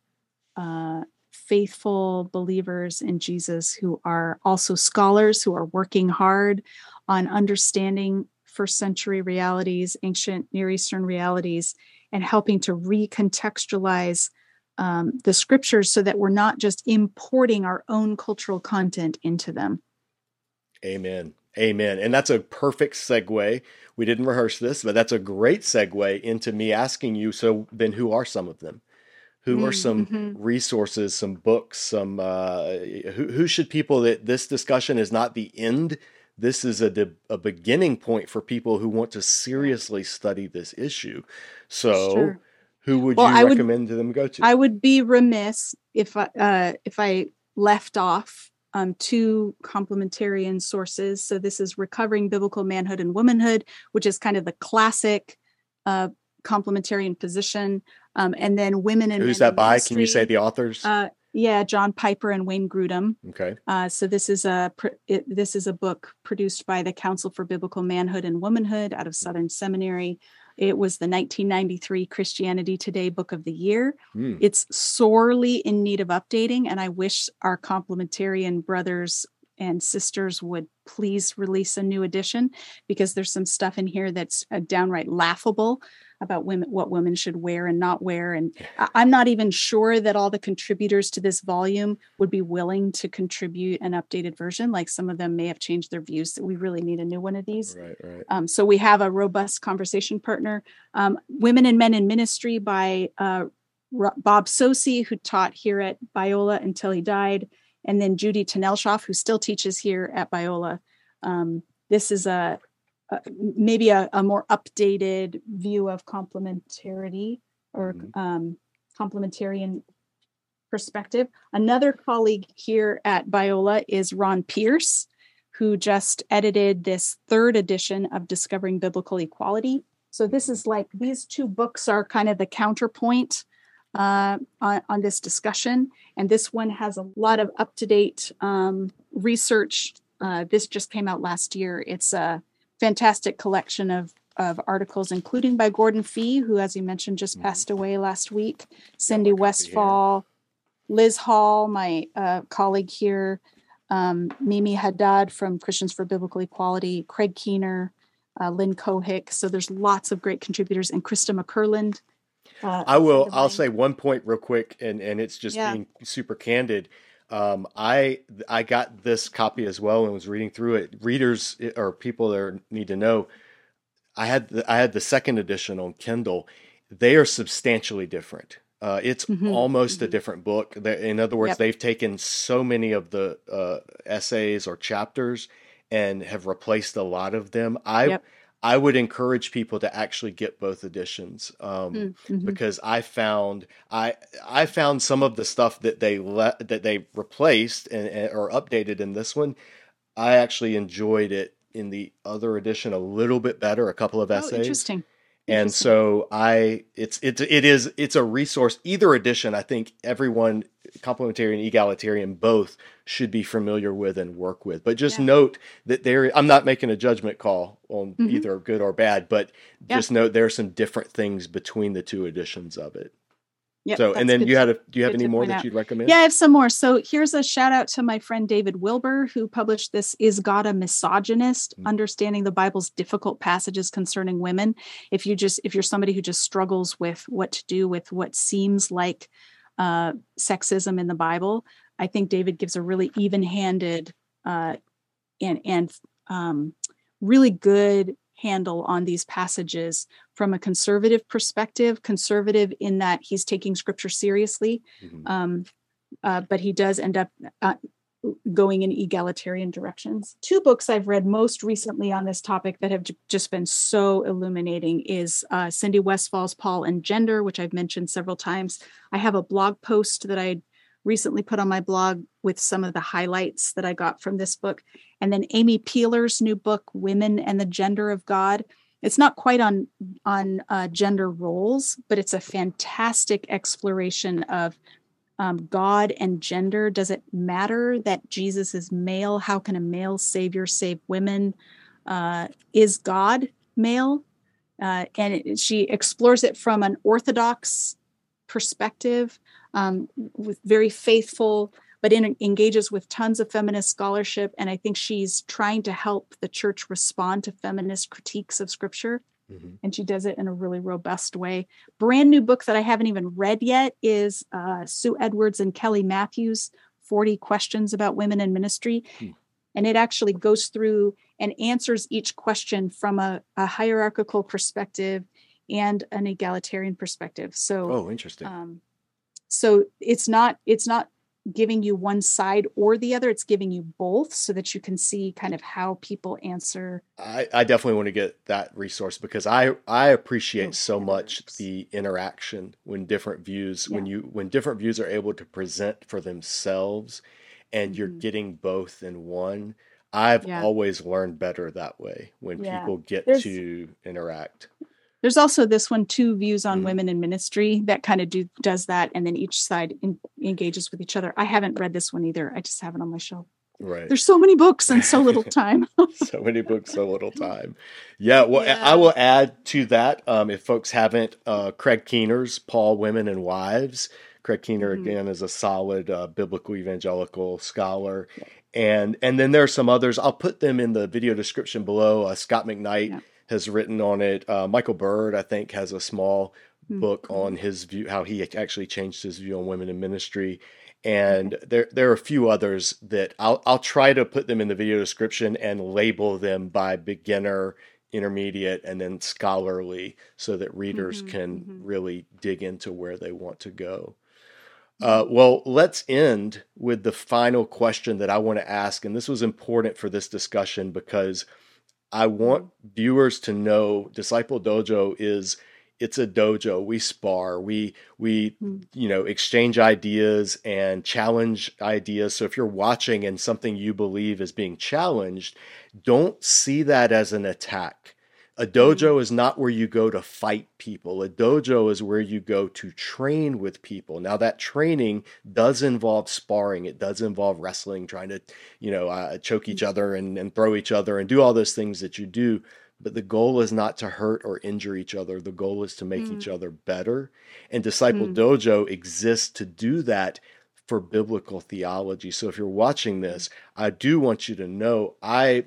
B: uh, faithful believers in Jesus who are also scholars who are working hard on understanding first century realities, ancient Near Eastern realities, and helping to recontextualize um, the scriptures so that we're not just importing our own cultural content into them.
A: Amen. Amen. And that's a perfect segue. We didn't rehearse this, but that's a great segue into me asking you so then who are some of them? Who are some mm-hmm. resources, some books, some uh, who, who should people that this discussion is not the end this is a, a beginning point for people who want to seriously study this issue. So, sure. who would well, you recommend would, them go to?
B: I would be remiss if I, uh, if I left off um, two complementarian sources. So, this is Recovering Biblical Manhood and Womanhood, which is kind of the classic uh, complementarian position. Um, and then Women and
A: Who's that by? Ministry. Can you say the authors?
B: Uh, yeah, John Piper and Wayne Grudem.
A: Okay.
B: Uh, so this is a it, this is a book produced by the Council for Biblical Manhood and Womanhood out of Southern Seminary. It was the 1993 Christianity Today Book of the Year. Mm. It's sorely in need of updating, and I wish our complementarian brothers and sisters would please release a new edition because there's some stuff in here that's uh, downright laughable about women what women should wear and not wear. And i'm not even sure that all the contributors to this volume would be willing to contribute an updated version. Like some of them may have changed their views that we really need a new one of these.
A: Right, right.
B: Um, so we have a robust conversation partner. Um, women and men in ministry by uh, bob Saucy, who taught here at biola until he died and then judy TenElshof, who still teaches here at biola um, this is a uh, maybe a, a, more updated view of complementarity or mm-hmm. um, complementarian perspective. Another colleague here at Biola is Ron Pierce, who just edited this third edition of Discovering Biblical Equality. So this is like these two books are kind of the counterpoint uh, on, on, this discussion, and this one has a lot of up to date um, research. Uh, this just came out last year. It's a fantastic collection of of articles, including by Gordon Fee, who, as you mentioned, just mm-hmm. passed away last week. Cindy Westfall, Liz Hall, my uh, colleague here, um, Mimi Haddad from Christians for Biblical Equality, Craig Keener, uh, Lynn Cohick. So there's lots of great contributors, and Christa McKirland.
A: Uh, I will. I'll say one point real quick, and and it's just yeah. being super candid. Um, I I got this copy as well and was reading through it. Readers eh, or people that need to know, I had the, I had the second edition on Kindle. They are substantially different. Uh, it's mm-hmm. almost mm-hmm. a different book. In other words, yep. they've taken so many of the uh, essays or chapters and have replaced a lot of them. I yep. I would encourage people to actually get both editions um, mm, mm-hmm. because I found I I found some of the stuff that they le- that they replaced and, and, or updated in this one. I actually enjoyed it in the other edition a little bit better. A couple of oh, essays. Oh,
B: interesting
A: and so i it's it's it is it's a resource either edition i think everyone complementarian and egalitarian both should be familiar with and work with but just yeah. note that there i'm not making a judgment call on mm-hmm. either good or bad but yeah. just note there are some different things between the two editions of it Yep, so, and then you had a, do you have any more that out. you'd recommend?
B: Yeah, I have some more. So here's a shout out to my friend David Wilber, who published this Is God a Misogynist? Mm-hmm. Understanding the Bible's difficult passages concerning women. If you just, if you're somebody who just struggles with what to do with what seems like uh, sexism in the Bible, I think David gives a really even handed uh, and, and um, really good handle on these passages from a conservative perspective conservative in that he's taking scripture seriously mm-hmm. um, uh, but he does end up uh, going in egalitarian directions two books i've read most recently on this topic that have j- just been so illuminating is uh, cindy westfall's paul and gender which i've mentioned several times i have a blog post that i recently put on my blog with some of the highlights that I got from this book. And then Amy Peeler's new book, Women and the Gender of God. It's not quite on on uh, gender roles, but it's a fantastic exploration of um, God and gender. Does it matter that Jesus is male? How can a male savior save women? Uh, is God male? Uh, and it, she explores it from an orthodox perspective um, with very faithful, but in, engages with tons of feminist scholarship. And I think she's trying to help the church respond to feminist critiques of scripture. Mm-hmm. And she does it in a really robust way. Brand new book that I haven't even read yet is uh, Sue Edwards and Kelley Mathews 40 Questions About Women in Ministry. Hmm. And it actually goes through and answers each question from a, a hierarchical perspective and an egalitarian perspective. So,
A: oh, interesting. Um,
B: so it's not it's not giving you one side or the other it's giving you both so that you can see kind of how people answer
A: i, I definitely want to get that resource because i i appreciate oh, so much the interaction when different views yeah. when you when different views are able to present for themselves and mm-hmm. you're getting both in one i've yeah. always learned better that way when yeah. people get There's, to interact
B: there's also this one, two views on mm-hmm. women in ministry, that kind of do does that, and then each side in, engages with each other. I haven't read this one either. I just have it on my shelf.
A: Right.
B: There's so many books and so little time.
A: so many books, so little time. Yeah. Well, yeah. I will add to that. Um, if folks haven't, uh, Craig Keener's Paul, Women and Wives. Craig Keener mm-hmm. again is a solid uh, biblical evangelical scholar, and and then there are some others. I'll put them in the video description below. Uh, Scot McKnight. Yeah has written on it. Uh, Michael Bird, I think, has a small mm-hmm. book on his view, how he actually changed his view on women in ministry. And there, there are a few others that I'll, I'll try to put them in the video description and label them by beginner, intermediate, and then scholarly, so that readers mm-hmm, can mm-hmm. really dig into where they want to go. Uh, well, let's end with the final question that I want to ask. And this was important for this discussion because I want viewers to know Disciple Dojo is it's a dojo. We spar. We we hmm. you know exchange ideas and challenge ideas. So if you're watching and something you believe is being challenged, don't see that as an attack. A dojo is not where you go to fight people. A dojo is where you go to train with people. Now that training does involve sparring. It does involve wrestling, trying to, you know, uh, choke each other and, and throw each other and do all those things that you do. But the goal is not to hurt or injure each other. The goal is to make mm. each other better. And Disciple mm. Dojo exists to do that for biblical theology. So if you're watching this, I do want you to know I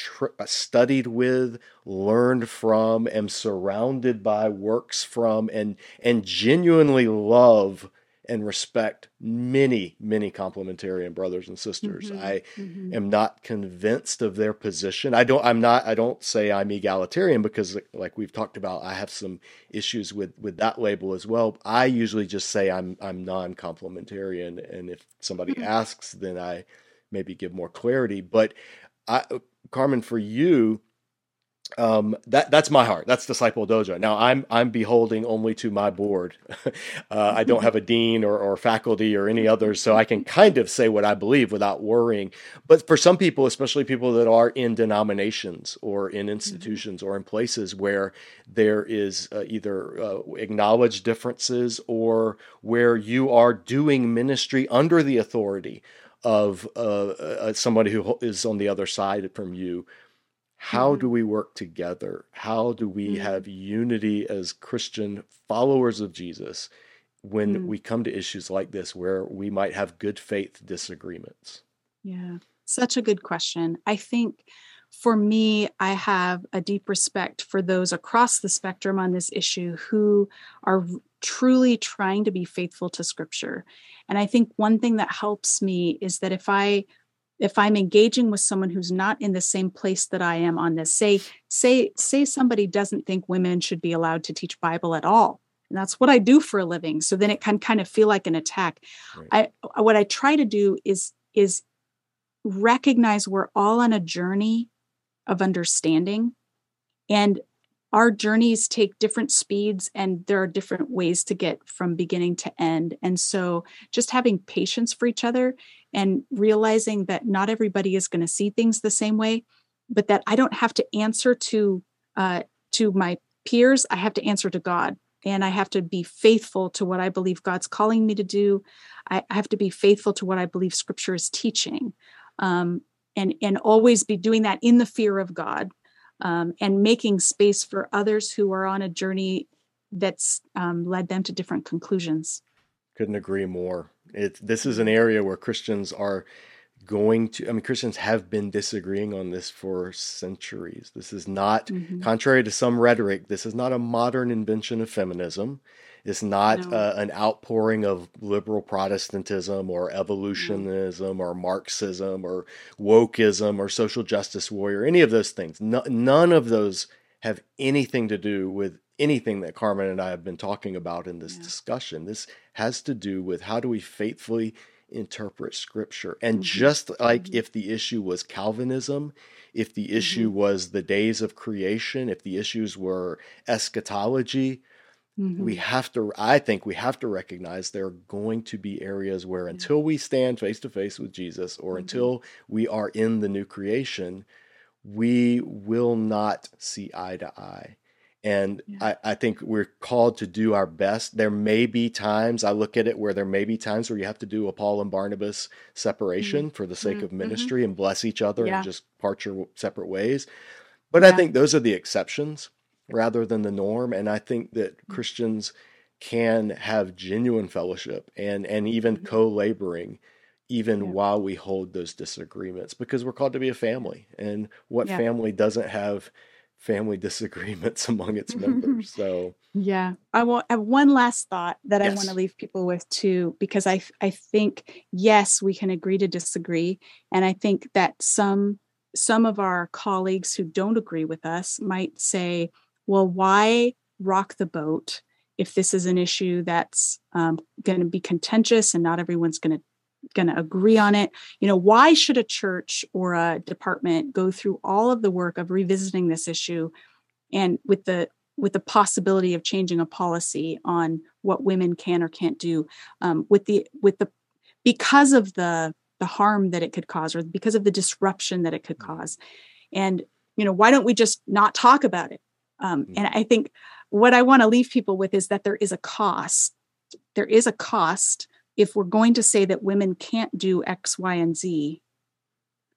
A: tr- uh, studied with, learned from, am surrounded by works from, and and genuinely love and respect many, many complementarian brothers and sisters. Mm-hmm, I mm-hmm. am not convinced of their position. I don't. I'm not. I don't say I'm egalitarian because, like we've talked about, I have some issues with with that label as well. I usually just say I'm I'm non-complementarian, and if somebody mm-hmm. asks, then I maybe give more clarity. But I, Carmen, for you, um, that that's my heart. That's Disciple Dojo. Now I'm I'm beholding only to my board. uh, I don't have a dean or, or faculty or any others, so I can kind of say what I believe without worrying. But for some people, especially people that are in denominations or in mm-hmm. institutions mm-hmm. or in places where there is uh, either uh, acknowledged differences or where you are doing ministry under the authority of uh, uh, somebody who is on the other side from you. How mm-hmm. do we work together? How do we mm-hmm. have unity as Christian followers of Jesus when mm-hmm. we come to issues like this where we might have good faith disagreements?
B: Yeah, such a good question. I think for me, I have a deep respect for those across the spectrum on this issue who are truly trying to be faithful to scripture. And I think one thing that helps me is that if I if I'm engaging with someone who's not in the same place that I am on this, say, say, say somebody doesn't think women should be allowed to teach Bible at all. And that's what I do for a living. So then it can kind of feel like an attack. Right. I what I try to do is is recognize we're all on a journey of understanding. And our journeys take different speeds and there are different ways to get from beginning to end. And so just having patience for each other and realizing that not everybody is going to see things the same way, but that I don't have to answer to uh, to my peers. I have to answer to God and I have to be faithful to what I believe God's calling me to do. I, I have to be faithful to what I believe Scripture is teaching. Um, and and always be doing that in the fear of God um, and making space for others who are on a journey that's um, led them to different conclusions.
A: Couldn't agree more. It, this is an area where Christians are going to i mean christians have been disagreeing on this for centuries this is not mm-hmm. contrary to some rhetoric this is not a modern invention of feminism it's not no. uh, an outpouring of liberal protestantism or evolutionism no. or marxism or wokeism or social justice warrior any of those things no, none of those have anything to do with anything that carmen and i have been talking about in this yeah. discussion this has to do with how do we faithfully interpret scripture. And mm-hmm. just like mm-hmm. if the issue was Calvinism, if the issue mm-hmm. was the days of creation, if the issues were eschatology, mm-hmm. we have to, I think we have to recognize there are going to be areas where until we stand face to face with Jesus or mm-hmm. until we are in the new creation, we will not see eye to eye. And yeah. I, I think we're called to do our best. There may be times, I look at it where there may be times where you have to do a Paul and Barnabas separation mm-hmm. for the sake mm-hmm. of ministry and bless each other yeah. and just part your separate ways. But yeah. I think those are the exceptions rather than the norm. And I think that mm. Christians can have genuine fellowship and, and even mm-hmm. co laboring even while we hold those disagreements because we're called to be a family. And what family doesn't have family disagreements among its members. So
B: yeah, I will have one last thought that yes. I want to leave people with too, because I I think yes, we can agree to disagree, and I think that some some of our colleagues who don't agree with us might say, well, why rock the boat? If this is an issue that's um, going to be contentious and not everyone's going to going to agree on it? You know why should a church or a department go through all of the work of revisiting this issue and with the with the possibility of changing a policy on what women can or can't do um, with the with the because of the the harm that it could cause or because of the disruption that it could cause? And you know why don't we just not talk about it um, and i think what i want to leave people with is that there is a cost. There is a cost. If we're going to say that women can't do X, Y, and Z,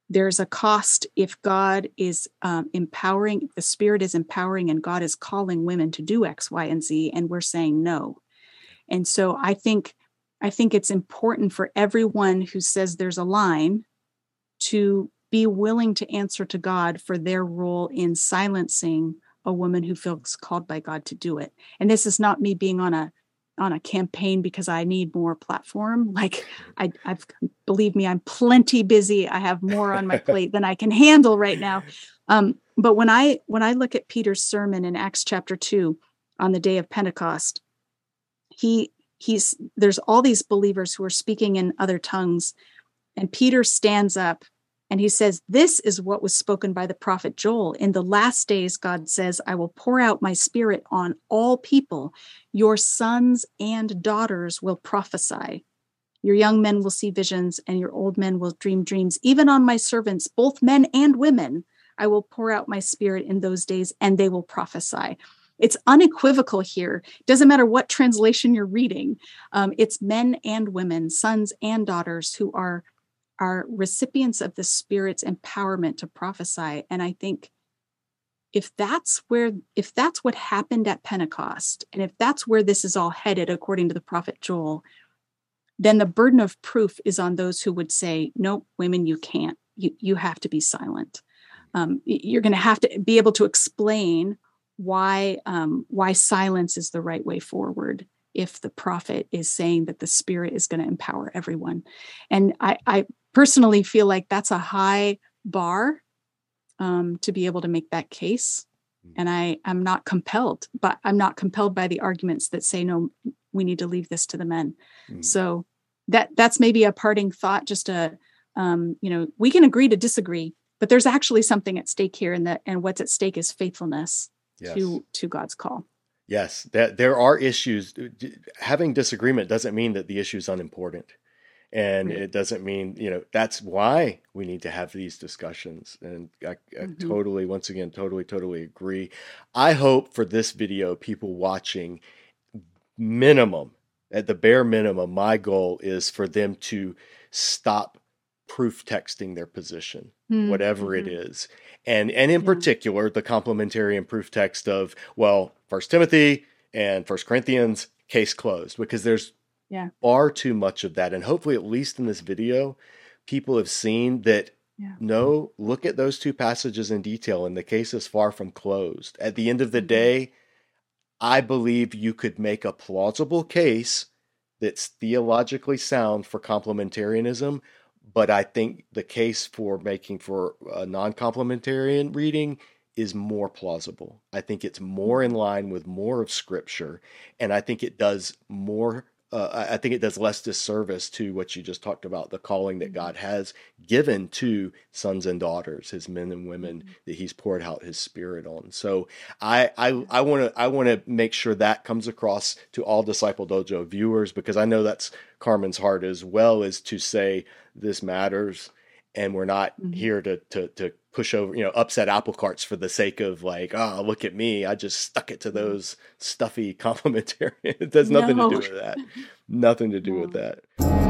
B: there's a cost if God is um, empowering, the Spirit is empowering, and God is calling women to do X, Y, and Z, and we're saying no. And so I think I think it's important for everyone who says there's a line to be willing to answer to God for their role in silencing a woman who feels called by God to do it. And this is not me being on a on a campaign because I need more platform. Like I, I've believe me, I'm plenty busy. I have more on my plate than I can handle right now. Um, but when I when I look at Peter's sermon in Acts chapter two on the day of Pentecost, he he's there's all these believers who are speaking in other tongues, and Peter stands up and he says, This is what was spoken by the prophet Joel. In the last days, God says, I will pour out my spirit on all people. Your sons and daughters will prophesy. Your young men will see visions, and your old men will dream dreams. Even on my servants, both men and women, I will pour out my spirit in those days, and they will prophesy. It's unequivocal here. Doesn't matter what translation you're reading. Um, it's men and women, sons and daughters who are are recipients of the Spirit's empowerment to prophesy. And I think if that's where, if that's what happened at Pentecost, and if that's where this is all headed, according to the prophet Joel, then the burden of proof is on those who would say, "Nope, women, you can't. You you have to be silent. Um, you're going to have to be able to explain why um, why silence is the right way forward." if the prophet is saying that the spirit is going to empower everyone and I, I, personally feel like that's a high bar um, to be able to make that case mm. and i am not compelled but i'm not compelled by the arguments that say no we need to leave this to the men mm. so that that's maybe a parting thought just a um, you know we can agree to disagree but there's actually something at stake here and that and what's at stake is faithfulness yes. to to god's call
A: yes that there are issues having disagreement doesn't mean that the issue is unimportant and right. it doesn't mean you know that's why we need to have these discussions and I, I mm-hmm. totally once again totally totally agree i hope for this video people watching minimum at the bare minimum my goal is for them to stop proof texting their position mm-hmm. whatever mm-hmm. it is and and in yeah. particular the complementarian proof text of well first timothy and first corinthians case closed because there's
B: Yeah.
A: far too much of that. And hopefully, at least in this video, people have seen that
B: Yeah.
A: no, look at those two passages in detail, and the case is far from closed. At the end of the
B: Mhm.
A: day, I believe you could make a plausible case that's theologically sound for complementarianism, but I think the case for making for a non complementarian reading is more plausible. I think it's more in line with more of scripture, and I think it does more. Uh, I think it does less disservice to what you just talked about the calling that God has given to sons and daughters, his men and women that he's poured out his spirit on. So I I I want to I want to make sure that comes across to all Disciple Dojo viewers because I know that's Carmen's heart as well as to say this matters and we're not
B: Mhm.
A: here to to to push over you know upset apple carts for the sake of like oh look at me I just stuck it to mm-hmm. those stuffy complementarian. It has nothing
B: No.
A: to do with that. Nothing to do with that